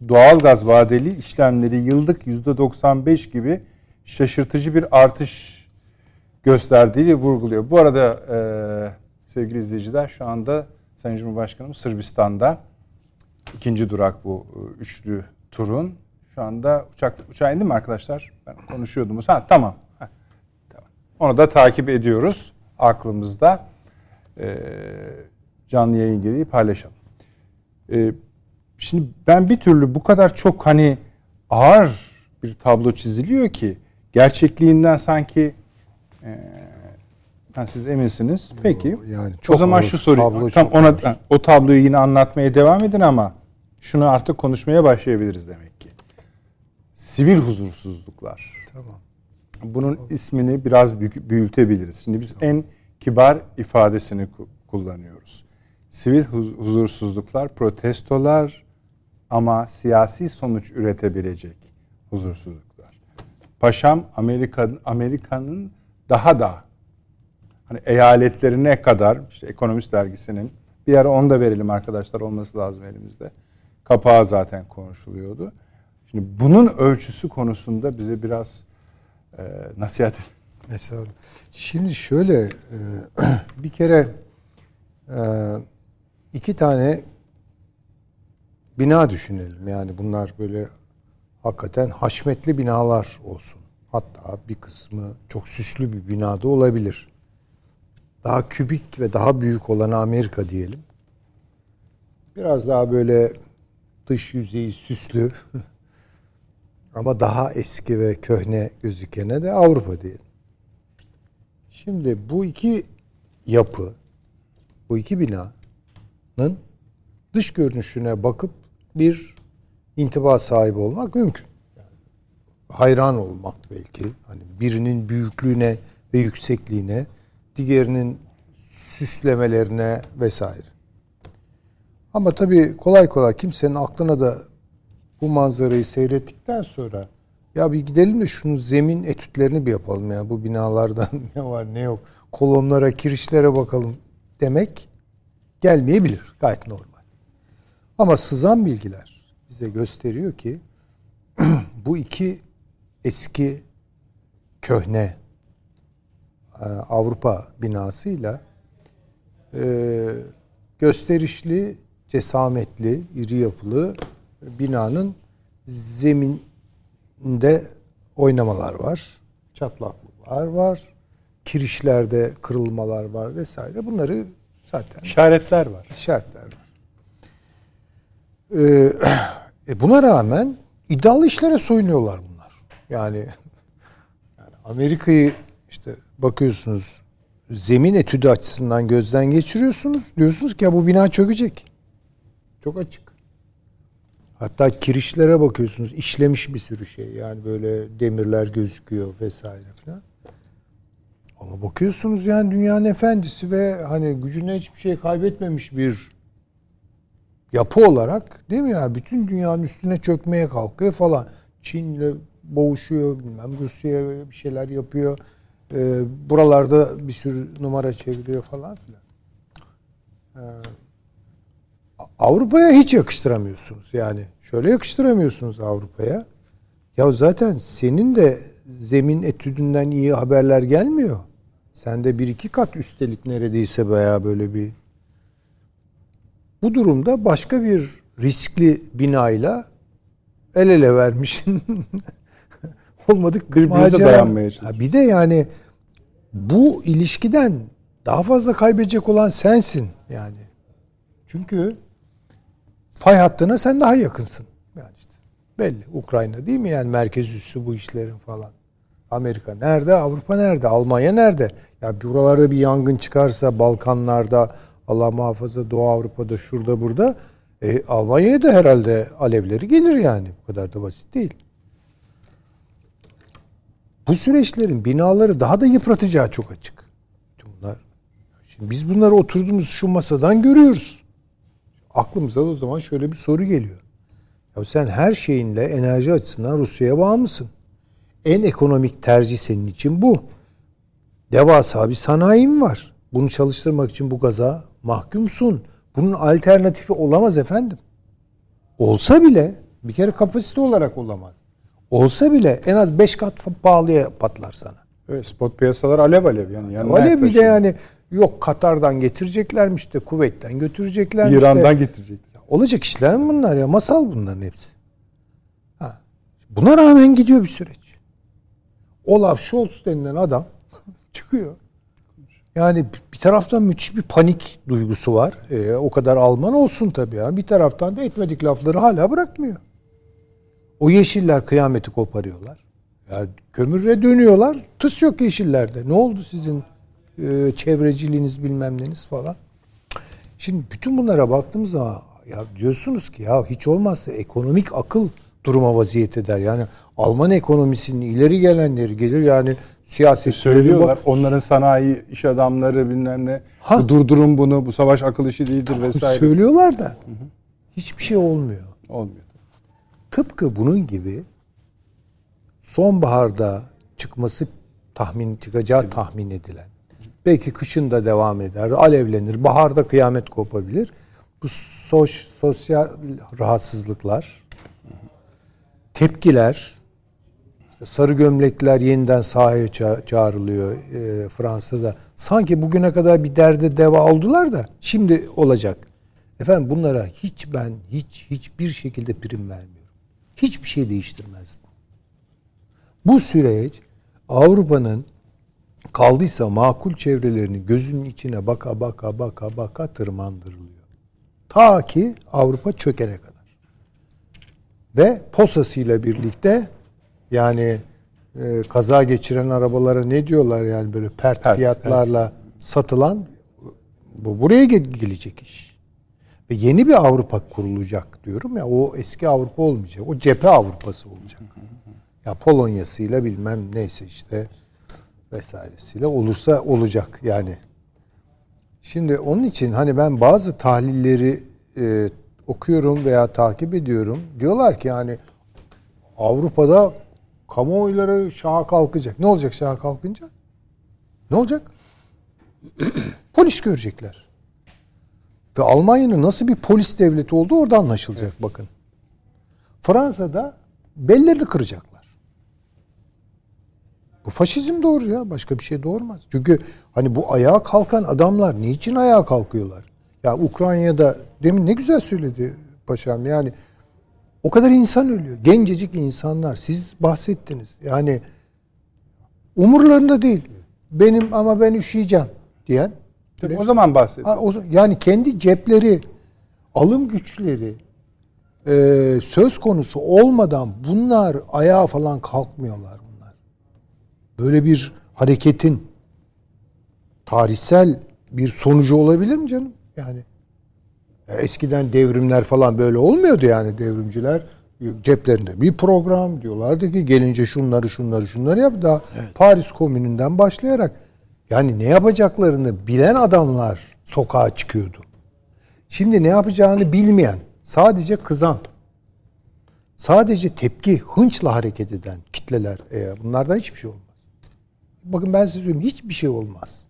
doğal gaz vadeli işlemleri yıllık %95 gibi şaşırtıcı bir artış gösterdiği vurguluyor. Bu arada e, sevgili izleyiciler şu anda Sayın Cumhurbaşkanım Sırbistan'da ikinci durak bu e, üçlü turun. Şu anda uçak uçağa indi mi arkadaşlar? Ben konuşuyordum. Ha tamam. Ha, tamam. Onu da takip ediyoruz aklımızda. E, canlı yayın gereği paylaşalım. E, şimdi ben bir türlü bu kadar çok hani ağır bir tablo çiziliyor ki gerçekliğinden sanki e, siz eminsiniz. Peki. Yani o çok zaman ağır, şu soruyu tam ona ağır. o tabloyu yine anlatmaya devam edin ama şunu artık konuşmaya başlayabiliriz demek ki. Sivil huzursuzluklar. Tamam. Bunun ismini biraz büyütebiliriz. Şimdi biz en kibar ifadesini ku- kullanıyoruz. Sivil huz- huzursuzluklar, protestolar ama siyasi sonuç üretebilecek huzursuzluklar. Paşam Amerika Amerika'nın daha da hani eyaletlerine kadar işte Ekonomist dergisinin bir ara onu da verelim arkadaşlar olması lazım elimizde. Kapağı zaten konuşuluyordu. Şimdi bunun ölçüsü konusunda bize biraz e, nasihat edin. Mesela şimdi şöyle e, bir kere e, iki tane bina düşünelim. Yani bunlar böyle hakikaten haşmetli binalar olsun. Hatta bir kısmı çok süslü bir binada olabilir. Daha kübik ve daha büyük olan Amerika diyelim. Biraz daha böyle dış yüzeyi süslü Ama daha eski ve köhne gözükene de Avrupa diyelim. Şimdi bu iki yapı, bu iki binanın dış görünüşüne bakıp bir intiba sahibi olmak mümkün. Hayran olmak belki. Hani birinin büyüklüğüne ve yüksekliğine, diğerinin süslemelerine vesaire. Ama tabii kolay kolay kimsenin aklına da bu manzarayı seyrettikten sonra ya bir gidelim de şunun zemin etütlerini bir yapalım ya. Bu binalardan ne var ne yok. Kolonlara kirişlere bakalım demek gelmeyebilir. Gayet normal. Ama sızan bilgiler bize gösteriyor ki bu iki eski köhne e, Avrupa binasıyla e, gösterişli, cesametli, iri yapılı binanın zeminde oynamalar var. Çatlaklıklar var. Kirişlerde kırılmalar var vesaire. Bunları zaten İşaretler var. işaretler var. Ee, e buna rağmen iddialı işlere soyunuyorlar bunlar. Yani, yani Amerika'yı işte bakıyorsunuz zemin etüdü açısından gözden geçiriyorsunuz. Diyorsunuz ki ya bu bina çökecek. Çok açık. Hatta kirişlere bakıyorsunuz işlemiş bir sürü şey. Yani böyle demirler gözüküyor vesaire falan. Ama bakıyorsunuz yani dünyanın efendisi ve hani gücüne hiçbir şey kaybetmemiş bir yapı olarak değil mi ya? Bütün dünyanın üstüne çökmeye kalkıyor falan. Çin'le boğuşuyor bilmem Rusya'ya bir şeyler yapıyor. Ee, buralarda bir sürü numara çeviriyor falan filan. Ee, Avrupa'ya hiç yakıştıramıyorsunuz yani. Şöyle yakıştıramıyorsunuz Avrupa'ya. Ya zaten senin de zemin etüdünden iyi haberler gelmiyor. Sen de bir iki kat üstelik neredeyse veya böyle bir bu durumda başka bir riskli binayla el ele vermişsin. Olmadık bir macera. Ha, Bir de yani bu ilişkiden daha fazla kaybedecek olan sensin yani. Çünkü fay hattına sen daha yakınsın. Yani işte belli. Ukrayna değil mi yani merkez üssü bu işlerin falan. Amerika nerede? Avrupa nerede? Almanya nerede? Ya buralarda bir yangın çıkarsa Balkanlarda, Allah muhafaza Doğu Avrupa'da şurada burada e, Almanya'ya da herhalde alevleri gelir yani. Bu kadar da basit değil. Bu süreçlerin binaları daha da yıpratacağı çok açık. Bunlar. Şimdi biz bunları oturduğumuz şu masadan görüyoruz. Aklımıza o zaman şöyle bir soru geliyor. Ya sen her şeyinle enerji açısından Rusya'ya bağımlısın. En ekonomik tercih senin için bu. Devasa bir sanayim var. Bunu çalıştırmak için bu gaza mahkumsun. Bunun alternatifi olamaz efendim. Olsa bile bir kere kapasite olarak olamaz. Olsa bile en az 5 kat pahalıya patlar sana. Evet, spot piyasalar alev alev yani. yanına Öyle bir de yani yok Katar'dan getireceklermiş de Kuveyt'ten götüreceklermiş İran'dan de. getirecek. Olacak işler mi bunlar ya? Masal bunların hepsi. Ha. Buna rağmen gidiyor bir süreç. Olaf Scholz denilen adam çıkıyor. Yani bir taraftan müthiş bir panik duygusu var. Ee, o kadar Alman olsun tabii ya. Bir taraftan da etmedik lafları hala bırakmıyor. O yeşiller kıyameti koparıyorlar. Ya kömüre dönüyorlar. Tıs yok yeşillerde. Ne oldu sizin e, çevreciliğiniz bilmem neniz falan. Şimdi bütün bunlara baktığımız zaman ya diyorsunuz ki ya hiç olmazsa ekonomik akıl duruma vaziyet eder. Yani Alman ekonomisinin ileri gelenleri gelir yani siyaset Söylüyorlar. Onların sanayi iş adamları bilmem ne. Ha. Durdurun bunu. Bu savaş akıl işi değildir vesaire. söylüyorlar da hiçbir şey olmuyor. Olmuyor. Tıpkı bunun gibi sonbaharda çıkması tahmin çıkacağı tahmin edilen. Belki kışın da devam eder, alevlenir, baharda kıyamet kopabilir. Bu soş, sosyal rahatsızlıklar, tepkiler, sarı gömlekler yeniden sahaya ça- çağrılıyor e, Fransa'da. Sanki bugüne kadar bir derde deva oldular da şimdi olacak. Efendim bunlara hiç ben hiç hiçbir şekilde prim vermiyorum. Hiçbir şey değiştirmez bu. Bu süreç Avrupa'nın kaldıysa makul çevrelerinin gözünün içine baka baka baka baka tırmandırılıyor. Ta ki Avrupa çökene kadar. Ve posasıyla birlikte Yani e, kaza geçiren arabalara ne diyorlar yani böyle pert, Pert, fiyatlarla satılan bu buraya ge- gelecek iş. Ve yeni bir Avrupa kurulacak diyorum ya o eski Avrupa olmayacak. O cephe Avrupası olacak. Ya Polonya'sıyla bilmem neyse işte vesairesiyle olursa olacak yani. Şimdi onun için hani ben bazı tahlilleri e, okuyorum veya takip ediyorum. Diyorlar ki yani Avrupa'da kamuoyları şaha kalkacak. Ne olacak şaha kalkınca? Ne olacak? Polis görecekler. Ve Almanya'nın nasıl bir polis devleti olduğu orada anlaşılacak bakın. Fransa'da bellerini kıracaklar. Bu faşizm doğru ya. Başka bir şey doğurmaz. Çünkü hani bu ayağa kalkan adamlar niçin ayağa kalkıyorlar? Ya Ukrayna'da demin ne güzel söyledi paşam. Yani o kadar insan ölüyor. Gencecik insanlar. Siz bahsettiniz. Yani umurlarında değil. Benim ama ben üşüyeceğim diyen. Tabii o zaman o- Yani kendi cepleri, alım güçleri e, söz konusu olmadan bunlar ayağa falan kalkmıyorlar. Böyle bir hareketin tarihsel bir sonucu olabilir mi canım? Yani e, eskiden devrimler falan böyle olmuyordu yani devrimciler ceplerinde bir program diyorlardı ki gelince şunları şunları şunları yap da Paris Komünü'nden başlayarak yani ne yapacaklarını bilen adamlar sokağa çıkıyordu. Şimdi ne yapacağını bilmeyen, sadece kızan, sadece tepki, hınçla hareket eden kitleler, e, bunlardan hiçbir şey olmaz. Bakın ben size söyleyeyim, hiçbir şey olmaz.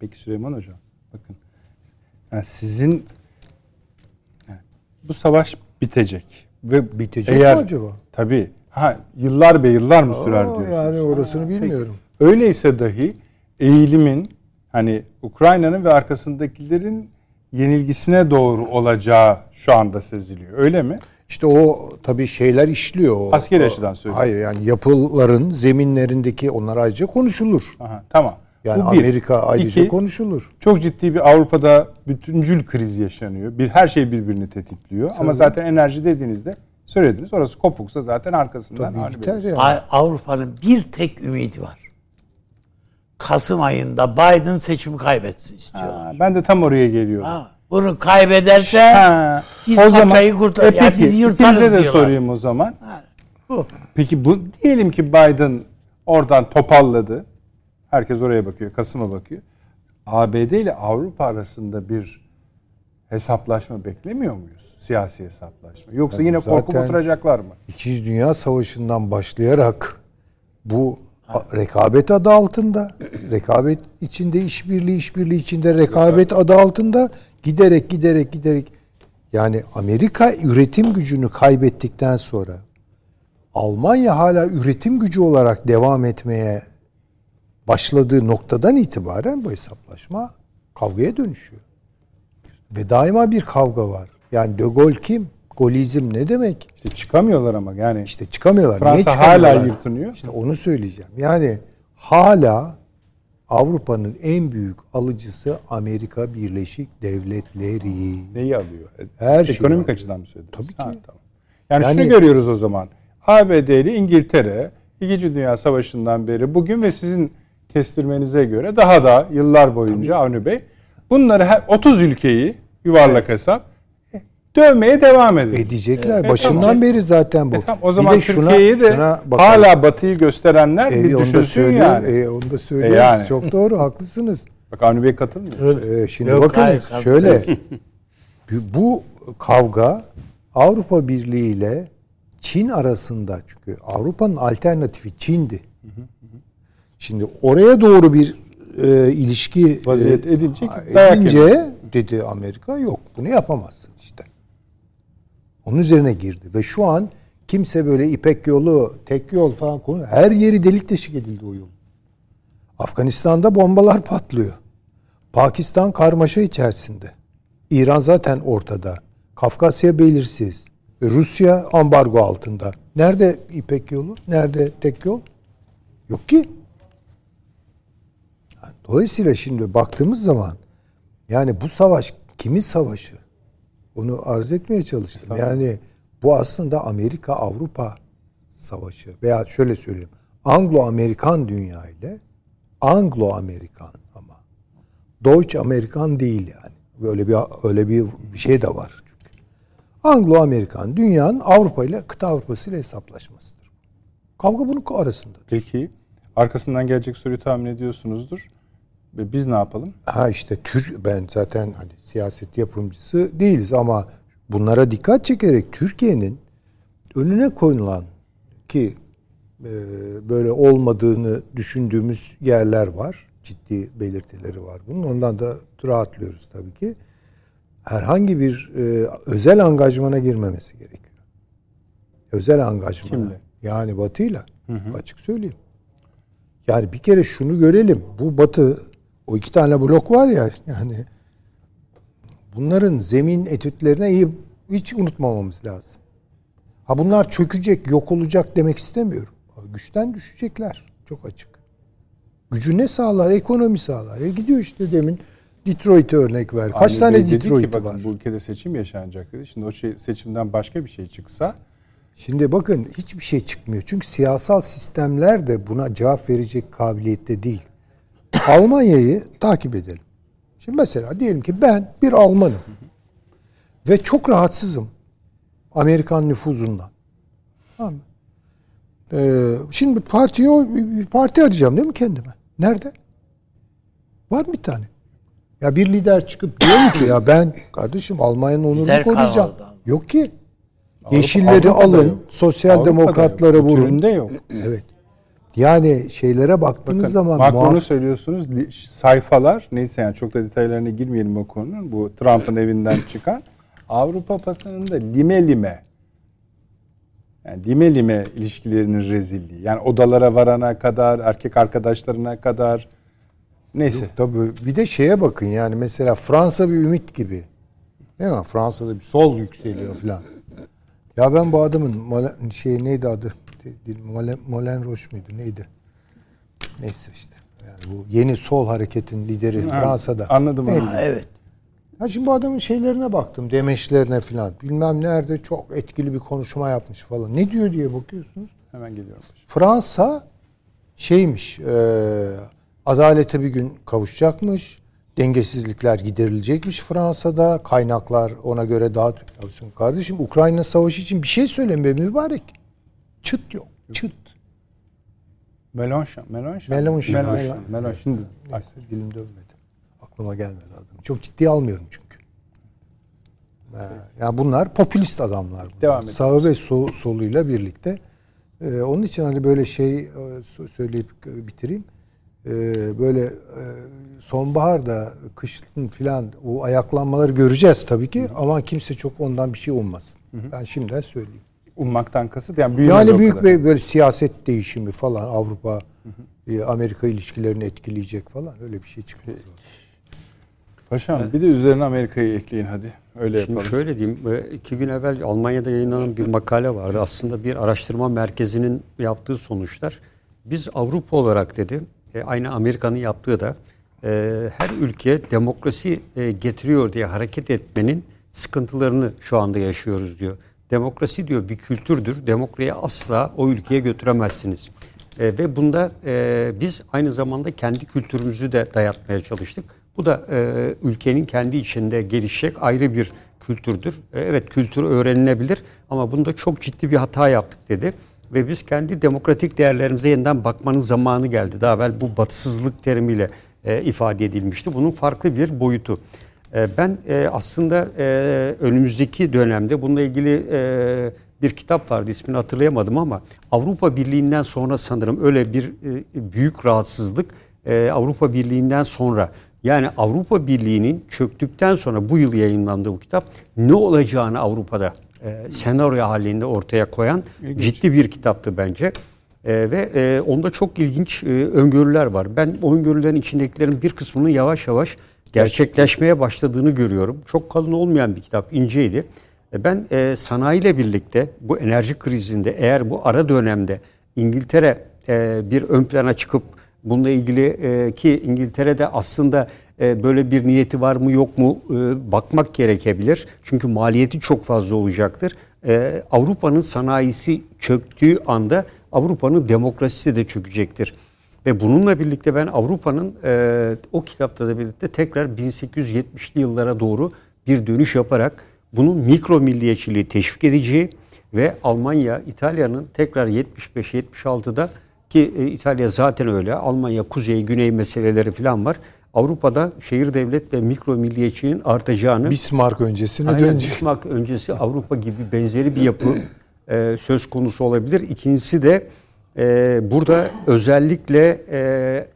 Peki Süleyman Hocam bakın. Yani sizin yani bu savaş bitecek ve Bitecek eğer, mi acaba? Tabii. Ha yıllar be yıllar mı sürer Aa, diyorsunuz? yani orasını Ha, bilmiyorum. peki. Öyleyse dahi eğilimin hani Ukrayna'nın ve arkasındakilerin yenilgisine doğru olacağı şu anda seziliyor. Öyle mi? İşte o tabii şeyler işliyor. O, Askeri açıdan söylüyorum. Hayır yani yapıların zeminlerindeki onlar ayrıca konuşulur. Aha, tamam. Yani Bu bir. Amerika ayrıca İki, konuşulur. Çok ciddi bir Avrupa'da bütüncül kriz yaşanıyor. Bir her şey birbirini tetikliyor. Ama zaten enerji dediğinizde söylediniz. Orası kopuksa zaten arkasından Tabii biter yani. Avrupa'nın bir tek ümidi var. Kasım ayında Biden seçimi kaybetsin istiyorlar. Ha, ben de tam oraya geliyorum. Ha, bunu kaybederse Ha, biz paçayı kurtar- E yani peki, biz yırtarız de diyorlar. sorayım o zaman. bu. Peki bu diyelim ki Biden oradan topalladı. Herkes oraya bakıyor, Kasım'a bakıyor. ABD ile Avrupa arasında bir hesaplaşma beklemiyor muyuz? Siyasi hesaplaşma. Yoksa yine korkup oturacaklar mı? İkinci Dünya Savaşı'ndan başlayarak bu a- rekabet adı altında, rekabet içinde işbirliği, işbirliği içinde rekabet adı altında giderek giderek giderek yani Amerika üretim gücünü kaybettikten sonra Almanya hala üretim gücü olarak devam etmeye başladığı noktadan itibaren bu hesaplaşma kavgaya dönüşüyor. Ve daima bir kavga var. Yani De Gaulle kim? Golizm ne demek? İşte çıkamıyorlar ama yani İşte çıkamıyorlar. Fransa Niye çıkamıyorlar? hala yırtınıyor. İşte onu söyleyeceğim. Yani hala Avrupa'nın en büyük alıcısı Amerika Birleşik Devletleri. neyi alıyor? Her şeyi Ekonomik alıyor. açıdan mı söylediniz? Tabii ki. Ha, tamam. Yani, Yani- şunu görüyoruz o zaman. ABD ile İngiltere İkinci Dünya Savaşı'ndan beri bugün ve sizin kestirmenize göre daha da yıllar boyunca Avni Bey bunları her 30 ülkeyi yuvarlak hesap e, dövmeye devam ediyor. Edecekler. E, Başından tamam. beri zaten bu. E, tamam, o Bir zaman de şuna- Türkiye'yi de şuna bakalım. hala Batı'yı gösterenler E, bir düşünsün yani. E, onu da söylüyoruz. yani. Çok doğru. Haklısınız. Bak Avni Bey katılmıyor. Ee, şimdi Yok, bakın hayır, şöyle bu- kavga Avrupa Birliği ile Çin arasında çünkü Avrupa'nın alternatifi Çin'di. Şimdi oraya doğru bir e, ilişki Vaziyet e, edince dayak edince dedi Amerika yok bunu yapamazsın. Onun üzerine girdi ve şu an kimse böyle İpek yolu, tek yol falan konu her yeri delik deşik edildi o yol. Afganistan'da bombalar patlıyor. Pakistan karmaşa içerisinde. İran zaten ortada. Kafkasya belirsiz. Rusya ambargo altında. Nerede İpek yolu? Nerede tek yol? Yok ki. Dolayısıyla şimdi baktığımız zaman yani bu savaş kimin savaşı? Onu arz etmeye çalıştım. Yani bu aslında Amerika Avrupa savaşı veya şöyle söyleyeyim Anglo-Amerikan dünya ile Anglo-Amerikan ama Deutsch-Amerikan değil yani. Böyle bir öyle bir, bir şey de var çünkü. Anglo-Amerikan dünyanın Avrupa ile kıta Avrupası ile hesaplaşmasıdır. Kavga bunun arasında. Peki arkasından gelecek soruyu tahmin ediyorsunuzdur. Ve biz ne yapalım? Ha işte Tür ben zaten hani siyaset yapımcısı değiliz ama bunlara dikkat çekerek Türkiye'nin önüne koyulan ki e, böyle olmadığını düşündüğümüz yerler var. Ciddi belirtileri var bunun. Ondan da rahatlıyoruz tabii ki. Herhangi bir e, özel angajmana girmemesi gerekiyor. Özel angajmana. Kimle? Yani Batı'yla. Açık söyleyeyim. Yani bir kere şunu görelim. Bu Batı o iki tane blok var ya yani bunların zemin etütlerine iyi hiç unutmamamız lazım. Ha bunlar çökecek, yok olacak demek istemiyorum. Güçten düşecekler. Çok açık. Gücü ne sağlar? Ekonomi sağlar. E gidiyor işte demin Detroit'e örnek ver. Kaç Avni tane Detroit bakın, var? Bu ülkede seçim yaşanacak dedi. Şimdi o şey, seçimden başka bir şey çıksa Şimdi bakın hiçbir şey çıkmıyor. Çünkü siyasal sistemler de buna cevap verecek kabiliyette değil. Almanya'yı takip edelim. Şimdi mesela diyelim ki ben bir Almanım. Ve çok rahatsızım. Amerikan nüfuzundan. Tamam mı? Ee, şimdi partiye bir parti arayacağım değil mi kendime? Nerede? Var mı bir tane? Ya bir lider çıkıp diyor mu ki ya ben kardeşim Almanya'nın onurunu Lider koruyacağım. kalmadı. Yok ki. Avrupa- Yeşilleri Avrupa'da alın, yok. sosyal Avrupa'da demokratları yok. vurun. Bütününde yok. Evet. Yani şeylere baktığınız Bakın, zaman Macron'u muhaf- söylüyorsunuz sayfalar neyse yani çok da detaylarına girmeyelim o konunun. Bu Trump'ın evinden çıkan Avrupa basınında lime lime yani lime lime ilişkilerinin rezilliği. Yani odalara varana kadar, erkek arkadaşlarına kadar neyse. Tabii bir de şeye bakın yani mesela Fransa bir ümit gibi. Değil mi? Fransa'da bir sol yükseliyor falan. Ya ben bu adamın şey neydi adı? Molen, Molen Roche muydu neydi? Neyse işte. Yani bu yeni sol hareketin lideri Fransa'da. Anladım Neyse. anladım. Evet. Ya şimdi bu adamın şeylerine baktım, demeçlerine falan. Bilmem nerede çok etkili bir konuşma yapmış falan. Ne diyor diye bakıyorsunuz. Hemen geliyorum. Fransa şeymiş, e, adalete bir gün kavuşacakmış. Dengesizlikler giderilecekmiş Fransa'da. Kaynaklar ona göre daha... Kardeşim Ukrayna savaşı için bir şey söyleme be mübarek. Çıt yok. Çıt. Mélenchon, Mélenchon. Mélenchon. Mélenchon. Şimdi Neyse dilim dönmedi. Aklıma gelmedi adam. Çok ciddiye almıyorum çünkü. Yani bunlar popülist adamlar. bunlar. Devam edelim. Sağı ve so, soluyla birlikte. Ee, onun için hani böyle şey e, söyleyip bitireyim. Ee, böyle e, sonbaharda, kışın filan o ayaklanmaları göreceğiz tabii ki ama kimse çok ondan bir şey ummasın. Ben şimdiden söyleyeyim. Ummaktan kasıt yani büyümez Yani büyük bir böyle siyaset değişimi falan Avrupa e, Amerika ilişkilerini etkileyecek falan öyle bir şey çıkmaz. Paşam bir de üzerine Amerika'yı ekleyin hadi. Öyle Şimdi yapalım. şöyle diyeyim, e, iki gün evvel Almanya'da yayınlanan bir makale vardı. Aslında bir araştırma merkezinin yaptığı sonuçlar. Biz Avrupa olarak dedi, e, aynı Amerika'nın yaptığı da her ülke demokrasi getiriyor diye hareket etmenin sıkıntılarını şu anda yaşıyoruz diyor. Demokrasi diyor bir kültürdür. Demokrasiyi asla o ülkeye götüremezsiniz. E, ve bunda e, biz aynı zamanda kendi kültürümüzü de dayatmaya çalıştık. Bu da e, ülkenin kendi içinde gelişecek ayrı bir kültürdür. E, evet kültür öğrenilebilir ama bunda çok ciddi bir hata yaptık dedi. Ve biz kendi demokratik değerlerimize yeniden bakmanın zamanı geldi. Daha evvel bu batısızlık terimiyle e, ifade edilmişti. Bunun farklı bir boyutu. E, ben e, aslında e, önümüzdeki dönemde bununla ilgili e, bir kitap vardı ismini hatırlayamadım ama Avrupa Birliği'nden sonra sanırım öyle bir büyük rahatsızlık Avrupa Birliği'nden sonra yani Avrupa Birliği'nin çöktükten sonra bu yıl yayınlandığı bu kitap ne olacağını Avrupa'da senaryo halinde ortaya koyan ciddi bir kitaptı bence. E, ve e, onda çok ilginç e, öngörüler var. Ben o öngörülerin içindekilerin bir kısmının yavaş yavaş gerçekleşmeye başladığını görüyorum. Çok kalın olmayan bir kitap, inceydi. E, ben e, sanayiyle birlikte bu enerji krizinde eğer bu ara dönemde İngiltere e, bir ön plana çıkıp bununla ilgili e, ki İngiltere'de aslında böyle bir niyeti var mı yok mu bakmak gerekebilir. Çünkü maliyeti çok fazla olacaktır. Avrupa'nın sanayisi çöktüğü anda Avrupa'nın demokrasisi de çökecektir. Ve bununla birlikte ben Avrupa'nın e, o kitapta da birlikte tekrar 1870'li yıllara doğru bir dönüş yaparak bunun mikro milliyetçiliği teşvik edeceği ve Almanya, İtalya'nın tekrar 75-76'da ki e, İtalya zaten öyle. Almanya kuzey güney meseleleri falan var. Avrupa'da şehir devlet ve mikro milliyetçiliğin artacağını Bismarck öncesine Aynen, dönecek. Bismarck öncesi Avrupa gibi benzeri bir yapı e, söz konusu olabilir. İkincisi de e, burada özellikle e,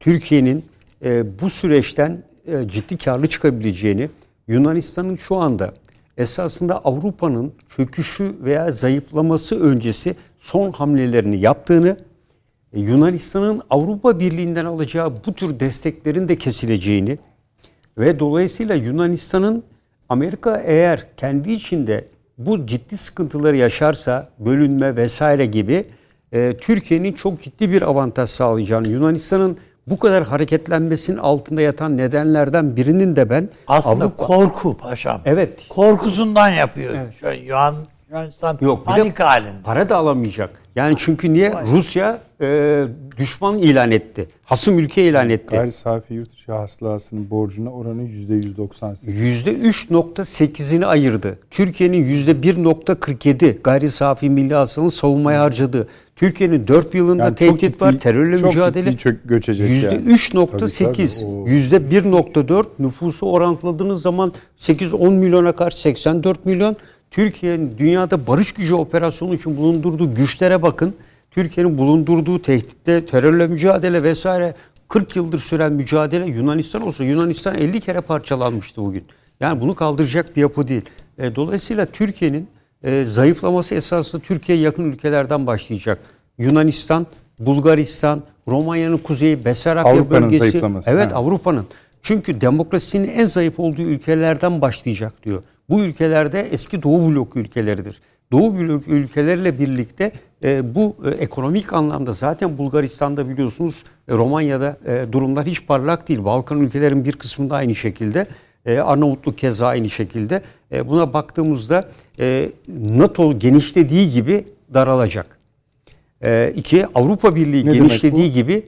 Türkiye'nin e, bu süreçten e, ciddi karlı çıkabileceğini, Yunanistan'ın şu anda esasında Avrupa'nın çöküşü veya zayıflaması öncesi son hamlelerini yaptığını, Yunanistan'ın Avrupa Birliği'nden alacağı bu tür desteklerin de kesileceğini ve dolayısıyla Yunanistan'ın Amerika eğer kendi içinde bu ciddi sıkıntıları yaşarsa bölünme vesaire gibi e, Türkiye'nin çok ciddi bir avantaj sağlayacağını Yunanistan'ın bu kadar hareketlenmesinin altında yatan nedenlerden birinin de ben Aslında Avrupa- korku paşam. Evet. Korkusundan yapıyor. Şu an Yunan, Yunanistan Yok panik halinde. para da alamayacak. Yani çünkü niye? Rusya e, düşman ilan etti. Hasım ülke ilan etti. Gayri safi yurt içi hasılasının borcuna oranı %198. %3.8'ini ayırdı. Türkiye'nin %1.47 gayri safi milli hasılanın savunmaya harcadığı. Türkiye'nin 4 yılında Yani çok tehdit ciddi- var, terörle çok mücadele. çök- göçecek yani. %3.8, Tabii, tabii, o- %1.4 nüfusu orantıladığınız zaman 8-10 milyona karşı 84 milyon. Türkiye'nin dünyada barış gücü operasyonu için bulundurduğu güçlere bakın. Türkiye'nin bulundurduğu tehditte terörle mücadele vesaire 40 yıldır süren mücadele Yunanistan olsa Yunanistan 50 kere parçalanmıştı bugün. Yani bunu kaldıracak bir yapı değil. E, dolayısıyla Türkiye'nin e, zayıflaması esasında Türkiye'ye yakın ülkelerden başlayacak. Yunanistan, Bulgaristan, Romanya'nın kuzeyi, Besarabya Avrupa'nın bölgesi. zayıflaması, Evet. Avrupa'nın. Çünkü demokrasinin en zayıf olduğu ülkelerden başlayacak diyor. Bu ülkelerde eski Doğu bloku ülkeleridir. Doğu bloku ülkeleriyle birlikte e, bu e, ekonomik anlamda zaten Bulgaristan'da biliyorsunuz e, Romanya'da e, durumlar hiç parlak değil. Balkan ülkelerin bir kısmında aynı şekilde. E, Arnavutluk keza aynı şekilde. E, buna baktığımızda e, NATO genişlediği gibi daralacak. E, iki Avrupa Birliği Ne genişlediği gibi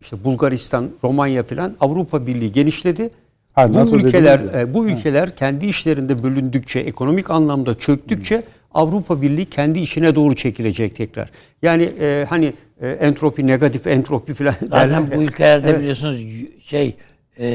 işte Bulgaristan, Romanya filan Avrupa Birliği genişledi. Ha, bu NATO ülkeler e, bu ülkeler kendi işlerinde bölündükçe, ekonomik anlamda çöktükçe Avrupa Birliği kendi işine doğru çekilecek tekrar. Yani e, hani e, entropi, negatif entropi derler. Zaten ya. bu ülkelerde Evet. biliyorsunuz şey e,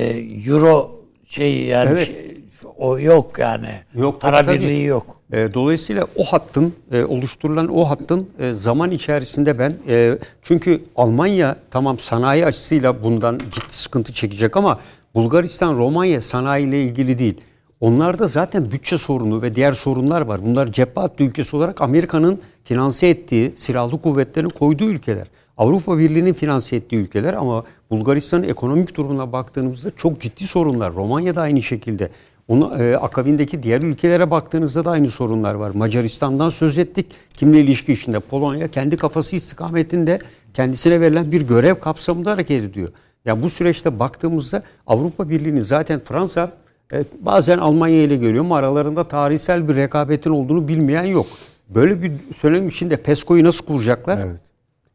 euro şey yani Evet. şey, o yok yani. Yok, Para tabii, tabii. birliği yok. E, dolayısıyla o hattın e, oluşturulan o hattın e, zaman içerisinde ben e, çünkü Almanya tamam sanayi açısıyla bundan ciddi sıkıntı çekecek ama Bulgaristan, Romanya sanayiyle ilgili değil. Onlarda zaten bütçe sorunu ve diğer sorunlar var. Bunlar cephe hattı ülkesi olarak Amerika'nın finanse ettiği, silahlı kuvvetlerin koyduğu ülkeler. Avrupa Birliği'nin finanse ettiği ülkeler ama Bulgaristan'ın ekonomik durumuna baktığımızda çok ciddi sorunlar. Romanya da aynı şekilde. Onu, e, akabindeki diğer ülkelere baktığınızda da aynı sorunlar var. Macaristan'dan söz ettik. Kimle ilişki içinde Polonya kendi kafası istikametinde kendisine verilen bir görev kapsamında hareket ediyor. Ya bu süreçte baktığımızda Avrupa Birliği'nin zaten Fransa e, bazen Almanya ile görüyor ama aralarında tarihsel bir rekabetin olduğunu bilmeyen yok. Böyle bir söylem içinde PESCO'yu nasıl kuracaklar? Evet.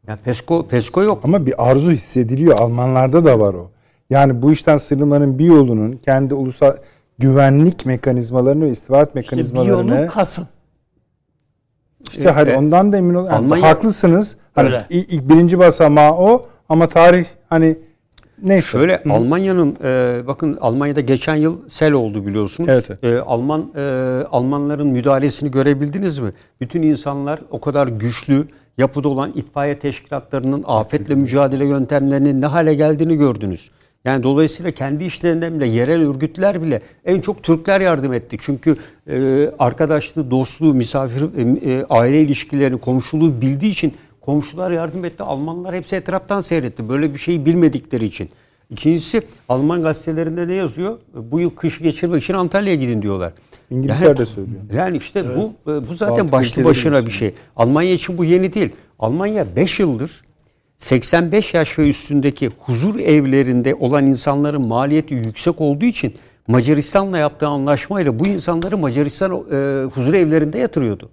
Ya PESCO, PESCO yok. Ama bir arzu hissediliyor. Almanlarda da var o. Yani bu işten sıyrılmanın bir yolunun kendi ulusal güvenlik mekanizmalarını ve istihbarat İşte bir mekanizmalarını yolu Kasım. işte hadi e, ondan da emin olun. Yani Almanya- haklısınız. Hani ilk birinci basamağı o ama tarih hani neyse. Şöyle Almanya'nın e, bakın Almanya'da geçen yıl sel oldu biliyorsunuz. Evet. E, Alman e, Almanların müdahalesini görebildiniz mi? Bütün insanlar o kadar güçlü yapıda olan itfaiye teşkilatlarının afetle mücadele yöntemlerinin ne hale geldiğini gördünüz. Yani dolayısıyla kendi işlerinden bile yerel örgütler bile en çok Türkler yardım etti. Çünkü e, arkadaşlığı, dostluğu, misafir, e, e, aile ilişkilerini, komşuluğu bildiği için komşular yardım etti. Almanlar hepsi etraftan seyretti. Böyle bir şeyi bilmedikleri için. İkincisi Alman gazetelerinde ne yazıyor? Bu yıl kış geçirmek için Antalya'ya gidin diyorlar. İngilizler de söylüyor. Yani işte bu bu zaten Baltık başlı başına bir şey. Almanya için bu yeni değil. Almanya 5 yıldır 85 yaş ve üstündeki huzur evlerinde olan insanların maliyeti yüksek olduğu için Macaristan'la yaptığı anlaşmayla bu insanları Macaristan e, huzur evlerinde yatırıyordu.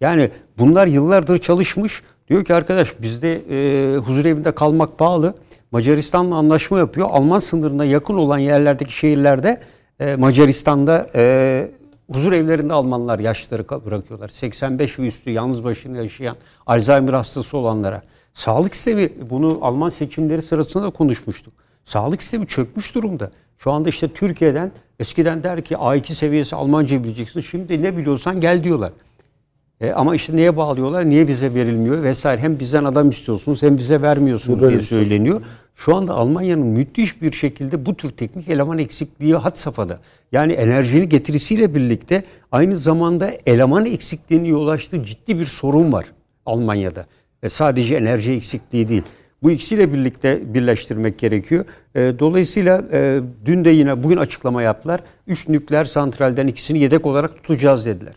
Yani bunlar yıllardır çalışmış. Diyor ki arkadaş bizde e, huzur evinde kalmak pahalı. Macaristan'la anlaşma yapıyor. Alman sınırına yakın olan yerlerdeki şehirlerde e, Macaristan'da e, huzur evlerinde Almanlar yaşları bırakıyorlar. 85 ve üstü yalnız başına yaşayan Alzheimer hastası olanlara. Sağlık sistemi bunu Alman seçimleri sırasında da konuşmuştuk. Sağlık sistemi çökmüş durumda. Şu anda işte Türkiye'den eskiden der ki A2 seviyesi Almanca bileceksin. Şimdi ne biliyorsan gel diyorlar. E, ama işte neye bağlıyorlar? Niye bize verilmiyor vesaire. Hem bizden adam istiyorsunuz hem bize vermiyorsunuz diye söyleniyor. Şu anda Almanya'nın müthiş bir şekilde bu tür teknik eleman eksikliği had safhada. Yani enerjinin getirisiyle birlikte aynı zamanda eleman eksikliğine yol açtığı ciddi bir sorun var Almanya'da. E, sadece enerji eksikliği değil. Bu ikisiyle birlikte birleştirmek gerekiyor. E, dolayısıyla e, dün de yine bugün açıklama yaptılar. Üç nükleer santralden ikisini yedek olarak tutacağız dediler.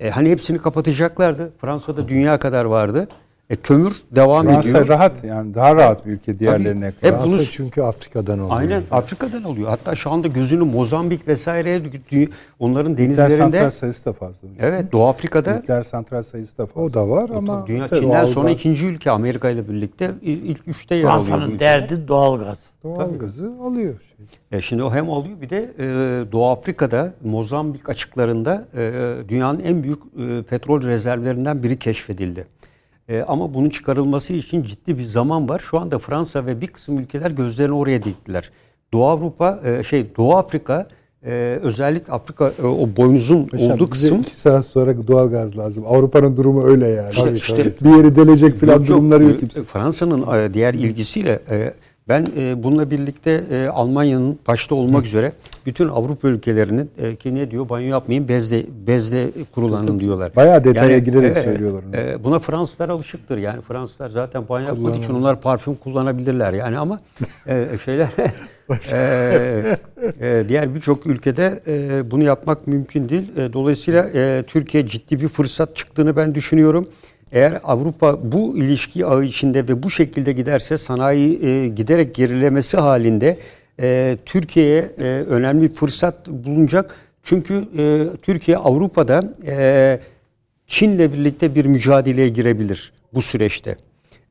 E, hani hepsini kapatacaklardı. Fransa'da dünya kadar vardı. E, kömür devam Fransa ediyor. rahat yani daha rahat bir ülke diğerlerine. Hep Fransa bunu- çünkü Afrika'dan oluyor. Aynen Afrika'dan oluyor. Hatta şu anda gözünü Mozambik vesaireye onların Nükleer denizlerinde santral sayısı da fazla. Evet Doğu Afrika'da Nükleer santral sayısı da fazla. O da var ama dünya tabii Çin'den doğalgaz- sonra ikinci ülke Amerika ile birlikte il- ilk üçte yer alıyor. Fransa'nın derdi doğalgaz. doğalgazı alıyor. Şey. E şimdi o hem alıyor bir de e, Doğu Afrika'da Mozambik açıklarında e, dünyanın en büyük e, petrol rezervlerinden biri keşfedildi. E, ama bunun çıkarılması için ciddi bir zaman var. Şu anda Fransa ve bir kısım ülkeler gözlerini oraya diktiler. Doğu Avrupa e, şey Doğu Afrika e, özellikle Afrika e, o boynuzun Hocam, olduğu kısım iki saat sonra doğal gaz lazım. Avrupa'nın durumu öyle yani. İşte- işte- bir yeri delecek falan Yok, yok. durumları yok E, kimse. Fransa'nın e, diğer ilgisiyle e, ben e, bununla birlikte e, Almanya'nın başta olmak üzere bütün Avrupa ülkelerinin e, ki ne diyor banyo yapmayın bezle bezle kurulanın diyorlar. Bayağı detaya girerek söylüyorlar onu. e, buna Fransızlar alışıktır. Yani Fransızlar zaten banyo yapmak için onlar parfüm kullanabilirler yani ama e, şeyler e, e, diğer birçok ülkede e, bunu yapmak mümkün değil. E, dolayısıyla e, Türkiye ciddi bir fırsat çıktığını ben düşünüyorum. Eğer Avrupa bu ilişki ağı içinde ve bu şekilde giderse sanayi e, giderek gerilemesi halinde e, Türkiye'ye e, önemli bir fırsat bulunacak. Çünkü e, Türkiye Avrupa'da e, Çin'le birlikte bir mücadeleye girebilir bu süreçte.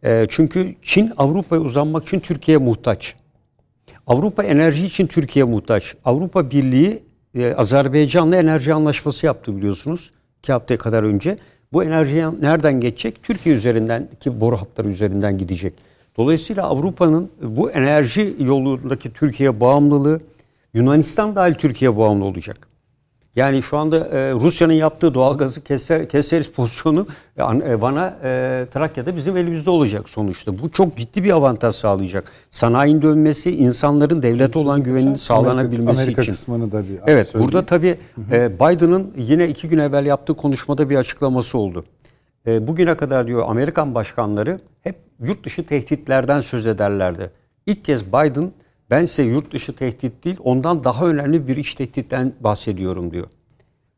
E, çünkü Çin Avrupa'ya uzanmak için Türkiye'ye muhtaç. Avrupa enerji için Türkiye muhtaç. Avrupa Birliği e, Azerbaycan'la enerji anlaşması yaptı biliyorsunuz. iki hafta kadar önce. Bu enerji nereden geçecek? Türkiye üzerinden ki boru hatları üzerinden gidecek. Dolayısıyla Avrupa'nın bu enerji yolundaki Türkiye bağımlılığı Yunanistan dahil Türkiye bağımlı olacak. Yani şu anda e, Rusya'nın yaptığı doğalgazı keser, keseriz pozisyonu e, e, Van'a, e, Trakya'da bizim elimizde olacak sonuçta. Bu çok ciddi bir avantaj sağlayacak. Sanayinin dönmesi, insanların devlete olan güveninin sağlanabilmesi Amerika için. kısmını da bir Evet söyleyeyim. burada tabii e, Biden'ın yine iki gün evvel yaptığı konuşmada bir açıklaması oldu. E, bugüne kadar diyor Amerikan başkanları hep yurt dışı tehditlerden söz ederlerdi. İlk kez Biden ben size yurt dışı tehdit değil ondan daha önemli bir iç tehditten bahsediyorum diyor.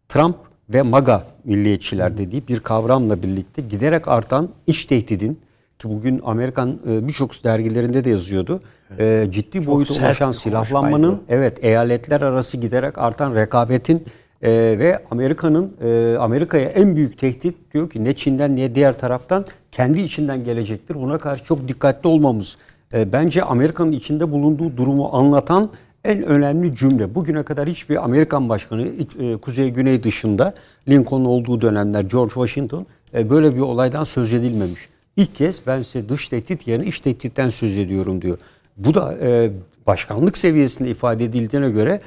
Trump ve MAGA milliyetçiler dediği bir kavramla birlikte giderek artan iç tehdidin ki bugün Amerikan e, birçok dergilerinde de yazıyordu. e, ciddi boyuta ulaşan silahlanmanın konuşmaydı. evet eyaletler arası giderek artan rekabetin e, ve Amerika'nın e, Amerika'ya en büyük tehdit diyor ki ne Çin'den ne diğer taraftan kendi içinden gelecektir. Buna karşı çok dikkatli olmamız e, bence Amerika'nın içinde bulunduğu durumu anlatan en önemli cümle. Bugüne kadar hiçbir Amerikan başkanı e, Kuzey Güney dışında Lincoln olduğu dönemler George Washington e, böyle bir olaydan söz edilmemiş. İlk kez ben size dış tehdit yerine iç tehditten söz ediyorum diyor. Bu da başkanlık seviyesinde ifade edildiğine göre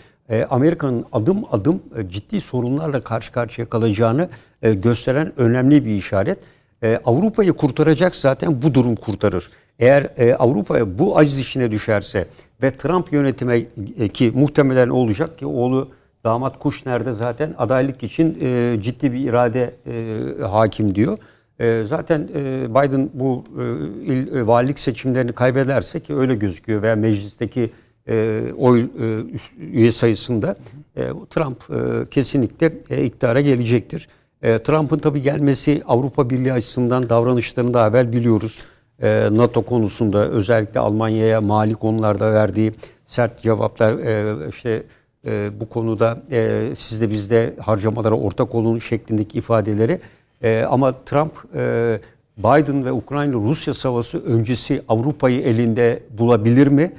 Amerika'nın adım adım ciddi sorunlarla karşı karşıya kalacağını gösteren önemli bir işaret. E, Avrupa'yı kurtaracak zaten bu durum kurtarır. Eğer e, Avrupa bu aciz içine düşerse ve Trump yönetime e, ki muhtemelen olacak ki oğlu damat Kushner'de zaten adaylık için e, ciddi bir irade e, hakim diyor. E, zaten e, Biden bu e, il, e, valilik seçimlerini kaybederse ki öyle gözüküyor veya meclisteki e, oy e, üye sayısında e, Trump e, kesinlikle e, iktidara gelecektir. E, Trump'ın tabii gelmesi Avrupa Birliği açısından davranışlarını daha evvel biliyoruz. e, NATO konusunda özellikle Almanya'ya mali konularda verdiği sert cevaplar e, işte e, bu konuda e, siz de bizde harcamalara ortak olun şeklindeki ifadeleri e, ama Trump e, Biden ve Ukrayna-Rusya savaşı öncesi Avrupa'yı elinde bulabilir mi?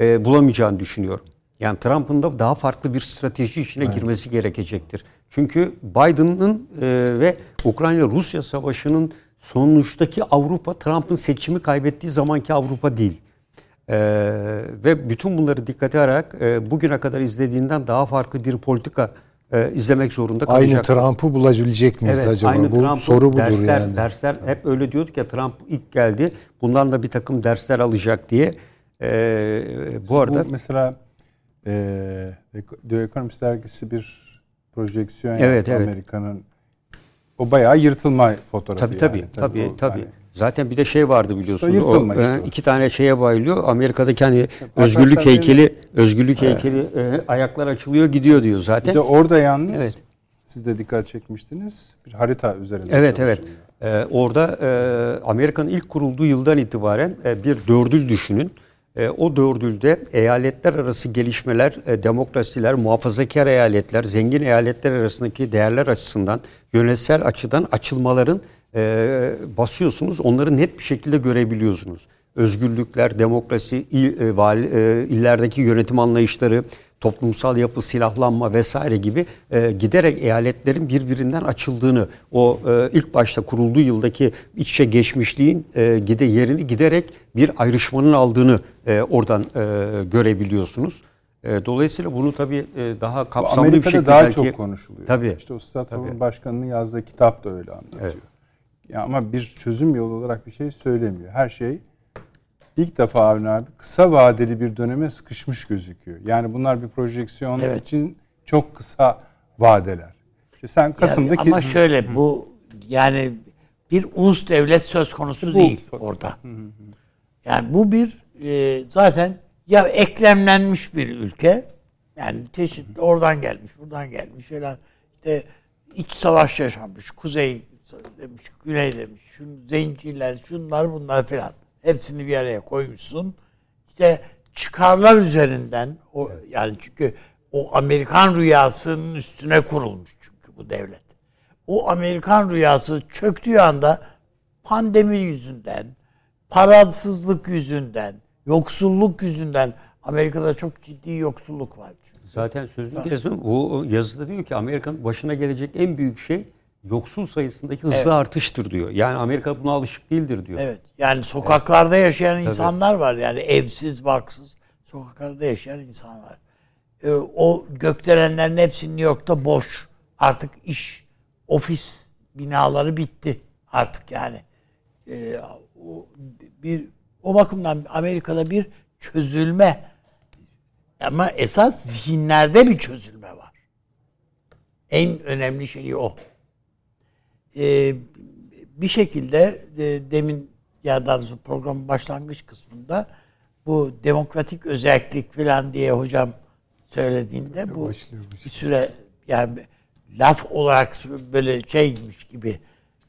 E, bulamayacağını düşünüyorum. Yani Trump'ın da daha farklı bir strateji içine evet. girmesi gerekecektir. Çünkü Biden'ın e, ve Ukrayna-Rusya savaşının sonuçtaki Avrupa Trump'ın seçimi kaybettiği zamanki Avrupa değil. Ee, ve bütün bunları dikkate alarak e, bugüne kadar izlediğinden daha farklı bir politika e, izlemek zorunda kalacak. Aynı Trump'ı bulabilecek miyiz evet, acaba? Aynı Bu Trump'ı, soru budur dersler, yani. Dersler hep öyle diyorduk ya Trump ilk geldi. Bundan da bir takım dersler alacak diye. Ee, bu arada bu mesela e, The Economist dergisi bir projeksiyon evet, evet. Amerika'nın o bayağı yırtılma fotoğrafı. Tabii tabii yani. tabii tabii. tabii. Yani, Zaten bir de şey vardı biliyorsunuz. O, işte e, iki tane şeye bayılıyor. Amerika'daki hani özgürlük heykeli, özgürlük evet. heykeli e, ayaklar açılıyor gidiyor diyor zaten. Bir de orada yalnız evet. siz de dikkat çekmiştiniz. Bir harita üzerinde. Evet evet. Ee, orada e, Amerika'nın ilk kurulduğu yıldan itibaren e, bir dördül düşünün. E, o dördülde eyaletler arası gelişmeler, e, demokrasiler, muhafazakar eyaletler, zengin eyaletler arasındaki değerler açısından, yönetsel açıdan açılmaların e, basıyorsunuz. Onları net bir şekilde görebiliyorsunuz. Özgürlükler, demokrasi, il, e, vali, e, illerdeki yönetim anlayışları, toplumsal yapı, silahlanma vesaire gibi e, giderek eyaletlerin birbirinden açıldığını, o e, ilk başta kurulduğu yıldaki iç içe geçmişliğin e, gide yerini giderek bir ayrışmanın aldığını e, oradan e, görebiliyorsunuz. E, dolayısıyla bunu tabii e, daha kapsamlı Amerika'da bir şekilde daha belki, çok konuşuluyor. Tabii. İşte o başkanının yazdığı kitap da öyle anlatıyor. Evet. Ya ama bir çözüm yolu olarak bir şey söylemiyor. Her şey ilk defa Avni abi kısa vadeli bir döneme sıkışmış gözüküyor. Yani bunlar bir projeksiyon evet. için çok kısa vadeler. İşte sen Kasım'daki... Yani ama şöyle bu yani bir ulus devlet söz konusu bu, değil orada. Yani bu bir e, zaten ya eklemlenmiş bir ülke yani çeşitli oradan gelmiş, buradan gelmiş falan işte iç savaş yaşanmış. Kuzey demiş, güney demiş, şun zenciler, şunlar bunlar filan. Hepsini bir araya koymuşsun. İşte çıkarlar üzerinden o yani çünkü o Amerikan rüyasının üstüne kurulmuş çünkü bu devlet. O Amerikan rüyası çöktüğü anda pandemi yüzünden, parasızlık yüzünden, yoksulluk yüzünden Amerika'da çok ciddi yoksulluk var. Çünkü. Zaten sözünü kesin. Bu yazıda diyor ki Amerika'nın başına gelecek en büyük şey yoksul sayısındaki hızlı evet. artıştır diyor. Yani Amerika buna alışık değildir diyor. Evet. Yani sokaklarda evet. yaşayan Tabii. insanlar var. Yani evsiz, barksız sokaklarda yaşayan insan var. Ee, o gökdelenlerin hepsi New York'ta boş. Artık iş, ofis binaları bitti artık yani. Ee, o bir o bakımdan Amerika'da bir çözülme ama esas zihinlerde bir çözülme var. En önemli şeyi o e, bir şekilde e, demin ya daha doğrusu programın başlangıç kısmında bu demokratik özellik falan diye hocam söylediğinde bu bir süre yani laf olarak böyle şeymiş gibi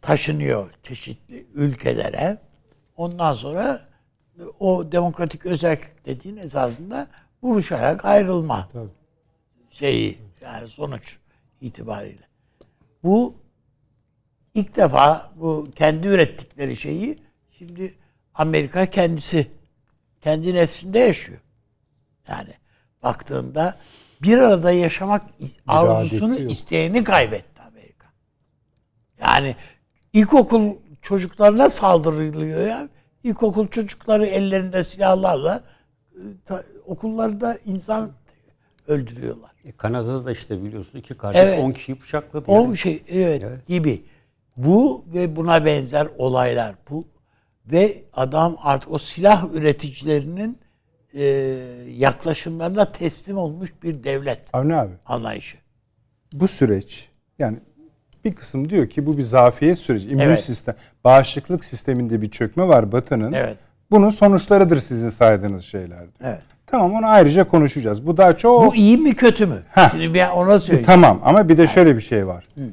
taşınıyor çeşitli ülkelere. Ondan sonra o demokratik özellik dediğin esasında vuruşarak ayrılma Tabii. şeyi yani sonuç itibariyle. Bu ilk defa bu kendi ürettikleri şeyi şimdi Amerika kendisi kendi nefsinde yaşıyor. Yani baktığında bir arada yaşamak arzusunu isteğini kaybetti Amerika. Yani ilkokul çocuklarına saldırılıyor ya. İlkokul çocukları ellerinde silahlarla ta, okullarda insan öldürüyorlar. E, Kanada'da da işte biliyorsun iki kardeş evet. 10 kişiyi bıçakladı. 10 yani. şey evet, evet gibi. Bu ve buna benzer olaylar bu ve adam artık o silah üreticilerinin e, yaklaşımlarına teslim olmuş bir devlet. Avni abi. Anlayışı. Bu süreç yani bir kısım diyor ki bu bir zafiyet süreci. İmmün evet. sistem, bağışıklık sisteminde bir çökme var Batı'nın. Evet. Bunun sonuçlarıdır sizin saydığınız şeyler. Evet. Tamam onu ayrıca konuşacağız. Bu daha çok... Bu iyi mi kötü mü? Heh. Şimdi ben ona söyleyeyim. Tamam ama bir de şöyle bir şey var. Hı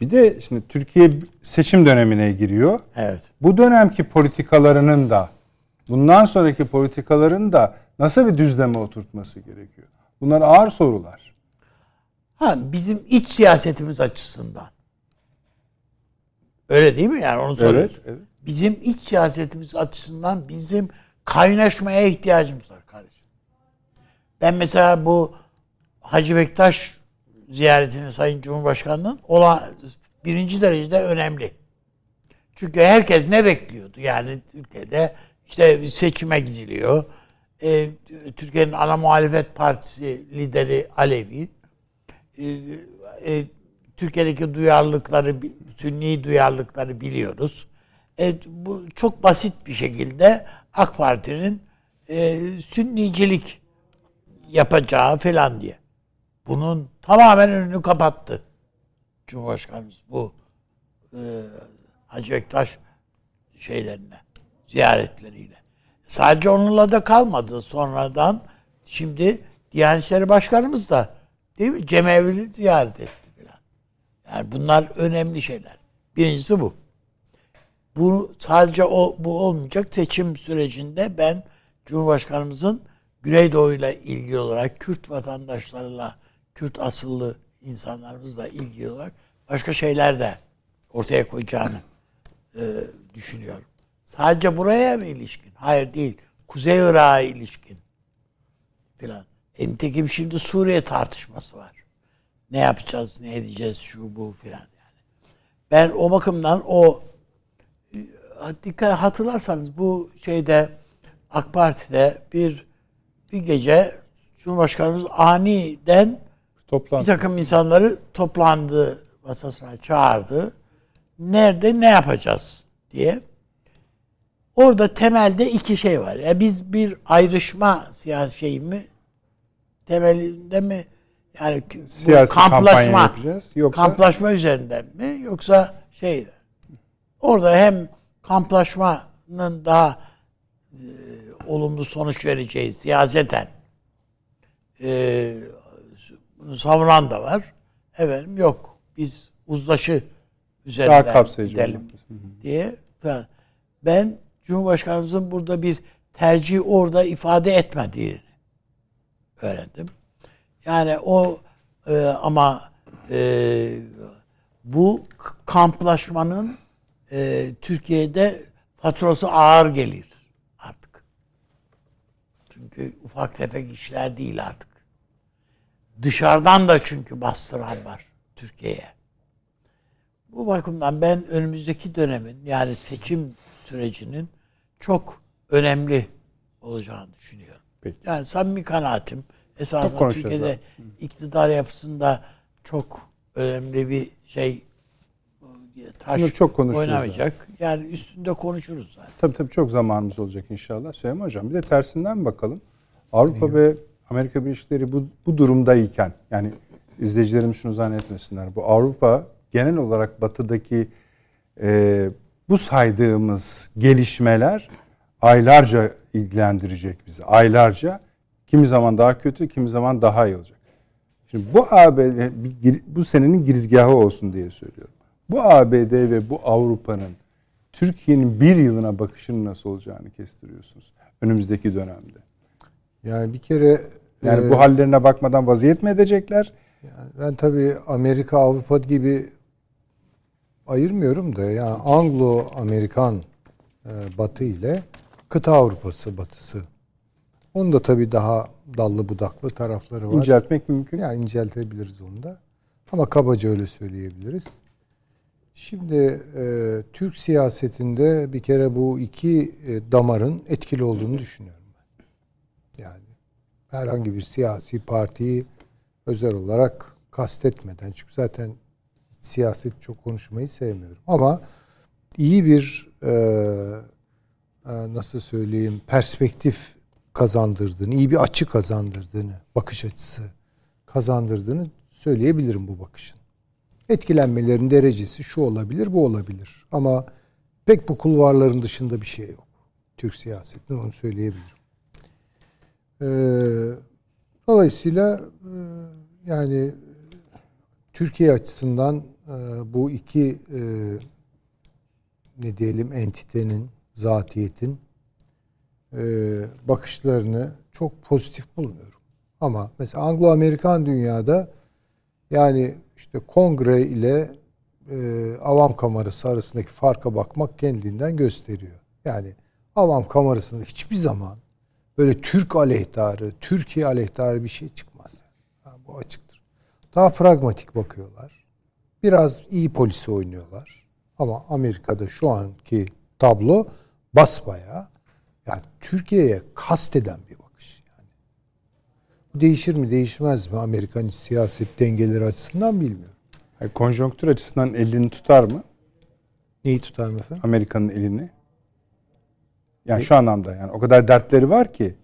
Bir de şimdi Türkiye seçim dönemine giriyor. Evet. Bu dönemki politikalarının da bundan sonraki politikaların da nasıl bir düzleme oturtması gerekiyor? Bunlar ağır sorular. Ha bizim iç siyasetimiz açısından. Öyle değil mi yani onu soruyoruz. Evet, evet. Bizim iç siyasetimiz açısından bizim kaynaşmaya ihtiyacımız var kardeşim. Ben mesela bu Hacı Bektaş ziyaretini Sayın Cumhurbaşkanı'nın olan birinci derecede önemli. Çünkü herkes ne bekliyordu? Yani Türkiye'de işte seçime gidiliyor. Ee, Türkiye'nin ana muhalefet partisi lideri Alevi. Ee, e, Türkiye'deki duyarlılıkları, sünni duyarlılıkları biliyoruz. E, bu çok basit bir şekilde AK Parti'nin e, sünnicilik yapacağı falan diye. Bunun tamamen önünü kapattı. Cumhurbaşkanımız bu e, Hacı Bektaş şeylerine, ziyaretleriyle. Sadece onunla da kalmadı. Sonradan şimdi Diyanet İşleri Başkanımız da değil mi? Cemevi'yi ziyaret etti falan. Yani bunlar önemli şeyler. Birincisi bu. Bu sadece o bu olmayacak. Seçim sürecinde ben Cumhurbaşkanımızın Güneydoğu ile ilgili olarak Kürt vatandaşlarla, Kürt asıllı insanlarımızla ilgili olarak başka şeyler de ortaya koyacağını e, düşünüyorum. Sadece buraya mı ilişkin? Hayır değil. Kuzey Irak'a ilişkin filan. E, nitekim şimdi Suriye tartışması var. Ne yapacağız, ne edeceğiz, şu bu filan yani. Ben o bakımdan o e, dikkat hatırlarsanız bu şeyde AK Parti'de bir bir gece Cumhurbaşkanımız aniden bir Toplantı. takım insanları toplandı masasına çağırdı. Nerede ne yapacağız diye. Orada temelde iki şey var. Ya biz bir ayrışma siyasi şey mi temelinde mi yani Siyasi kampanya yapacağız. Yoksa kamplaşma üzerinden mi yoksa şey orada hem kamplaşmanın daha e, olumlu sonuç vereceği siyaseten e, bunu savunan da var. Efendim yok biz uzlaşı üzerinden Daha kapsayıcı gidelim diye falan. Ben Cumhurbaşkanımızın burada bir tercih orada ifade etmediğini öğrendim. Yani o e, ama e, bu kamplaşmanın e, Türkiye'de faturası ağır gelir artık. Çünkü ufak tefek işler değil artık. Dışarıdan da çünkü bastıran var Türkiye'ye. Bu bakımdan ben önümüzdeki dönemin yani seçim sürecinin çok önemli olacağını düşünüyorum. Peki. Yani samimi kanaatim esasında Türkiye'de iktidar yapısında çok önemli bir şey taş Bunu çok oynamayacak. Yani üstünde konuşuruz zaten. Tabii tabii çok zamanımız olacak inşallah. Süleyman Hocam bir de tersinden bakalım. Avrupa ve Amerika Birleşik Devletleri bu, bu durumdayken yani izleyicilerimiz şunu zannetmesinler. Bu Avrupa genel olarak batıdaki e, bu saydığımız gelişmeler aylarca ilgilendirecek bizi. Aylarca. Kimi zaman daha kötü, kimi zaman daha iyi olacak. Şimdi bu ABD bu senenin girizgahı olsun diye söylüyorum. Bu ABD ve bu Avrupa'nın Türkiye'nin bir yılına bakışının nasıl olacağını kestiriyorsunuz önümüzdeki dönemde. Yani bir kere Yani e, bu hallerine bakmadan vaziyet mi edecekler? ben tabii Amerika Avrupa gibi ayırmıyorum da yani Anglo Amerikan e, Batı ile kıta Avrupası Batısı. Onun da tabii daha dallı budaklı tarafları var. İnceltmek mümkün. Yani inceltebiliriz onu da. Ama kabaca öyle söyleyebiliriz. Şimdi e, Türk siyasetinde bir kere bu iki e, damarın etkili olduğunu düşünüyorum. Yani herhangi bir siyasi partiyi özel olarak kastetmeden çünkü zaten siyaset çok konuşmayı sevmiyorum. Ama iyi bir e, e, nasıl söyleyeyim perspektif kazandırdığını, iyi bir açı kazandırdığını, bakış açısı kazandırdığını söyleyebilirim bu bakışın. Etkilenmelerin derecesi şu olabilir, bu olabilir. Ama pek bu kulvarların dışında bir şey yok. Türk siyasetinde onu söyleyebilirim. Ee, dolayısıyla e, yani Türkiye açısından e, bu iki e, ne diyelim entitenin, zatiyetin e, bakışlarını çok pozitif bulmuyorum. Ama mesela Anglo-Amerikan dünyada yani işte kongre ile e, avam kamerası arasındaki farka bakmak kendinden gösteriyor. Yani avam kamerasında hiçbir zaman böyle Türk aleyhtarı, Türkiye aleyhtarı bir şey çıkmaz. Ha, bu açıktır. Daha pragmatik bakıyorlar. Biraz iyi polisi oynuyorlar. Ama Amerika'da şu anki tablo basbaya yani Türkiye'ye kasteden bir bakış yani. Bu değişir mi değişmez mi Amerikan siyaset dengeleri açısından bilmiyorum. Yani konjonktür açısından elini tutar mı? Neyi tutar mı efendim? Amerika'nın elini. Yani şu anlamda yani o kadar dertleri var ki.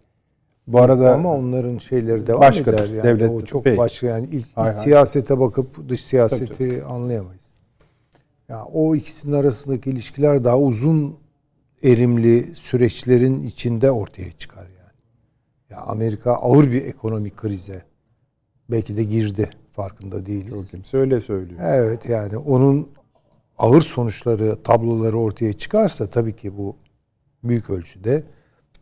Bu arada ama onların şeyleri devam başka eder yani. devlet- o çok Peki. başka yani ilk, ilk hay. siyasete bakıp dış siyaseti anlayamayız. Ya o ikisinin arasındaki ilişkiler daha uzun erimli süreçlerin içinde ortaya çıkar yani. Ya Amerika ağır bir ekonomik krize belki de girdi farkında değiliz. çok kimse öyle söylüyor. Evet yani onun ağır sonuçları, tabloları ortaya çıkarsa tabii ki bu büyük ölçüde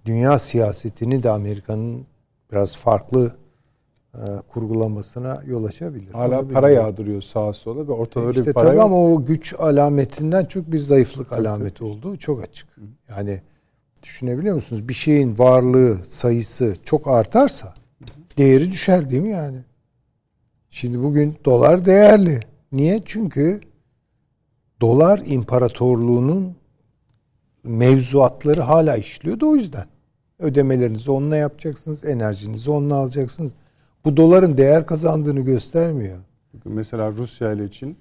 dünya siyasetini de Amerika'nın biraz farklı e, kurgulamasına yol açabilir. Hala Onu para bilmiyorum. yağdırıyor sağa sola ve ortada öyle İşte bir para tabii yok. ama o güç alametinden çok bir zayıflık alameti olduğu çok açık. Yani düşünebiliyor musunuz? Bir şeyin varlığı, sayısı çok artarsa değeri düşer değil mi yani? Şimdi bugün dolar değerli. Niye? Çünkü dolar imparatorluğunun mevzuatları hala işliyordu o yüzden. Ödemelerinizi onunla yapacaksınız, enerjinizi onunla alacaksınız. Bu doların değer kazandığını göstermiyor. Mesela Rusya ile için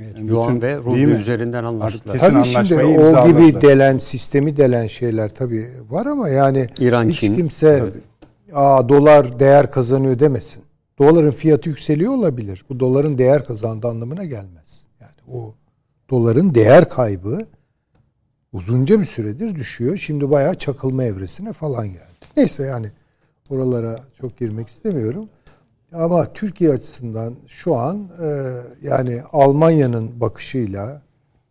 Evet, Yani Yuan bütün- ve ruble üzerinden anlaştılar. Kesin Tabii şimdi o imzaladılar. gibi delen sistemi delen şeyler tabii var ama yani İran, hiç Çin. kimse Aa, dolar değer kazanıyor demesin. Doların fiyatı yükseliyor olabilir. Bu doların değer kazandığı anlamına gelmez. Yani o doların değer kaybı uzunca bir süredir düşüyor. Şimdi bayağı çakılma evresine falan geldi. Neyse yani oralara çok girmek istemiyorum. Ama Türkiye açısından şu an e, yani Almanya'nın bakışıyla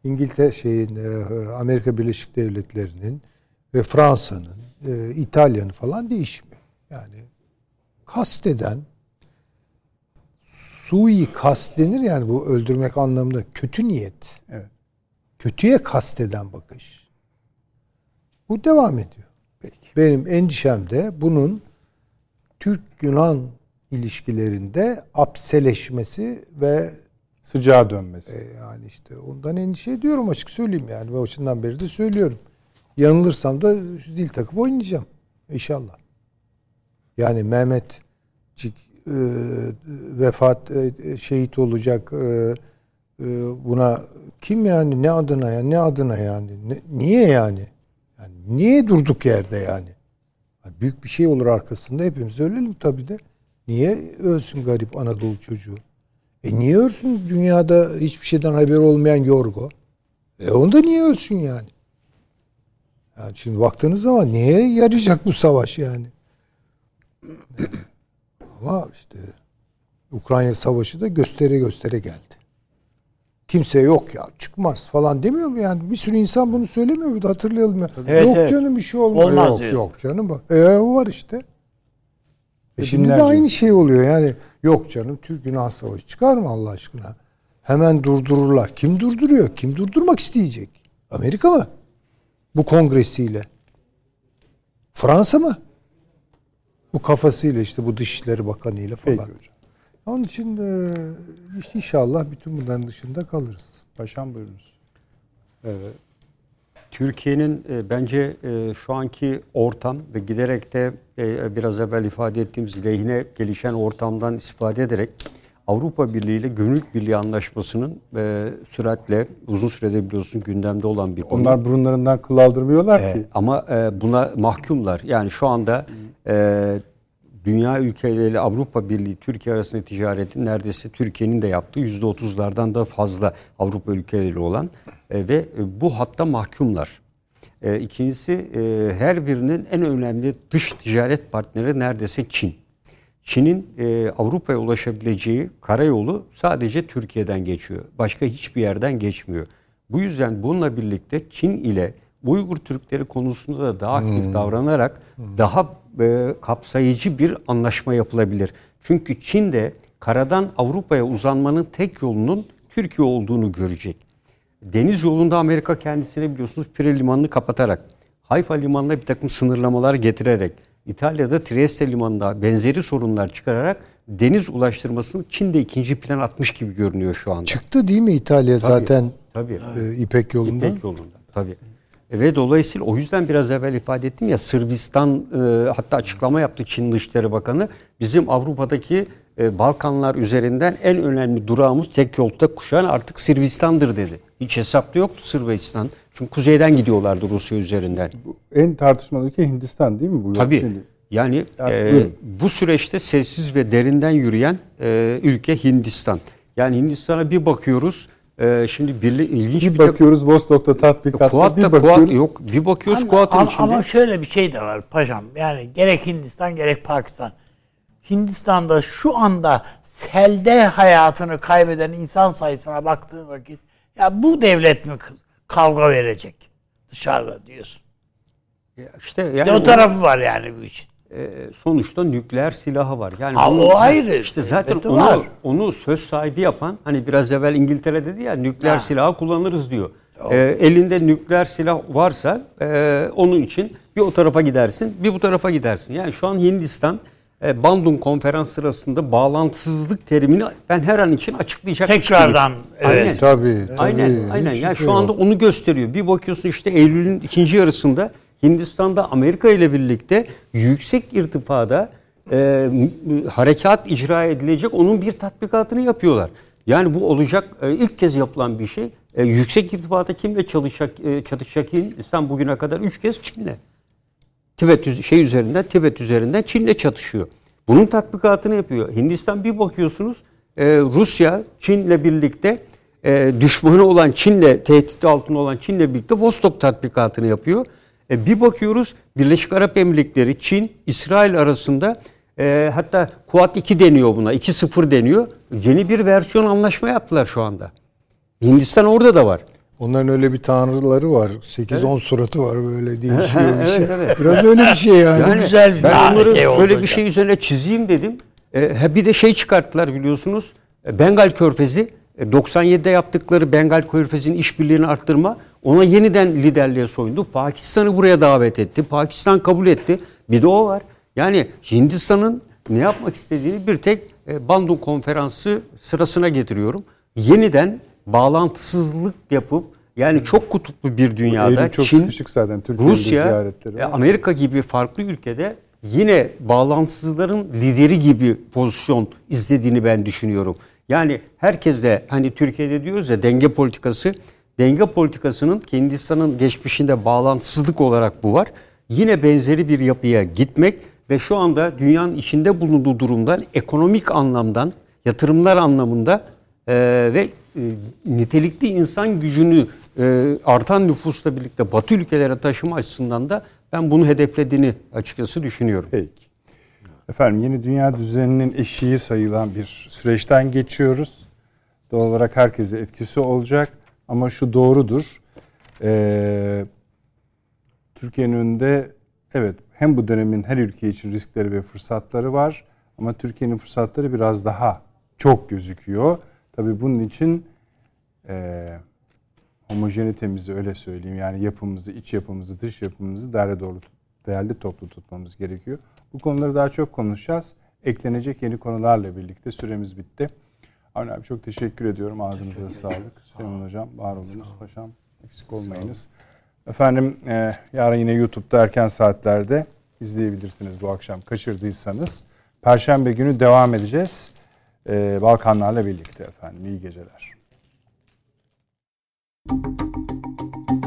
İngiltere şeyin e, Amerika Birleşik Devletleri'nin ve Fransa'nın, e, İtalya'nın falan değişmiyor. Yani kasteden sui kast denir yani bu öldürmek anlamında kötü niyet. Evet. Kötüye kasteden bakış. Bu devam ediyor. Peki. Benim endişem de bunun Türk-Yunan ilişkilerinde apseleşmesi ve sıcağa dönmesi. e, yani işte ondan endişe ediyorum açık söyleyeyim yani. Başından beri de söylüyorum. Yanılırsam da zil takıp oynayacağım. İnşallah. Yani Mehmetcik e, vefat e, şehit olacak e, e, buna kim yani ne adına ya ne adına yani Ne- niye yani? yani niye durduk yerde yani? Büyük bir şey olur arkasında hepimiz ölelim tabii de. Niye ölsün garip Anadolu çocuğu? E niye ölsün dünyada hiçbir şeyden haberi olmayan Yorgo? E onda niye ölsün yani? Yani şimdi baktığınız zaman niye yarayacak bu savaş yani? Ama işte Ukrayna savaşı da göstere göstere geldi. Kimse yok ya çıkmaz falan demiyor mu yani? Bir sürü insan bunu söylemiyor muydu hatırlayalım ya. Evet, yok evet. canım bir şey olmaz. Olmaz yok diyor. yok canım. E o var işte. E şimdi de aynı şey oluyor yani. Yok canım Türk Yunan Savaşı çıkar mı Allah aşkına? Hemen durdururlar. Kim durduruyor? Kim durdurmak isteyecek? Amerika mı? Bu kongresiyle. Fransa mı? Bu kafasıyla işte bu Dışişleri Bakanı'yla falan. Peki hocam. Onun için e, işte inşallah bütün bunların dışında kalırız. Paşam buyurunuz. Türkiye'nin e, bence e, şu anki ortam ve giderek de e, biraz evvel ifade ettiğimiz lehine gelişen ortamdan istifade ederek Avrupa Birliği ile Gönül Birliği Anlaşması'nın e, süratle uzun sürede biliyorsun gündemde olan bir konu. Onlar burunlarından kıl aldırmıyorlar E, ki. ama e, buna mahkumlar. Yani şu anda e, dünya ülkeleriyle Avrupa Birliği Türkiye arasında ticaretin neredeyse Türkiye'nin de yaptığı yüzde otuzlardan da fazla Avrupa ülkeleri olan e, ve e, bu hatta mahkumlar. E, ikincisi e, her birinin en önemli dış ticaret partneri neredeyse Çin. Çin'in e, Avrupa'ya ulaşabileceği karayolu sadece Türkiye'den geçiyor. Başka hiçbir yerden geçmiyor. Bu yüzden bununla birlikte Çin ile Uygur Türkleri konusunda da daha aktif hmm. davranarak hmm. daha e, kapsayıcı bir anlaşma yapılabilir. Çünkü Çin de karadan Avrupa'ya uzanmanın tek yolunun Türkiye olduğunu görecek. Deniz yolunda Amerika kendisine biliyorsunuz Pire Limanı'nı kapatarak, Hayfa Limanı'na bir takım sınırlamalar getirerek, İtalya'da Trieste Limanı'nda benzeri sorunlar çıkararak deniz ulaştırmasını Çin de ikinci plan atmış gibi görünüyor şu anda. Çıktı değil mi İtalya tabii, zaten tabii. E, İpek yolunda? İpek yolunda tabii. Ve dolayısıyla o yüzden biraz evvel ifade ettim ya Sırbistan e, hatta açıklama yaptı Çin Dışişleri Bakanı. Bizim Avrupa'daki e, Balkanlar üzerinden en önemli durağımız tek yolda kuşağın artık Sırbistan'dır dedi. Hiç hesapta yoktu Sırbistan. Çünkü kuzeyden gidiyorlardı Rusya üzerinden. Bu en tartışmalı ülke Hindistan değil mi bu? Tabii. Şimdi? Yani, yani e, bu süreçte sessiz ve derinden yürüyen e, ülke Hindistan. Yani Hindistan'a bir bakıyoruz ee, şimdi birli, ilginç bir, bir bakıyoruz Vostok'ta tatbikatta Kuat'ta, bir bakıyoruz. Kuat, yok bir bakıyoruz Kuat'ın içinde. Ama şöyle bir şey de var paşam. Yani gerek Hindistan gerek Pakistan. Hindistan'da şu anda selde hayatını kaybeden insan sayısına baktığın vakit ya bu devlet mi kavga verecek dışarıda diyorsun. Ya işte yani o tarafı var yani bu için. E, sonuçta nükleer silahı var. Yani ha, o ayrı. İşte zaten onu var. onu söz sahibi yapan hani biraz evvel İngiltere dedi ya nükleer ha. silahı kullanırız diyor. E, elinde nükleer silah varsa e, onun için bir o tarafa gidersin, bir bu tarafa gidersin. Yani şu an Hindistan e, Bandung konferans sırasında bağlantısızlık terimini ben her an için açıklayacak. Tekrardan. Evet. Aynen. Tabii. Aynen. Tabii. Aynen. Yani şu anda onu gösteriyor. Bir bakıyorsun işte Eylül'ün ikinci yarısında Hindistan'da Amerika ile birlikte yüksek irtifada e, harekat icra edilecek onun bir tatbikatını yapıyorlar. Yani bu olacak e, ilk kez yapılan bir şey. E, yüksek irtifata kimle çalışacak, e, çatışacak Hindistan bugüne kadar üç kez Çin'le. Tibet şey üzerinden, Tibet üzerinden Çin'le çatışıyor. Bunun tatbikatını yapıyor. Hindistan bir bakıyorsunuz e, Rusya Çin'le birlikte e, düşmanı olan Çin'le tehdit altında olan Çin'le birlikte Vostok tatbikatını yapıyor. E, bir bakıyoruz Birleşik Arap Emirlikleri, Çin, İsrail arasında e, hatta Kuat 2 deniyor buna, 2-0 deniyor. Yeni bir versiyon anlaşma yaptılar şu anda. Hindistan orada da var. Onların öyle bir tanrıları var. 8-10 evet. suratı var böyle değişiyor bir şey. evet, evet. Biraz öyle bir şey yani. yani güzel bir ben onları şöyle bir şey üzerine çizeyim dedim. E, bir de şey çıkarttılar biliyorsunuz. E, Bengal Körfezi 97'de e, yaptıkları Bengal Körfezi'nin işbirliğini arttırma ona yeniden liderliğe soyundu. Pakistan'ı buraya davet etti. Pakistan kabul etti. Bir de o var. Yani Hindistan'ın ne yapmak istediğini bir tek e, Bandung konferansı sırasına getiriyorum. Yeniden bağlantısızlık yapıp yani çok kutuplu bir dünyada çok Çin, zaten Rusya, e, Amerika gibi farklı ülkede yine bağlantısızların lideri gibi pozisyon izlediğini ben düşünüyorum. Yani herkes de hani Türkiye'de diyoruz ya denge politikası denge politikasının Hindistan'ın geçmişinde bağlantısızlık olarak bu var. Yine benzeri bir yapıya gitmek ve şu anda dünyanın içinde bulunduğu durumdan ekonomik anlamdan, yatırımlar anlamında e, ve e, nitelikli insan gücünü e, artan nüfusla birlikte Batı ülkelere taşıma açısından da ben bunu hedeflediğini açıkçası düşünüyorum. Peki. Efendim yeni dünya düzeninin eşiği sayılan bir süreçten geçiyoruz. Doğal olarak herkese etkisi olacak. Ama şu doğrudur. Ee, Türkiye'nin önünde evet hem bu dönemin her ülke için riskleri ve fırsatları var. Ama Türkiye'nin fırsatları biraz daha çok gözüküyor. Tabii bunun için e, homojenitemizi öyle söyleyeyim yani yapımızı, iç yapımızı, dış yapımızı değerli doğru değerli toplu tutmamız gerekiyor. Bu konuları daha çok konuşacağız. Eklenecek yeni konularla birlikte süremiz bitti. Avni abi çok teşekkür ediyorum. Ağzınıza teşekkür sağlık. Süleyman Hocam var olunuz. Paşam eksik olmayınız. Efendim e, yarın yine YouTube'da erken saatlerde izleyebilirsiniz bu akşam kaçırdıysanız. Perşembe günü devam edeceğiz. E, Balkanlarla birlikte efendim. İyi geceler. Thank you.